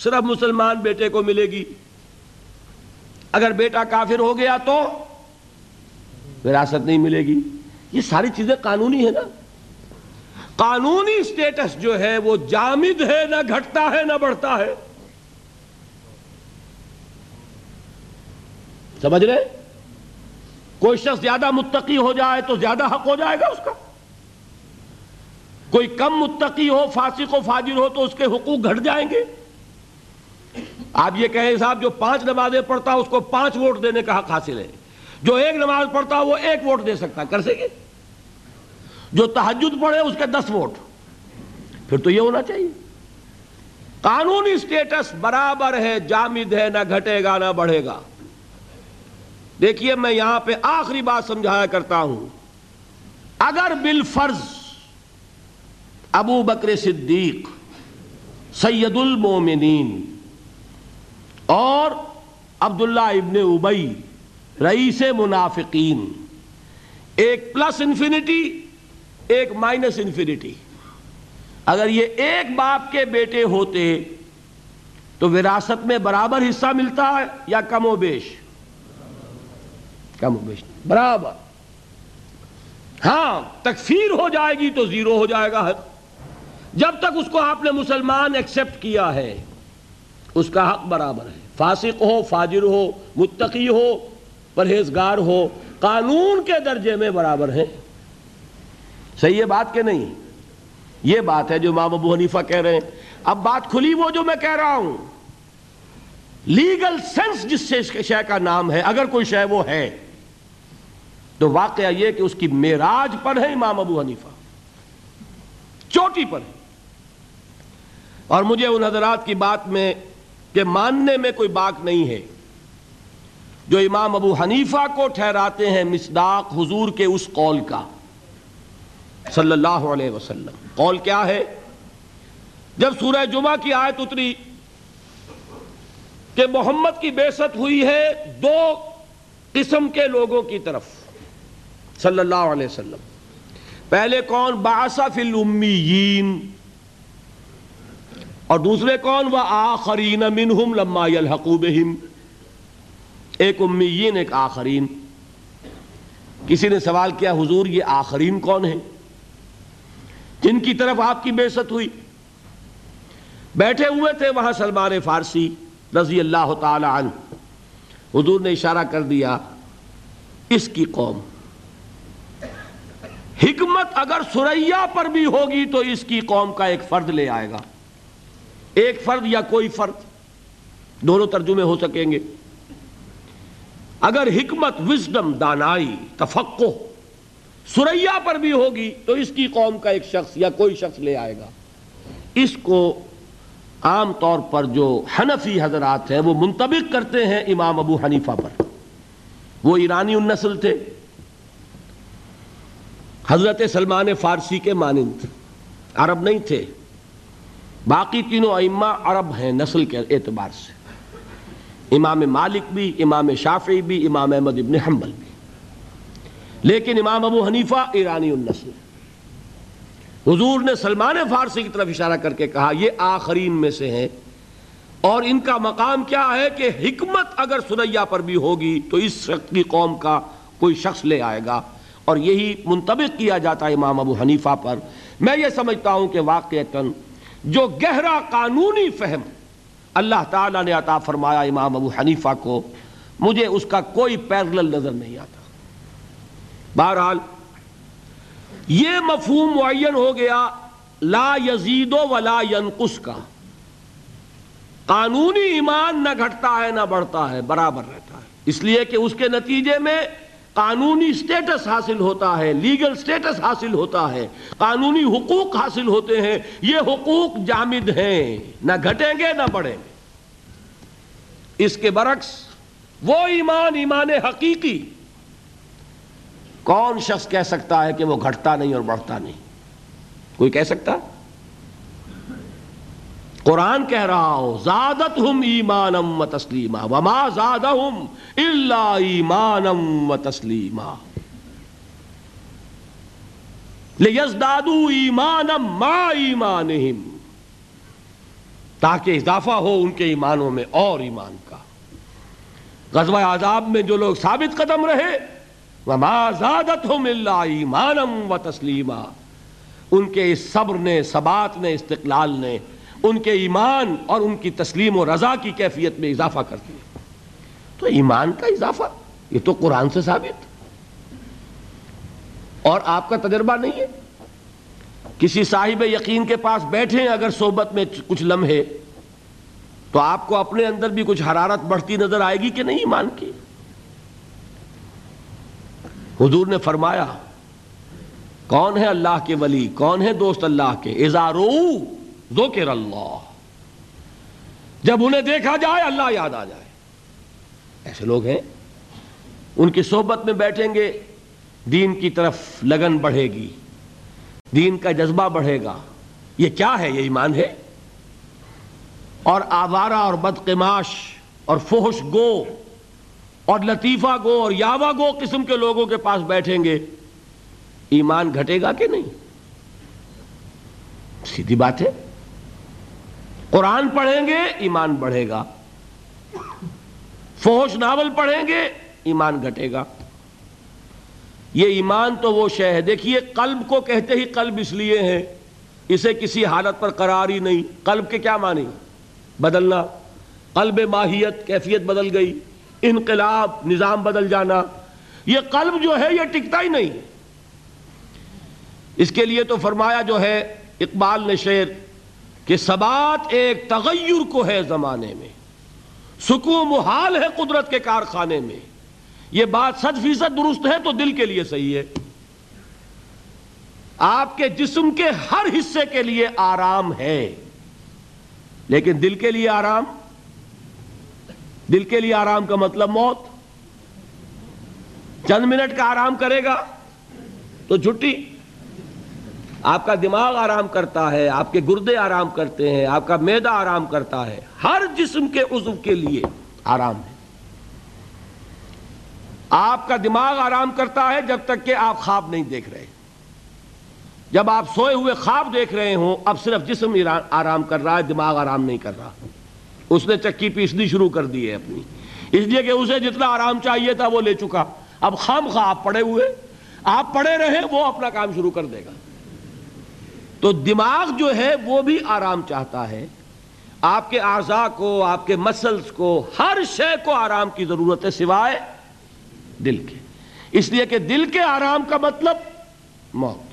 Speaker 1: صرف مسلمان بیٹے کو ملے گی۔ اگر بیٹا کافر ہو گیا تو وراثت نہیں ملے گی۔ یہ ساری چیزیں قانونی ہے نا۔ قانونی سٹیٹس جو ہے وہ جامد ہے، نہ گھٹتا ہے، نہ بڑھتا ہے۔ سمجھ رہے؟ کوئی شخص زیادہ متقی ہو جائے تو زیادہ حق ہو جائے گا اس کا۔ کوئی کم متقی ہو، فاسق و فاجر ہو تو اس کے حقوق گھٹ جائیں گے۔ آپ یہ کہیں صاحب، جو پانچ نمازیں پڑھتا اس کو پانچ ووٹ دینے کا حق حاصل ہے۔ جو ایک نماز پڑھتا وہ ایک ووٹ دے سکتا کر سکے؟ جو تحجد پڑھے اس کے دس ووٹ۔ پھر تو یہ ہونا چاہیے۔ قانونی سٹیٹس برابر ہے، جامد ہے، نہ گھٹے گا، نہ بڑھے گا۔ دیکھیے، میں یہاں پہ آخری بات سمجھایا کرتا ہوں۔ اگر بالفرض ابو بکر صدیق، سید المومنین اور عبداللہ ابن ابئی رئیس منافقین۔ ایک پلس انفینٹی، ایک مائنس انفینٹی۔ اگر یہ ایک باپ کے بیٹے ہوتے تو وراثت میں برابر حصہ ملتا ہے یا کم و بیش؟ کم و بیش برابر۔ ہاں تکفیر ہو جائے گی تو زیرو ہو جائے گا حق جب تک اس کو آپ نے مسلمان ایکسپٹ کیا ہے، اس کا حق برابر ہے۔ فاسق ہو، فاجر ہو، متقی ہو پرہیزگار ہو، قانون کے درجے میں برابر ہے صحیح ہے بات کہ نہیں؟ یہ بات ہے جو امام ابو حنیفہ کہہ رہے ہیں۔ اب بات کھلی وہ جو میں کہہ رہا ہوں۔ لیگل سینس جس سے اس شے کا نام ہے، اگر کوئی شے وہ ہے، تو واقعہ یہ کہ اس کی میراج پر ہے امام ابو حنیفہ۔ چوٹی پر ہے اور مجھے ان حضرات کی بات میں کہ ماننے میں کوئی باک نہیں ہے۔ جو امام ابو حنیفہ کو ٹھہراتے ہیں مصداق حضور کے اس قول کا۔ صلی اللہ علیہ وسلم۔ قول کیا ہے؟ جب سورہ جمعہ کی آیت اتری کہ محمد کی بیست ہوئی ہے دو قسم کے لوگوں کی طرف۔ صلی اللہ علیہ وسلم۔ پہلے کون؟ باسا فی الامیین۔ اور دوسرے کون؟ وہ آخرین منہم لما یلحقو بہم۔ ایک امیین ایک آخرین۔ کسی نے سوال کیا، حضور، یہ آخرین کون ہیں؟ جن کی طرف آپ کی بیست ہوئی۔ بیٹھے ہوئے تھے وہاں سلمان فارسی رضی اللہ تعالی عنہ۔ حضور نے اشارہ کر دیا، اس کی قوم۔ حکمت اگر سریا پر بھی ہوگی تو اس کی قوم کا ایک فرد لے آئے گا۔ ایک فرد یا کوئی فرد، دونوں ترجمے ہو سکیں گے۔ اگر حکمت وزڈم دانائی تفقو سریا پر بھی ہوگی تو اس کی قوم کا ایک شخص یا کوئی شخص لے آئے گا۔ اس کو عام طور پر جو حنفی حضرات ہیں وہ منطبق کرتے ہیں امام ابو حنیفہ پر۔ وہ ایرانی النسل تھے۔ حضرت سلمان فارسی کے مانند۔ عرب نہیں تھے۔ باقی تینوں ائمہ عرب ہیں نسل کے اعتبار سے۔ امام مالک بھی، امام شافعی بھی، امام احمد ابن حنبل بھی۔ لیکن امام ابو حنیفہ ایرانی النسل حضور نے سلمان فارسی کی طرف اشارہ کر کے کہا، یہ آخرین میں سے ہیں۔ اور ان کا مقام کیا ہے کہ حکمت اگر سنیا پر بھی ہوگی تو اس شخص کی قوم کا کوئی شخص لے آئے گا۔ اور یہی منطبق کیا جاتا ہے امام ابو حنیفہ پر۔ میں یہ سمجھتا ہوں کہ واقعتاً جو گہرا قانونی فہم اللہ تعالیٰ نے عطا فرمایا امام ابو حنیفہ کو، مجھے اس کا کوئی پیرلل نظر نہیں آتا۔ بہرحال، یہ مفہوم معین ہو گیا لا یزید و ولا ینقص کا۔ قانونی ایمان نہ گھٹتا ہے نہ بڑھتا ہے، برابر رہتا ہے۔ اس لیے کہ اس کے نتیجے میں قانونی سٹیٹس حاصل ہوتا ہے لیگل سٹیٹس حاصل ہوتا ہے، قانونی حقوق حاصل ہوتے ہیں، یہ حقوق جامد ہیں۔ نہ گھٹیں گے، نہ بڑھیں گے۔ اس کے برعکس، وہ ایمان ایمان حقیقی، کون شخص کہہ سکتا ہے کہ وہ گھٹتا نہیں اور بڑھتا نہیں؟ کوئی کہہ سکتا؟ قرآن کہہ رہا ہو زادت ہم ایمانم و تسلیما، وما زاد ہم اللہ ایمانم و تسلیما۔ لیزدادو ایمانم ما ایمانہم، تاکہ اضافہ ہو ان کے ایمانوں میں اور ایمان کا۔ غزوہ عذاب میں جو لوگ ثابت قدم رہے، وما زادتهم الا ایمانا و تسلیما۔ ان کے اس صبر نے، ثبات نے، استقلال نے ان کے ایمان اور ان کی تسلیم و رضا کی کیفیت میں اضافہ کر دیا تو ایمان کا اضافہ، یہ تو قرآن سے ثابت۔ اور آپ کا تجربہ نہیں ہے۔ کسی صاحب یقین کے پاس بیٹھے اگر صحبت میں کچھ لمحے، تو آپ کو اپنے اندر بھی کچھ حرارت بڑھتی نظر آئے گی کہ نہیں ایمان کی؟ حضور نے فرمایا، کون ہے اللہ کے ولی؟ کون ہے دوست اللہ کے؟ ازارو ذکر اللہ۔ جب انہیں دیکھا جائے، اللہ یاد آ جائے۔ ایسے لوگ ہیں، ان کی صحبت میں بیٹھیں گے، دین کی طرف لگن بڑھے گی، دین کا جذبہ بڑھے گا۔ یہ کیا ہے؟ یہ ایمان ہے؟ اور آوارہ اور بدقماش اور فوش گو اور لطیفہ گو اور یاوا گو قسم کے لوگوں کے پاس بیٹھیں گے، ایمان گھٹے گا کہ نہیں؟ سیدھی بات ہے۔ قرآن پڑھیں گے، ایمان بڑھے گا۔ فوش ناول پڑھیں گے، ایمان گھٹے گا۔ یہ ایمان تو وہ شے ہے، دیکھیے قلب کو کہتے ہی قلب اس لیے ہے، اسے کسی حالت پر قرار ہی نہیں۔ قلب کے کیا معنی؟ بدلنا۔ قلب ماہیت، کیفیت بدل گئی۔ انقلاب، نظام بدل جانا۔ یہ قلب جو ہے، یہ ٹکتا ہی نہیں۔ اس کے لیے تو فرمایا جو ہے، اقبال نے شعر کہ سبات ایک تغیر کو ہے زمانے میں، سکون محال ہے قدرت کے کارخانے میں۔ یہ بات سچ فیصد درست ہے تو دل کے لیے صحیح ہے۔ آپ کے جسم کے ہر حصے کے لیے آرام ہے۔ لیکن دل کے لیے آرام؟ دل کے لیے آرام کا مطلب موت؟ چند منٹ کا آرام کرے گا تو چھٹی۔ آپ کا دماغ آرام کرتا ہے، آپ کے گردے آرام کرتے ہیں، آپ کا میدا آرام کرتا ہے۔ ہر جسم کے عضو کے لیے آرام ہے۔ آپ کا دماغ آرام کرتا ہے جب تک کہ آپ خواب نہیں دیکھ رہے۔ جب آپ سوئے ہوئے خواب دیکھ رہے ہوں، اب صرف جسم آرام کر رہا ہے، دماغ آرام نہیں کر رہا۔ اس نے چکی پیسنی شروع کر دی ہے اپنی۔ اس لیے کہ اسے جتنا آرام چاہیے تھا وہ لے چکا۔ اب خام خواہ آپ پڑے ہوئے، آپ پڑے رہے، وہ اپنا کام شروع کر دے گا۔ تو دماغ جو ہے وہ بھی آرام چاہتا ہے۔ آپ کے اعضاء کو، آپ کے مسلز کو، ہر شے کو آرام کی ضرورت ہے سوائے دل کے۔ اس لیے کہ دل کے آرام کا مطلب موت۔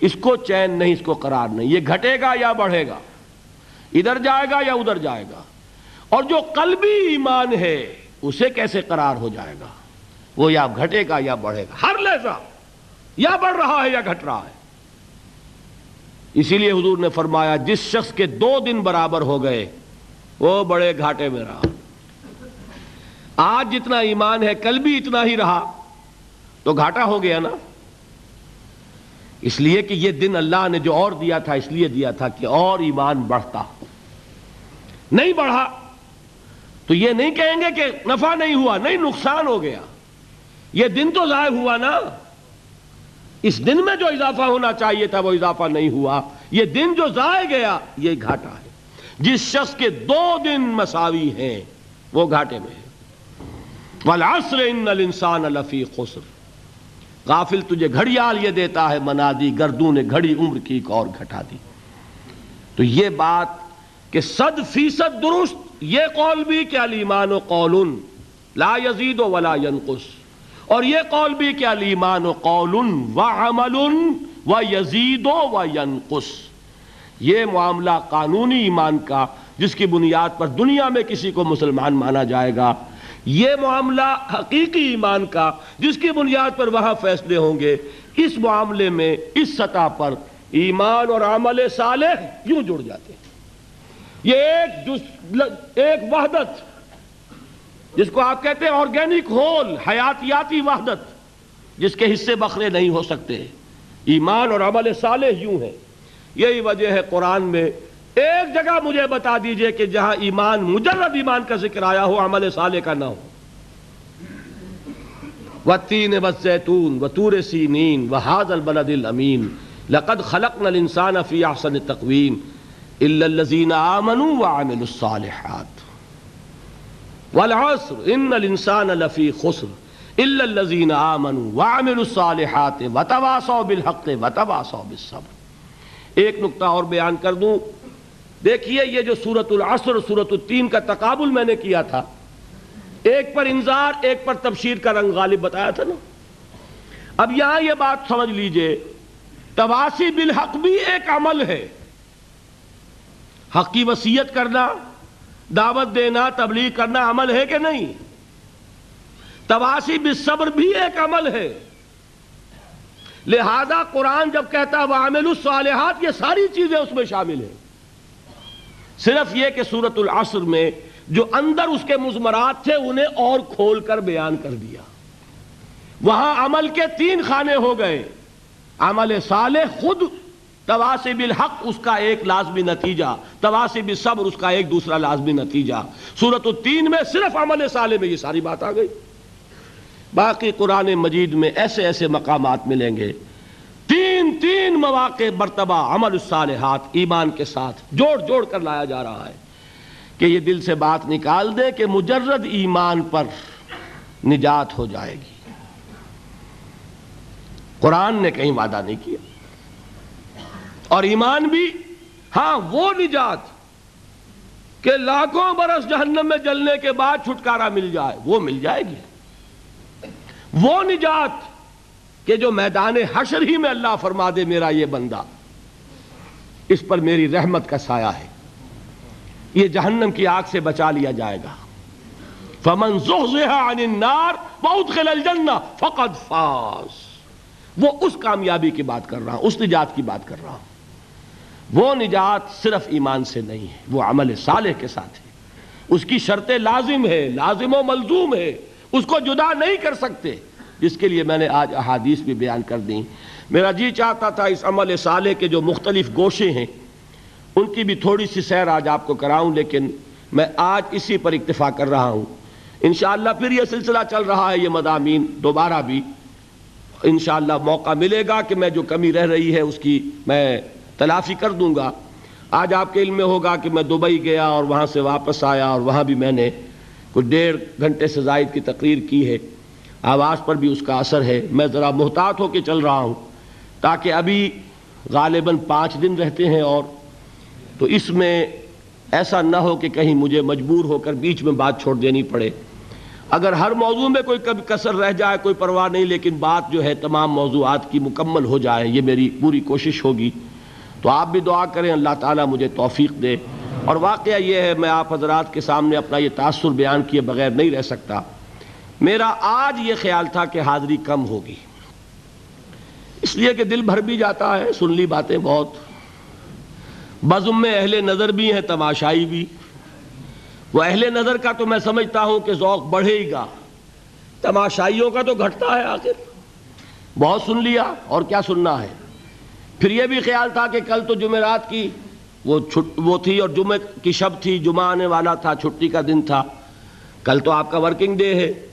Speaker 1: اس کو چین نہیں، اس کو قرار نہیں۔ یہ گھٹے گا یا بڑھے گا؟ ادھر جائے گا یا ادھر جائے گا؟ اور جو قلبی ایمان ہے، اسے کیسے قرار ہو جائے گا؟ وہ یا گھٹے گا یا بڑھے گا۔ ہر لہذا یا بڑھ رہا ہے یا گھٹ رہا ہے۔ اسی لیے حضور نے فرمایا، جس شخص کے دو دن برابر ہو گئے، وہ بڑے گھاٹے میں رہا۔ آج جتنا ایمان ہے، کل بھی اتنا ہی رہا۔ تو گھاٹا ہو گیا نا؟ اس لیے کہ یہ دن اللہ نے جو اور دیا تھا، اس لیے دیا تھا کہ اور ایمان بڑھتا۔ نہیں بڑھا، تو یہ نہیں کہیں گے کہ نفع نہیں ہوا، نہیں نقصان ہو گیا۔ یہ دن تو ضائع ہوا نا۔ اس دن میں جو اضافہ ہونا چاہیے تھا وہ اضافہ نہیں ہوا۔ یہ دن جو ضائع گیا، یہ گھاٹا ہے۔ جس شخص کے دو دن مساوی ہیں، وہ گھاٹے میں ہے۔ وَالْعَصْرِ إِنَّ الْإِنسَانَ لَفِي خُسْرِ۔ غافل تجھے گھڑیال یہ دیتا ہے منا دی گردوں نے گھڑی عمر کی ایک اور گھٹا دی۔ تو یہ بات کہ صد فیصد درست، یہ قول بھی کہ الایمان قول لا یزید ولا ينقص اور یہ قول بھی کہ الایمان قول و عمل و یزید و ینقص۔ یہ معاملہ قانونی ایمان کا، جس کی بنیاد پر دنیا میں کسی کو مسلمان مانا جائے گا۔ یہ معاملہ حقیقی ایمان کا، جس کی بنیاد پر وہاں فیصلے ہوں گے۔ اس معاملے میں، اس سطح پر ایمان اور عمل صالح یوں جڑ جاتے ہیں۔ یہ ایک ایک وحدت جس کو آپ کہتے ہیں آرگینک ہول حیاتیاتی وحدت، جس کے حصے بکرے نہیں ہو سکتے۔ ایمان اور عمل صالح یوں ہے یہی وجہ ہے قرآن میں، ایک جگہ مجھے بتا دیجیے کہ جہاں ایمان، مجرد ایمان کا ذکر آیا ہو، عمل صالح کا نہ ہو۔ وَتِّينِ وَالزَّيْتُونَ وَتُورِ سِينِينَ وَهَذَا الْبَلَدِ الْأَمِينَ لَقَدْ خَلَقْنَا الْإِنسَانَ فِي أَحْسَنِ تَقْوِيمٍ إِلَّا الَّذِينَ آمَنُوا وَعَمِلُوا الصَّالِحَاتِ۔ وَالْعَصْرِ، إِنَّ الْإِنسَانَ لَفِي خُسْرٍ، إِلَّا الَّذِينَ آمَنُوا وَعَمِلُوا الصَّالِحَاتِ وَتَوَاصَوْا بِالْحَقِّ وَتَوَاصَوْا بِالصَّبْرِ. ایک نقطہ اور بیان کر دوں۔ دیکھیے یہ جو سورت العصر سورت التین کا تقابل میں نے کیا تھا، ایک پر انذار، ایک پر تبشیر کا رنگ غالب بتایا تھا نا۔ اب یہاں یہ بات سمجھ لیجیے تواسی بالحق بھی ایک عمل ہے۔ حق کی وسیعت کرنا دعوت دینا، تبلیغ کرنا عمل ہے کہ نہیں؟ تواسی بالصبر بھی ایک عمل ہے۔ لہذا قرآن جب کہتا وہ عامل الصالحات، یہ ساری چیزیں اس میں شامل ہیں۔ صرف یہ کہ سورت العصر میں جو اندر اس کے مزمرات تھے، انہیں اور کھول کر بیان کر دیا۔ وہاں عمل کے تین خانے ہو گئے۔ عمل صالح خود تواسب الحق اس کا ایک لازمی نتیجہ تواسب صبر اس کا ایک دوسرا لازمی نتیجہ۔ سورت التین میں صرف عمل صالح میں یہ ساری بات آ گئی۔ باقی قرآن مجید میں ایسے ایسے مقامات ملیں گے۔ تین تین تین مواقع مرتبہ عمل الصالحات ایمان کے ساتھ جوڑ جوڑ کر لایا جا رہا ہے۔ کہ یہ دل سے بات نکال دے کہ مجرد ایمان پر نجات ہو جائے گی۔ قرآن نے کہیں وعدہ نہیں کیا۔ اور ایمان بھی ہاں وہ نجات کہ لاکھوں برس جہنم میں جلنے کے بعد چھٹکارا مل جائے، وہ مل جائے گی۔ وہ نجات کہ جو میدان حشر ہی میں اللہ فرما دے، میرا یہ بندہ، اس پر میری رحمت کا سایہ ہے۔ یہ جہنم کی آگ سے بچا لیا جائے گا۔ فمن عن النار وادخل الجنہ فقد فاز۔ وہ اس کامیابی کی بات کر رہا ہوں اس نجات کی بات کر رہا۔ ہوں وہ نجات صرف ایمان سے نہیں ہے، وہ عمل صالح کے ساتھ ہے۔ اس کی شرط لازم ہے لازم و ملزوم ہے اس کو جدا نہیں کر سکتے۔ جس کے لیے میں نے آج احادیث بھی بیان کر دیں۔ میرا جی چاہتا تھا اس عمل صالح کے جو مختلف گوشے ہیں، ان کی بھی تھوڑی سی سیر آج آپ کو کراؤں، لیکن میں آج اسی پر اکتفا کر رہا ہوں۔ انشاءاللہ پھر یہ سلسلہ چل رہا ہے، یہ مضامین دوبارہ بھی۔ انشاءاللہ موقع ملے گا کہ میں جو کمی رہ رہی ہے، اس کی میں تلافی کر دوں گا۔ آج آپ کے علم میں ہوگا کہ میں دبئی گیا اور وہاں سے واپس آیا اور وہاں بھی میں نے کچھ ڈیڑھ گھنٹے سے زائد کی تقریر کی ہے۔ آواز پر بھی اس کا اثر ہے۔ میں ذرا محتاط ہو کے چل رہا ہوں تاکہ ابھی غالباً پانچ دن رہتے ہیں اور تو اس میں ایسا نہ ہو کہ کہیں مجھے مجبور ہو کر بیچ میں بات چھوڑ دینی پڑے۔ اگر ہر موضوع میں کوئی کبھی کثر رہ جائے، کوئی پرواہ نہیں، لیکن بات جو ہے تمام موضوعات کی مکمل ہو جائے، یہ میری پوری کوشش ہوگی۔ تو آپ بھی دعا کریں، اللہ تعالیٰ مجھے توفیق دے۔ اور واقعہ یہ ہے، میں آپ حضرات کے سامنے اپنا یہ تاثر بیان کیے بغیر نہیں رہ سکتا۔ میرا آج یہ خیال تھا کہ حاضری کم ہوگی۔ اس لیے کہ دل بھر بھی جاتا ہے، سن لی باتیں بہت۔ بزم میں اہل نظر بھی ہیں، تماشائی بھی۔ وہ اہل نظر کا تو میں سمجھتا ہوں کہ ذوق بڑھے گا۔ تماشائیوں کا تو گھٹتا ہے آخر۔ بہت سن لیا اور کیا سننا ہے؟ پھر یہ بھی خیال تھا کہ کل تو جمعرات کی وہ وہ تھی اور جمعہ کی شب تھی، جمعہ آنے والا تھا، چھٹی کا دن تھا۔ کل تو آپ کا ورکنگ ڈے ہے،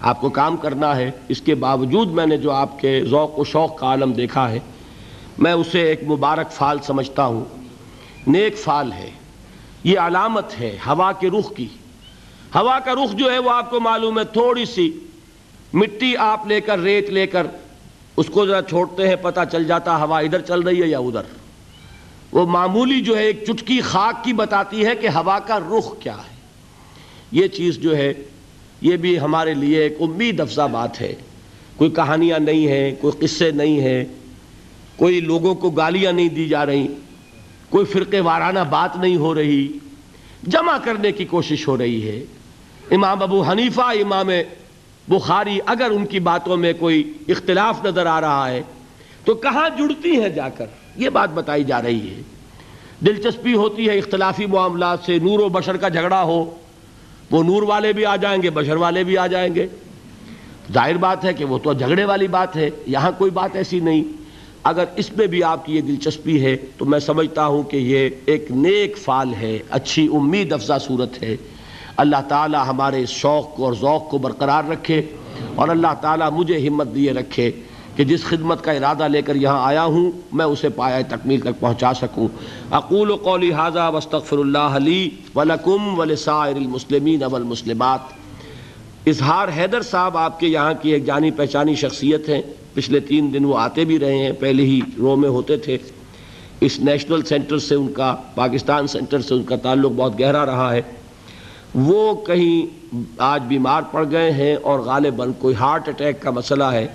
Speaker 1: آپ کو کام کرنا ہے۔ اس کے باوجود میں نے جو آپ کے ذوق و شوق کا عالم دیکھا ہے، میں اسے ایک مبارک فال سمجھتا ہوں۔ نیک فال ہے۔ یہ علامت ہے ہوا کے رخ کی۔ ہوا کا رخ جو ہے وہ آپ کو معلوم ہے، تھوڑی سی مٹی آپ لے کر، ریت لے کر اس کو ذرا چھوڑتے ہیں، پتہ چل جاتا ہوا ادھر چل رہی ہے یا ادھر۔ وہ معمولی جو ہے، ایک چٹکی خاک کی بتاتی ہے کہ ہوا کا رخ کیا ہے۔ یہ چیز جو ہے، یہ بھی ہمارے لیے ایک امید افزا بات ہے۔ کوئی کہانیاں نہیں ہیں، کوئی قصے نہیں ہیں۔ کوئی لوگوں کو گالیاں نہیں دی جا رہی۔ کوئی فرقے وارانہ بات نہیں ہو رہی۔ جمع کرنے کی کوشش ہو رہی ہے۔ امام ابو حنیفہ، امام بخاری اگر ان کی باتوں میں کوئی اختلاف نظر آ رہا ہے، تو کہاں جڑتی ہیں جا کر؟ یہ بات بتائی جا رہی ہے۔ دلچسپی ہوتی ہے اختلافی معاملات سے، نور و بشر کا جھگڑا ہو، وہ نور والے بھی آ جائیں گے، بشر والے بھی آ جائیں گے۔ ظاہر بات ہے کہ وہ تو جھگڑے والی بات ہے، یہاں کوئی بات ایسی نہیں۔ اگر اس میں بھی آپ کی یہ دلچسپی ہے، تو میں سمجھتا ہوں کہ یہ ایک نیک فال ہے، اچھی امید افزا صورت ہے۔ اللہ تعالی ہمارے شوق کو اور ذوق کو برقرار رکھے اور اللہ تعالی مجھے ہمت دیے رکھے کہ جس خدمت کا ارادہ لے کر یہاں آیا ہوں، میں اسے پایا تکمیل تک پہنچا سکوں۔ اقول و قولی حاضہ وسطر اللہ علی ولکم ولسائر المسلمین والمسلمات۔ اظہار حیدر صاحب آپ کے یہاں کی ایک جانی پہچانی شخصیت ہیں۔ پچھلے تین دن وہ آتے بھی رہے ہیں، پہلے ہی رو میں ہوتے تھے۔ اس نیشنل سینٹر سے ان کا، پاکستان سینٹر سے ان کا تعلق بہت گہرا رہا ہے۔ وہ کہیں آج بیمار پڑ گئے ہیں اور غالباً کوئی ہارٹ اٹیک کا مسئلہ ہے،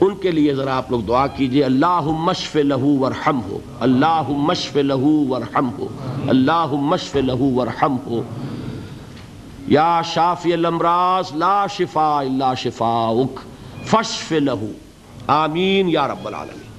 Speaker 1: ان کے لیے ذرا آپ لوگ دعا کیجیے اللہ مشف لہو ورحم ہو اللہ مشف لہو ورحم ہو اللہ مشف لہو ورحم ہو یا شافی الامراض، لا شفا اللہ شفا فشف لہو۔ آمین یا رب العالمین۔